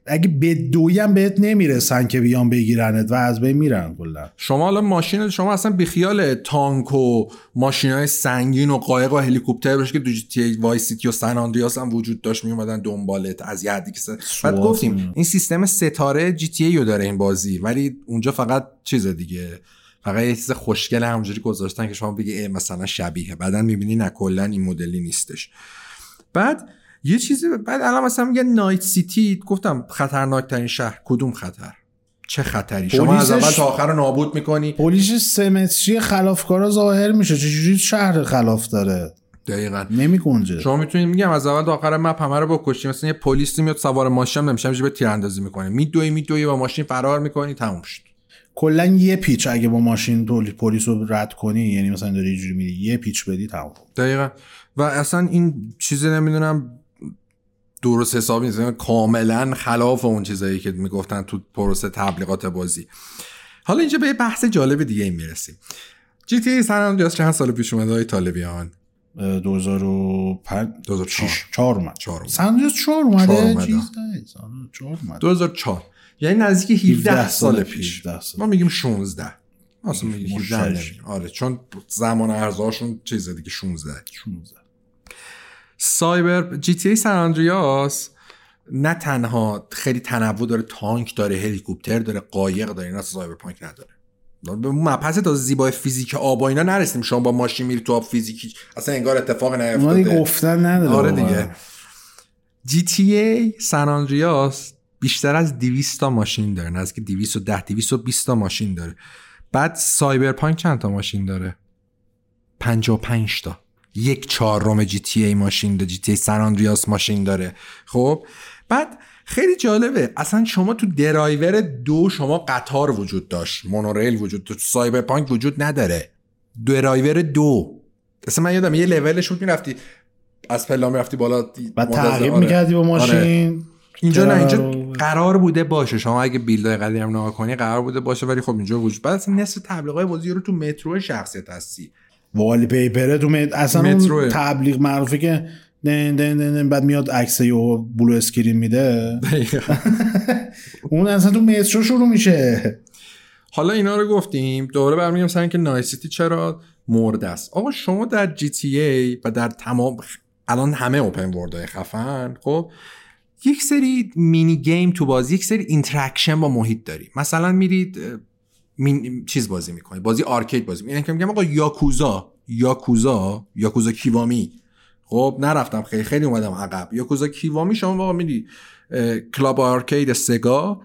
اگه بدوی هم بهت نمی‌رسن که بیان بگیرنت و از بین میرن کلا. شما الان ماشین شما اصلا بیخیال تانک و ماشین های سنگین و قایق و هلیکوپتر باشه که دو جی تی وای سیتی و سن آندریاس هم وجود داشت میومدن دنبالت از یه حدی که بعد گفتیم این سیستم ستاره جی تی ای داره این بازی ولی اونجا فقط چیز دیگه. فقط یه چیز خوشگل همونجوری گذاشتن که شما بگی مثلا شبیه بعدا می‌بینی نه کلا این مدلی نیستش. بعد یه چیزی بعد الان مثلا میگه نایت سیتی. گفتم خطرناک ترین شهر کدوم خطر؟ چه خطری؟ شما از اول تا آخر رو نابود می‌کنی. پلیس سمتری خلافکارا ظاهر میشه. چجوری شهر خلاف داره؟ دقیقا. نمی گنجه شما می‌تونید میگم از اول تا آخر مپ همه رو بکشی. مثلا یه پلیسی میاد سوار ماشین نمیشه به تیراندازی می‌کنه. میدوی میدوی با ماشین فرار می‌کنی تموم شد. کلا یه پیچ اگه با ماشین پلیس رو رد کنی یعنی مثلا داری اینجوری میری یه پیچ بدی تمام دقیقا. و اصلا این چیزی نمی‌دونم درست حسابی نیست یعنی کاملا خلاف اون چیزایی که می‌گفتن تو پروسه تبلیغات بازی. حالا اینجا به یه بحث جالب دیگه این می‌رسیم. جی تی سن چند سال پیش اومده های طالبیان 2005 2004 اومد. 4 اومد. 4 اومده؟ 2004 یعنی نزدیک 17 سال پیش. ما میگیم 16 اصلا میگیم 17 آره چون زمان ارزهاشون چیز دیگه 16 16 سایبر جی تی ای سن آندریاس نه تنها خیلی تنوع داره تانک داره هلیکوپتر داره قایق داره اینا سایبرپانک نداره. به مبحث تا زیبای فیزیک آب و اینا نرسیم شما با ماشین میری تو آب فیزیکی اصلا انگار اتفاق نیفتاده. گفتن نداره آره دیگه. جی تی ای سن آندریاس بیشتر از 200 تا ماشین داره نزدیک 210 220 تا ماشین داره. بعد Cyberpunk چند تا ماشین داره؟ 55 تا. یک چهارم GTA ماشین داره GTA San Andreas ماشین داره. خب؟ بعد خیلی جالبه اصلا شما تو درایور دو شما قطار وجود داشت مونوریل وجود تو Cyberpunk وجود نداره. درایور دو. اصلا من یادم یه لولش بود می‌رفتی از پلا می‌رفتی بالا بعد تعقیب می‌کردی با آره. اینجا نه اینجا قرار بوده باشه. شما اگه build ای قدیم نگاه کنی قرار بوده باشه ولی خب اینجا وجود بعد اصلا نصف تبلیغات بازی رو تو مترو شخصیت هستی. wallpaper ه تو مت... اصلا اون تبلیغ معروفه که دن دن دن بعد میاد عکس و blue screen میده. اون اصلا تو مترو شروع میشه. حالا اینا رو گفتیم. دوباره برمیگم سر اینکه Night City چرا مرده است. آقا شما در GTA و در تمام الان همه open world ای خفن خب؟ یک سری mini game تو بازی یک سری interaction با محیط داری. مثلا میرید مین... چیز بازی می‌کنید بازی arcade بازی. می‌کنید میگم آقا Yakuza Yakuza Yakuza Kiwami خب نرفتم خیلی خیلی اومدم عقب. Yakuza Kiwami شما واقعا میری club arcade Sega.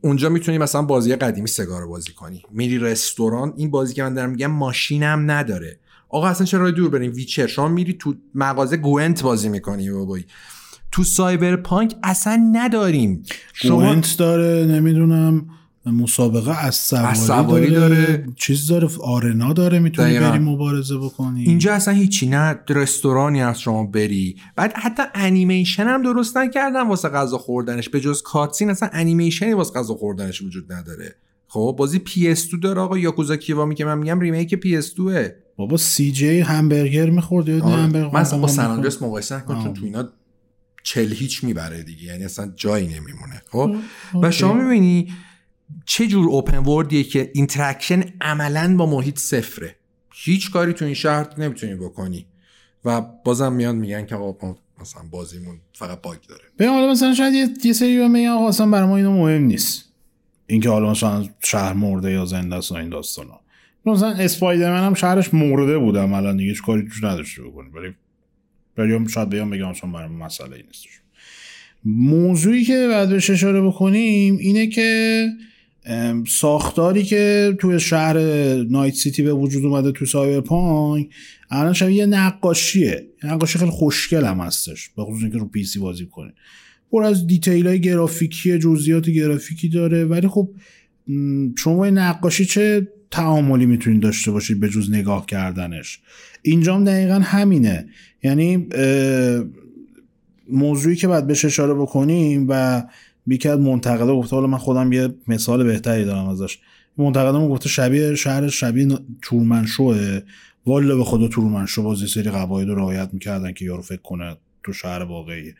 اونجا می‌تونی مثلا بازی قدیمی Sega رو بازی کنی. میری رستوران این بازی که من دارم میگم ماشینم نداره. آقا اصلا چرا دور بریم؟ Witcher. شما میری تو مغازه Gwent بازی می‌کنی بابایی تو Cyberpunk اصلا نداریم شما داره نمی‌دونم مسابقه اسب سواری, اسب سواری داره, داره. چیز داره arena داره می‌تونی دقیقاً. بری مبارزه بکنی اینجا اصلا هیچی نه رستورانی از شما بری بعد حتی انیمیشن هم درست نکردن واسه غذا خوردنش به جز cutscene اصلا انیمیشنی واسه غذا خوردنش وجود نداره خب بازی PS2 داره آقا Yakuza Kiwami که من میگم remake PS2 بابا CJ همبرگر می‌خورد یا نه همبرگر آره. من با San مقایسه نکن چون. تو اینا چل هیچ می‌بره دیگه یعنی اصلا جایی نمیمونه خب؟ و. شما می‌بینی چه جور open world یه که interaction عملا با محیط صفره. هیچ کاری تو این شهر نمی‌تونی بکنی. و بازم میان میگن که آقا مثلا بازیمون فقط bug داره. ببین حالا مثلا شاید یه, یه سری بهم میگن آقا اصلا برای ما اینو مهم نیست. اینکه حالا مثلا شهر مرده یا زنده است این داستانا. مثلا Spider-Man هم شهرش مرده بود عملا دیگه هیچ کاری توش نداشته بکنی. ولی ولی شاید بیان بگم اصلا برای مسئله ای نیستش موضوعی که بعد بهش اشاره بکنیم اینه که ساختاری که توی شهر Night City به وجود اومده تو Cyberpunk الان شبیه یه نقاشیه. یه نقاشی خیلی خوشگل هم هستش به خصوص اینکه رو PC بازی کنه. پر از دیتیل های گرافیکی جزئیات گرافیکی داره ولی خب شما این نقاشی چه تعاملی می‌تونید داشته باشید به جز نگاه کردنش. اینجا هم دقیقا همینه. یعنی موضوعی که باید بهش اشاره بکنیم و یکی از منتقدا گفته حالا من خودم یه مثال بهتری دارم ازش. منتقدمون گفته شبیه شهر شبیه تورمنشوه. والا به خدا تورمنشو باز یه سری قواعد رو رعایت می‌کردن که یارو فکر کنه تو شهر واقعی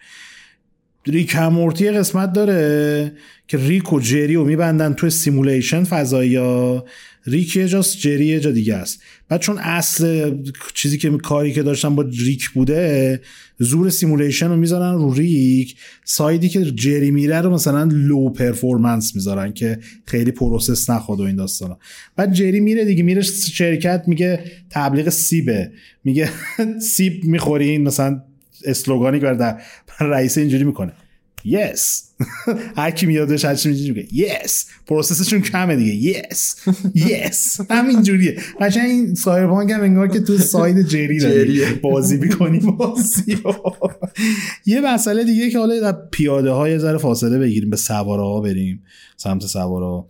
Rick and Morty قسمت داره که ریک و جری رو میبندن تو simulation فضایی ها. ریک یه جاست جری یه جا دیگه است. بعد چون اصل چیزی که کاری که داشتن با ریک بوده زور simulation رو می‌ذارن رو ریک. side ی که جری میره رو مثلا low performance می‌ذارن که خیلی process نخواد و این داستانا. بعد جری میره دیگه میره شرکت میگه تبلیغ سیبه. میگه سیب می‌خورین مثلا slogan ی که رئیس اینجوری می‌کنه. yes هر کی میادش هر چی میگه yes process شون کمه دیگه. yes yes همین جوریه قشنگ این Cyberpunk هم انگار که تو side جری داری. بازی می‌کنی. بازی. یه مسئله دیگه که حالا پیاده های ذره فاصله بگیریم. به سواره ها بریم. سمت سواره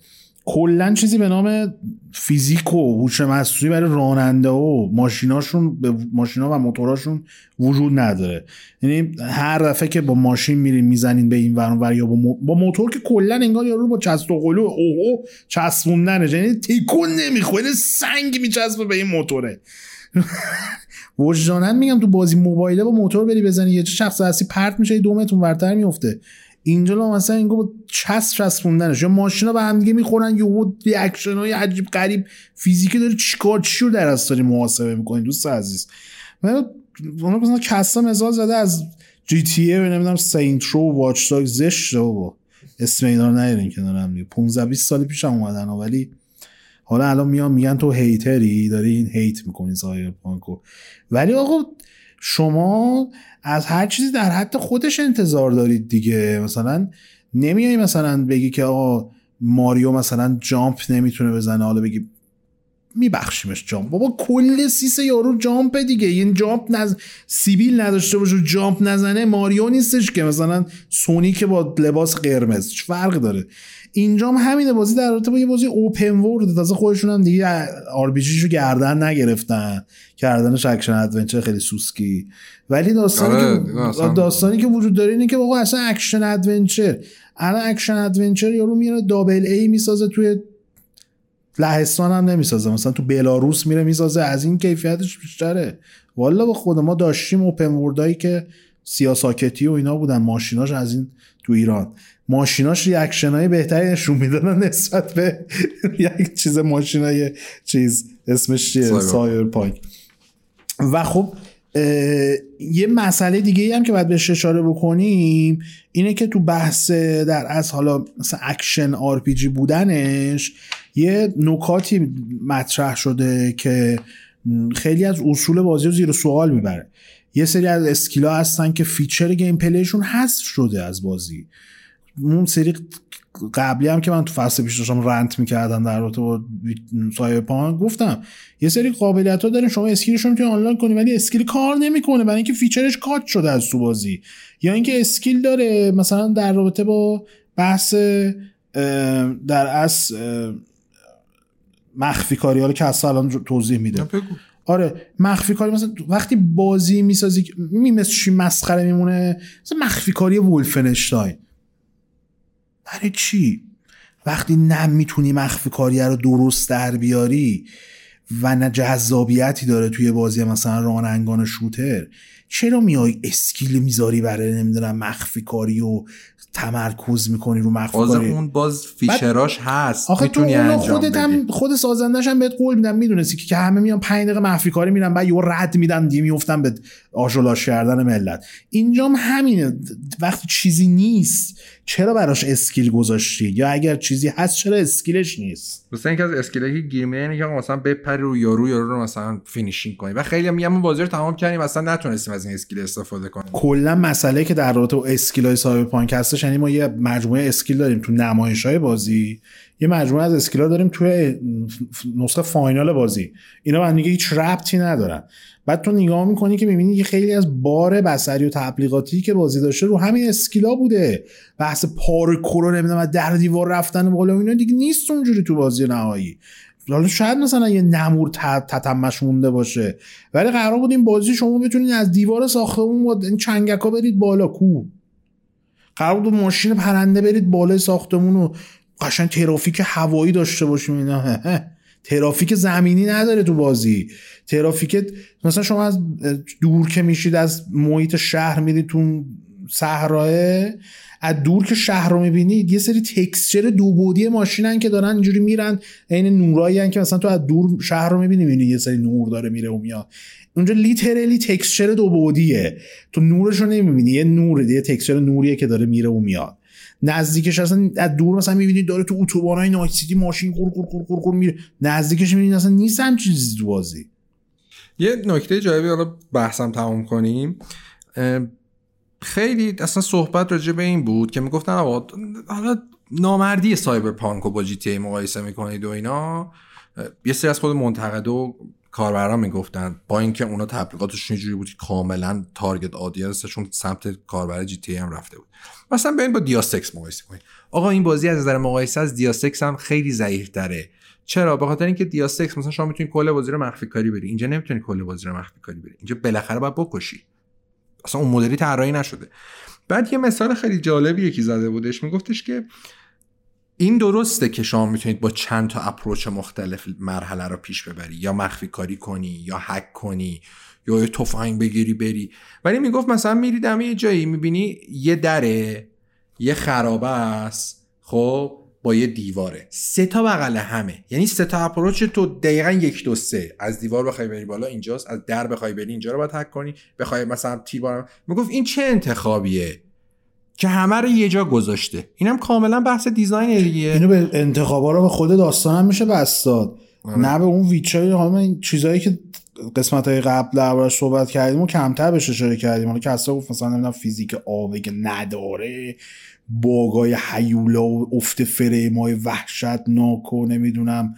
کلا چیزی به نام فیزیک و هوش مصنوعی برای راننده و ماشیناشون به ماشینا و موتوراشون وجود نداره. یعنی هر دفعه که با ماشین میرین می‌زنین به این ور یا با, مو- با موتور که کلا انگار یارو با چسب و قلو اوهو چسبوندنه. یعنی تکون نمی‌خوره سنگ میچسبه به این موتوره. وجدانن میگم تو بازی موبایله با موتور بری بزنی یه شخص هستی پرت میشه یه دو متر ورتر میفته اینجا لا مثلا اینگاه با چسب چسبوندنش یا ماشینا به هم دیگه می‌خورن یهو ریاکشن های عجیب غریب. فیزیکی داره چیکار چی رو در داری محاسبه می‌کنی دوست عزیز؟ من اون مثلا کسا مثال زده از جی تی ای نمی‌دونم سینت رو واچ داگ زشت بابا. اسم اینا رو نیارین کنار هم دیگه. 15 20 سال پیش هم اومدن ولی حالا الان میان میگن تو هیتری داری این هیت می‌کنی سایبرپانکو ولی آقا شما از هر چیزی در حد خودش انتظار دارید دیگه. مثلا نمیای مثلا بگی که آقا ماریو مثلا جامپ نمی‌تونه بزنه. حالا بگی میبخشیمش جامپ. بابا کل سیس یارو جامپ دیگه. این جامپ نز... سیبیل نداشته باشه جامپ نزنه ماریو نیستش که. مثلا سونی که با لباس قرمز فرق داره؟ اینجا هم همینه. بازی در رابطه با یه بازی اوپن ورد تازه خودشون هم دیگه آر گردن نگرفتن. کردنش action adventure خیلی سوسکی. ولی داستانی آره، که داستانی که وجود داره اینه که آقا اصلا action adventure. الان action adventure یارو میره double A می‌سازه توی لهستان هم نمی‌سازه. مثلا تو بلاروس میره می‌سازه. از این کیفیتش بیشتره. والا با خود ما داشتیم open world ایی که سیاساکتی و اینا بودن. ماشیناش از این تو ایران. ماشیناش reaction های بهتری نشون می‌دادن نسبت به یک چیز ماشین های چیز اسمش چیه. Cyber. punk و خب یه مسئله دیگه هم که باید بهش اشاره بکنیم اینه که تو بحث در از حالا مثلا action RPG بودنش یه نکاتی مطرح شده که خیلی از اصول بازی رو زیر سوال می‌بره. یه سری از skill ا هستن که feature gameplay شون حذف شده از بازی. اون سری قبلی هم که من تو فصل پیش داشتم rant می‌کردم در رابطه با Cyberpunk گفتم یه سری قابلیت ها دارین شما skill ش رو می‌تونید unlock کنی ولی skill کار نمی‌کنه برای اینکه feature ش cut شده از تو بازی. یا اینکه skill داره مثلا در رابطه با بحث در از مخفی کاری حالا که اصلا الان توضیح میده. آره مخفی کاری مثلا وقتی بازی می‌سازی میمثل چی مسخره میمونه؟ مثلا مخفی کاری Wolfenstein. برای چی؟ وقتی نه می‌تونی مخفی کاری رو درست در بیاری و نه جذابیتی داره توی بازی مثلا راننگان شوتر چرا میای اسکیل می‌ذاری برای نمی‌دونم مخفی کاری و تمرکز می‌کنی رو مخفی باز کاری؟ اون باز فیچراش هست آخه تو خودت هم. خود سازندش هم بهت قول میدن می‌دونستی که همه میان 5 دقیقه مخفی کاری میرن بعد یهو رد میدن دیگه میافتن به آشولاش کردن ملت. اینجام همینه. وقتی چیزی نیست چرا براش skill گذاشتی؟ یا اگر چیزی هست چرا skill ش نیست؟ مثلا اینکه از skill ایی که گیر اینه که مثلا بپری رو یارو یارو رو مثلا finishing کنی. و خیلی میگم ما بازی رو تمام کردیم مثلا نتونستیم از این skill استفاده کنیم. کلا مسئله که در رابطه با skill های Cyberpunk هستش یعنی ما یه مجموعه skill داریم تو نمایش های بازی یه مجموعه از skill ها داریم توی نسخه final بازی. اینا به دیگه هیچ ربطی ندارن. بعد تو نگاه می‌کنی که می‌بینی که خیلی از بار بصری و تبلیغاتی که بازی داشته رو همین اسکیلا بوده. بحث پارکور رو نمی‌دونم در دیوار رفتن بالا و اینا دیگه نیست اونجوری تو بازی نهایی. حالا شاید مثلا یه نمور تتمش مونده باشه. ولی قرار بود این بازی شما بتونید از دیوار ساختمون با این چنگکا برید بالا کو. قرار بود ماشین پرنده برید بالای ساختمون و قشنگ ترافیک هوایی داشته باشیم اینا. ترافیک زمینی نداره تو بازی. ترافیک مثلا شما از دور که میشید از محیط شهر میرید تو صحراه از دور که شهر رو می‌بینید یه سری texture دو بعدی ماشینن که دارن اینجوری میرن عین نورایی که مثلا تو از دور شهر رو می‌بینی می‌بینی یه سری نور داره میره و میاد. اونجا literally texture دو بعدیه تو نورش رو نمی‌بینی یه نور یه texture نوریه که داره میره و میاد. نزدیکش اصلا از دور مثلا می‌بینید داره تو اتوبانای Night City ماشین قور قور قور قور قور میره. نزدیکش می‌بینید اصلا نیست همچین چیزی تو بازی. یه نکته جالبی حالا بحثم تمام کنیم. خیلی اصلا صحبت راجع به این بود که می‌گفتن آقا حالا نامردی سایبرپانک رو با GTA مقایسه می‌کنید و اینا. یه سری از خود منتقد و کاربران می‌گفتن با اینکه اونا تبلیغاتشون اینجوری بود که کاملا target audience شون سمت کاربر GTA هم رفته بود. مثلا بیاین با Deus Ex مقایسه کنید آقا این بازی از نظر مقایسه از Deus Ex هم خیلی ضعیف تره چرا؟ به خاطر اینکه دیاسکس مثلا شما می‌تونی کل بازی رو مخفی کاری بری. اینجا نمی‌تونی کل بازی رو مخفی کاری بری. اینجا بالاخره باید بکشی. اصلا اون مدلی طراحی نشده. بعد یه مثال خیلی جالبی یکی زده بودش. میگفتش که این درسته که شما می‌تونید با چند تا اپروچ مختلف مرحله رو پیش ببری. یا مخفی کاری کنی یا هک کنی یا یه تفنگ بگیری بری. ولی می‌گفت مثلا میری دم یه جایی می‌بینی یه دره یه خرابه است خب با یه دیواره. سه تا بغل همه. یعنی سه تا اپروچ تو دقیقا یک دو سه. از دیوار بخوای بری بالا اینجاست از در بخوای بری اینجا رو باید هک کنی. بخوای مثلا تیر بارم می‌گفت این چه انتخابیه؟ که همه رو یه جا گذاشته. اینم کاملا بحث دیزاین دیگه. اینو به انتخابا رو به خود داستان هم میشه بس داد نه به اون ویچای این چیزایی که قسمت های قبل دربارش صحبت کردیم و کمتر بهش اشاره کردیم. حالا کسا گفت مثلا نمی‌دونم فیزیک آبه که نداره باگای حیولا و افت فریمای وحشتناک و نمی‌دونم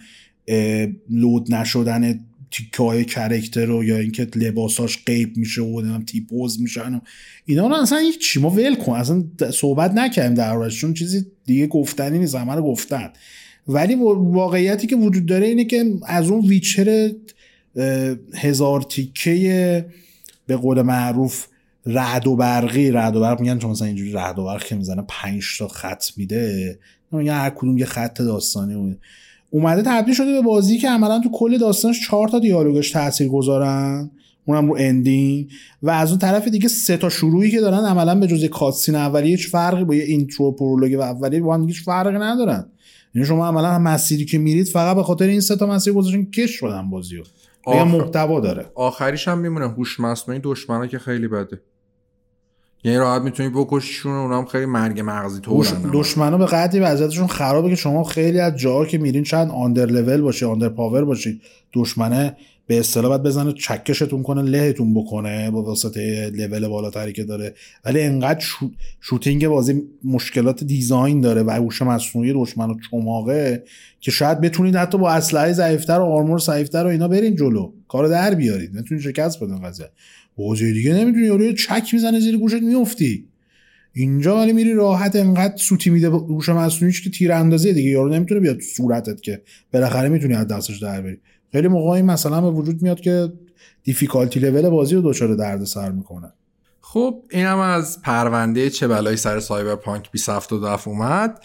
لود نشدن تیکه های کرکتر رو یا اینکه لباساش قیب میشه و نمی‌دونم تیپوز میشن و اینا. رو اصلا هیچ چی. ما ول کن. اصلا صحبت نکردیم در چون چیزی دیگه گفتنی نیست. همه رو گفتن. ولی واقعیتی که وجود داره اینه که از اون ویچر هزار تیکه به قول معروف رعد و برقی. رعد و برق میگن چون مثلا اینجوری رعد و برق که می‌زنه 5 تا خط میده. میگن هر کدوم یه خط داستانی اومده تبدیل شده به بازی که عملا تو کل داستانش چهار تا دیالوگش تاثیر گذارن اونم رو ending و از اون طرف دیگه سه تا شروعی که دارن عملا به جز cutscene اولیه هیچ فرقی با یه intro prologue و اولیه با هم هیچ فرقی ندارن. یعنی شما عملا مسیری که میرید فقط به خاطر این سه تا مسیر گذاشتن کش شدن بازیو. آخر... محتوا داره. آخریش هم میمونه هوش مصنوعی دشمنا که خیلی بده. یعنی راحت می‌تونی بکشیشون اونا هم خیلی مرگ مغزی تو دشمنا به قدری وضعیتشون خرابه که شما خیلی از جاها که میرین شاید آندر لول باشه آندر پاور باشید دشمنه به اصطلاح باید بزنه چکشتون کنه لهتون بکنه با واسطه لول بالاتری که داره. ولی انقدر شو... شوتینگ بازی مشکلات دیزاین داره و هوش مصنوعی دشمن و چماقه که شاید بتونید حتی با اسلحه ضعیفتر و آرمور ضعیفتر و اینا برین جلو. کار در بیارید. نتونید شکست بدن قضیه. بازی دیگه نمی‌تونی یارو چک می‌زنه زیر گوشت میفتی اینجا ولی میری راحت انقدر سوتی میده هوش مصنوعیش که تیر اندازی دیگه. یارو نمی‌تونه بیاد صورتت که بالاخره می‌تونی از دستش در بری. خیلی موقعی مثلا به وجود میاد که دیفیکالتی لول بازی رو دچار درد سر می‌کنه. خب اینم از پرونده چه بلایی سر سایبرپانک 2077 اومد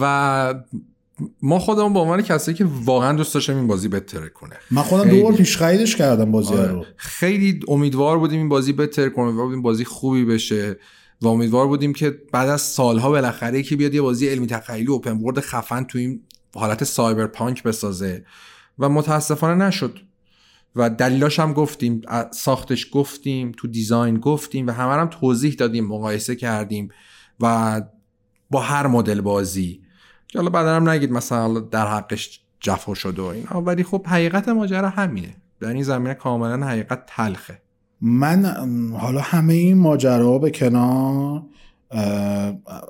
و ما خودمون به عنوان کسایی که واقعا دوست داشتیم این بازی بهتر کنه. من خودم دو بار پیش خریدش کردم بازی آره. رو. خیلی امیدوار بودیم این بازی بهتر کنه امیدوار بودیم بازی خوبی بشه و امیدوار بودیم که بعد از سالها بالاخره که بیاد یه بازی علمی تخیلی اوپن ورد خفن تو این حالت سایبرپانک بسازه و متاسفانه نشد. و دلیلاش هم گفتیم ساختش گفتیم تو دیزاین گفتیم و همه هم توضیح دادیم مقایسه کردیم و با هر مدل بازی که حالا بعدا هم نگید مثلا در حقش جفا شده و اینا. ولی خب حقیقت ماجرا همینه. در این زمینه کاملا حقیقت تلخه. من حالا همه این ماجرا به کنار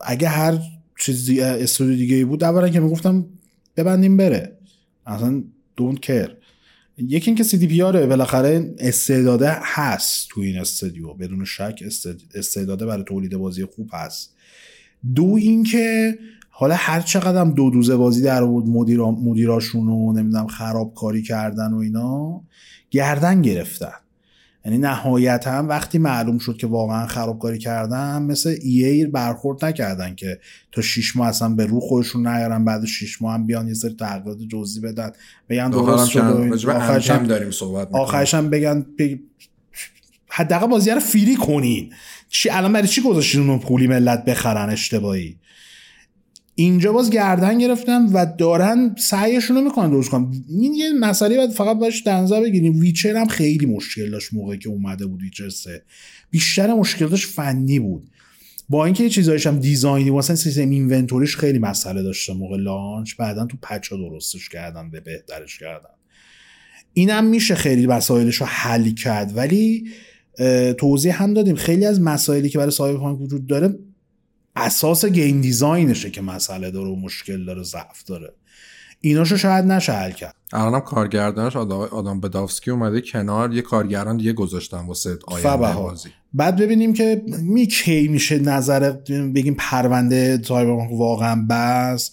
اگه هر چیزی استودیو دیگه ای بود اولا که می‌گفتم ببندیم بره. اصلا دونت کر یکی اینکه سی دی پی آره بالاخره استعداده هست تو این استودیو. بدون شک استعداده برای تولید بازی خوب هست. دو اینکه حالا هر چقدر هم دو دوزه بازی در آورد مدیرا مدیراشون و نمی‌دونم خرابکاری کردن و اینا گردن گرفتن. یعنی نهایت هم وقتی معلوم شد که واقعا خرابکاری کردن مثل ای برخورد نکردن که تا شیش ماه اصلا به رو خودشون نیارن بعد شیش ماه هم بیان یه سری تغییرات جزئی بدن بگن درست شد آخرش هم داریم صحبت آخرش هم بگن حداقل بازی رو free کنین. چی الان برای چی گذاشتین اون پولی ملت بخرن؟ اشتباهی. اینجا باز گردن گرفتن و دارن سعیشون رو می‌کنن درست کنن. این یه مسئله باید فقط باش در نظر بگیریم. ویچر هم خیلی مشکل داشت موقعی که اومده بود ویچر سه. بیشتر مشکل داشت فنی بود. با اینکه چیزایش هم design ی واسه سیستم inventory ش خیلی مسئله داشته موقع launch. بعدا تو patch درستش کردن به بهترش کردن. اینم میشه خیلی مسائلش رو حل کرد. ولی توضیح هم دادیم. خیلی از مسائلی که برای سایبرپانک وجود داره اساس game design شه که مسئله داره و مشکل داره ضعف داره. ایناشو شاید نشه حل کرد. الانم کارگردانش آدم, بادوفسکی اومده کنار یه کارگردان دیگه گذاشتن واسه آینده بازی. بعد ببینیم که می کی میشه نظر بگیم پرونده سایبرپانک واقعا بس.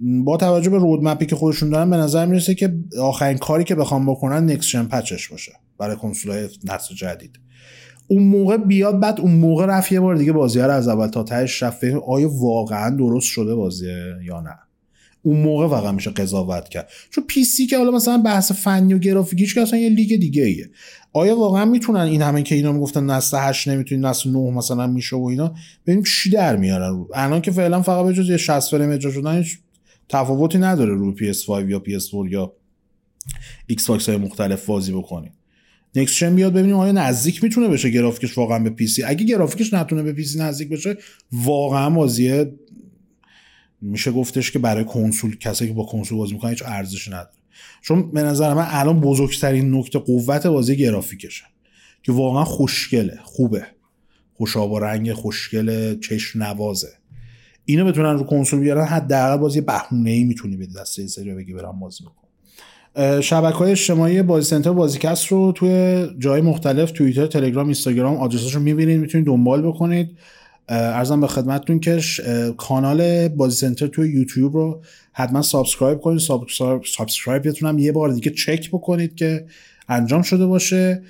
با توجه به رودمپی که خودشون دارن به نظر می‌رسه که آخرین کاری که بخوام بکنن نکس پچش باشه برای کنسولهای نسل جدید. اون موقع بیاد بعد اون موقع رفت یه بار دیگه بازی رو از اول تا تهش رفت. آیا واقعا درست شده بازیه یا نه. اون موقع واقعا میشه قضاوت کرد. چون پی سی که حالا مثلا بحث فنی و گرافیکیش که اصلا یه لیگ دیگه ایه. آیا واقعا می‌تونن این همه که اینا می‌گفتن نسل 8 نمی‌تونی نسل 9 مثلا میشه و اینا؟ ببینیم چی در میارن رو الان که فعلا فقط به جز یه 60 فریم اجرا شدن تفاوتی نداره رو PS5 یا PS4 یا Xbox های مختلف بازی بکنید next بیاد ببینیم آیا نزدیک می‌تونه بشه گرافیکش واقعا به PC. اگه گرافیکش نتونه به PC نزدیک بشه واقعا بازیه میشه گفتش که برای کنسول کسایی که با کنسول بازی می‌کنن هیچ ارزشی نداره. چون به نظر من الان بزرگترین نقطه قوت بازی گرافیکشه که واقعا خوشگله خوبه. خوش آب و رنگ خوشگل چشم نوازه اینو بتونن رو کنسول بیارن حداقل بازی بهونه ای می‌تونی بدی دست یه سری بگی برام بازی بکن شبکه های اجتماعی بازی سنتر بازیکست رو توی جای مختلف توییتر تلگرام اینستاگرام آدرساش رو می‌بینید می‌تونید دنبال بکنید. عرضم به خدمتتون که کانال بازی سنتر توی یوتیوب رو حتما subscribe کنید. subscribe هم یه بار دیگه چک بکنید که انجام شده باشه.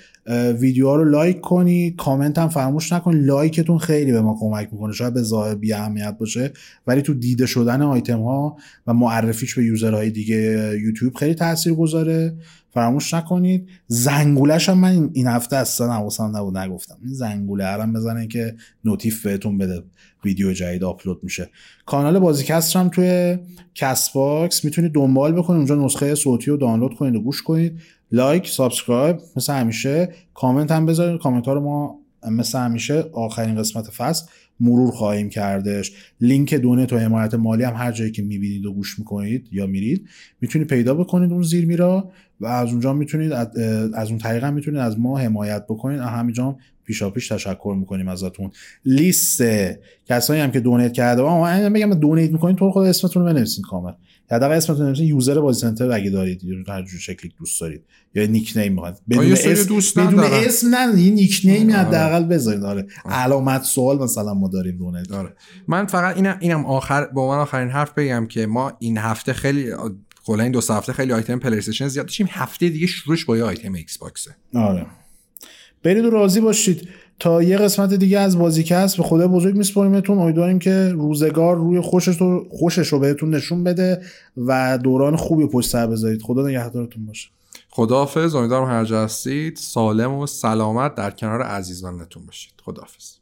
ویدیو ها رو لایک کنید کامنت هم فراموش نکنید لایکتون خیلی به ما کمک می‌کنه. شاید به ظاهر بی اهمیت باشه ولی تو دیده شدن آیتم ها و معرفیش به user های دیگه یوتیوب خیلی تاثیر گذاره. فراموش نکنید. زنگولش هم من این هفته اصلا حواسم نبود نگفتم. این زنگوله رم بزنه که notif بهتون بده. ویدیو جدید آپلود میشه. کانال بازیکست هم توی کست باکس می‌تونید دنبال بکنید. اونجا نسخه صوتی رو دانلود کنید و گوش کنید. لایک subscribe مثل همیشه. کامنت هم بذارید کامنت ها رو ما مثل همیشه آخرین قسمت فصل مرور خواهیم کردش. لینک donate و حمایت مالی هم هر جایی که می‌بینید و گوش می‌کنید یا میرید می‌تونید پیدا بکنید. اون زیر میرا. و از اونجا می‌تونید از اون طریق هم می‌تونید از ما حمایت بکنید. همینجا پیشا پیش تشکر می‌کنیم ازتون. لیست کسایی هم که donate کرده اما بگم donate می‌کنید تو خود اسمتون رو بنویسید کامل. یا در اسمتون بنویسید user بازی سنتر اگه دارید یا هر جور شکلی دوست دارید. یا nickname می‌خواید. بدون اسم دوست بدون اسم نه یه nickname آره. حداقل بذارید آره. علامت سوال مثلا ما داریم donate. داره من فقط اینم اینم آخر با من آخرین حرف بگم که ما این هفته خیلی کلا این دو هفته خیلی آیتم play زیاد داشتیم. هفته دیگه شروعش با یه آیتم Xbox ه آره. برید و راضی باشید. تا یه قسمت دیگه از بازیکست به خدا بزرگ میسپاریمتون امیدواریم که روزگار روی خوشش رو, خوشش رو بهتون نشون بده و دوران خوبی پشت سر بذارید. خدا نگهدارتون باشه. خداحافظ. امیدوارم هر جا هستید. سالم و سلامت در کنار عزیزانتون باشید. خداحافظ.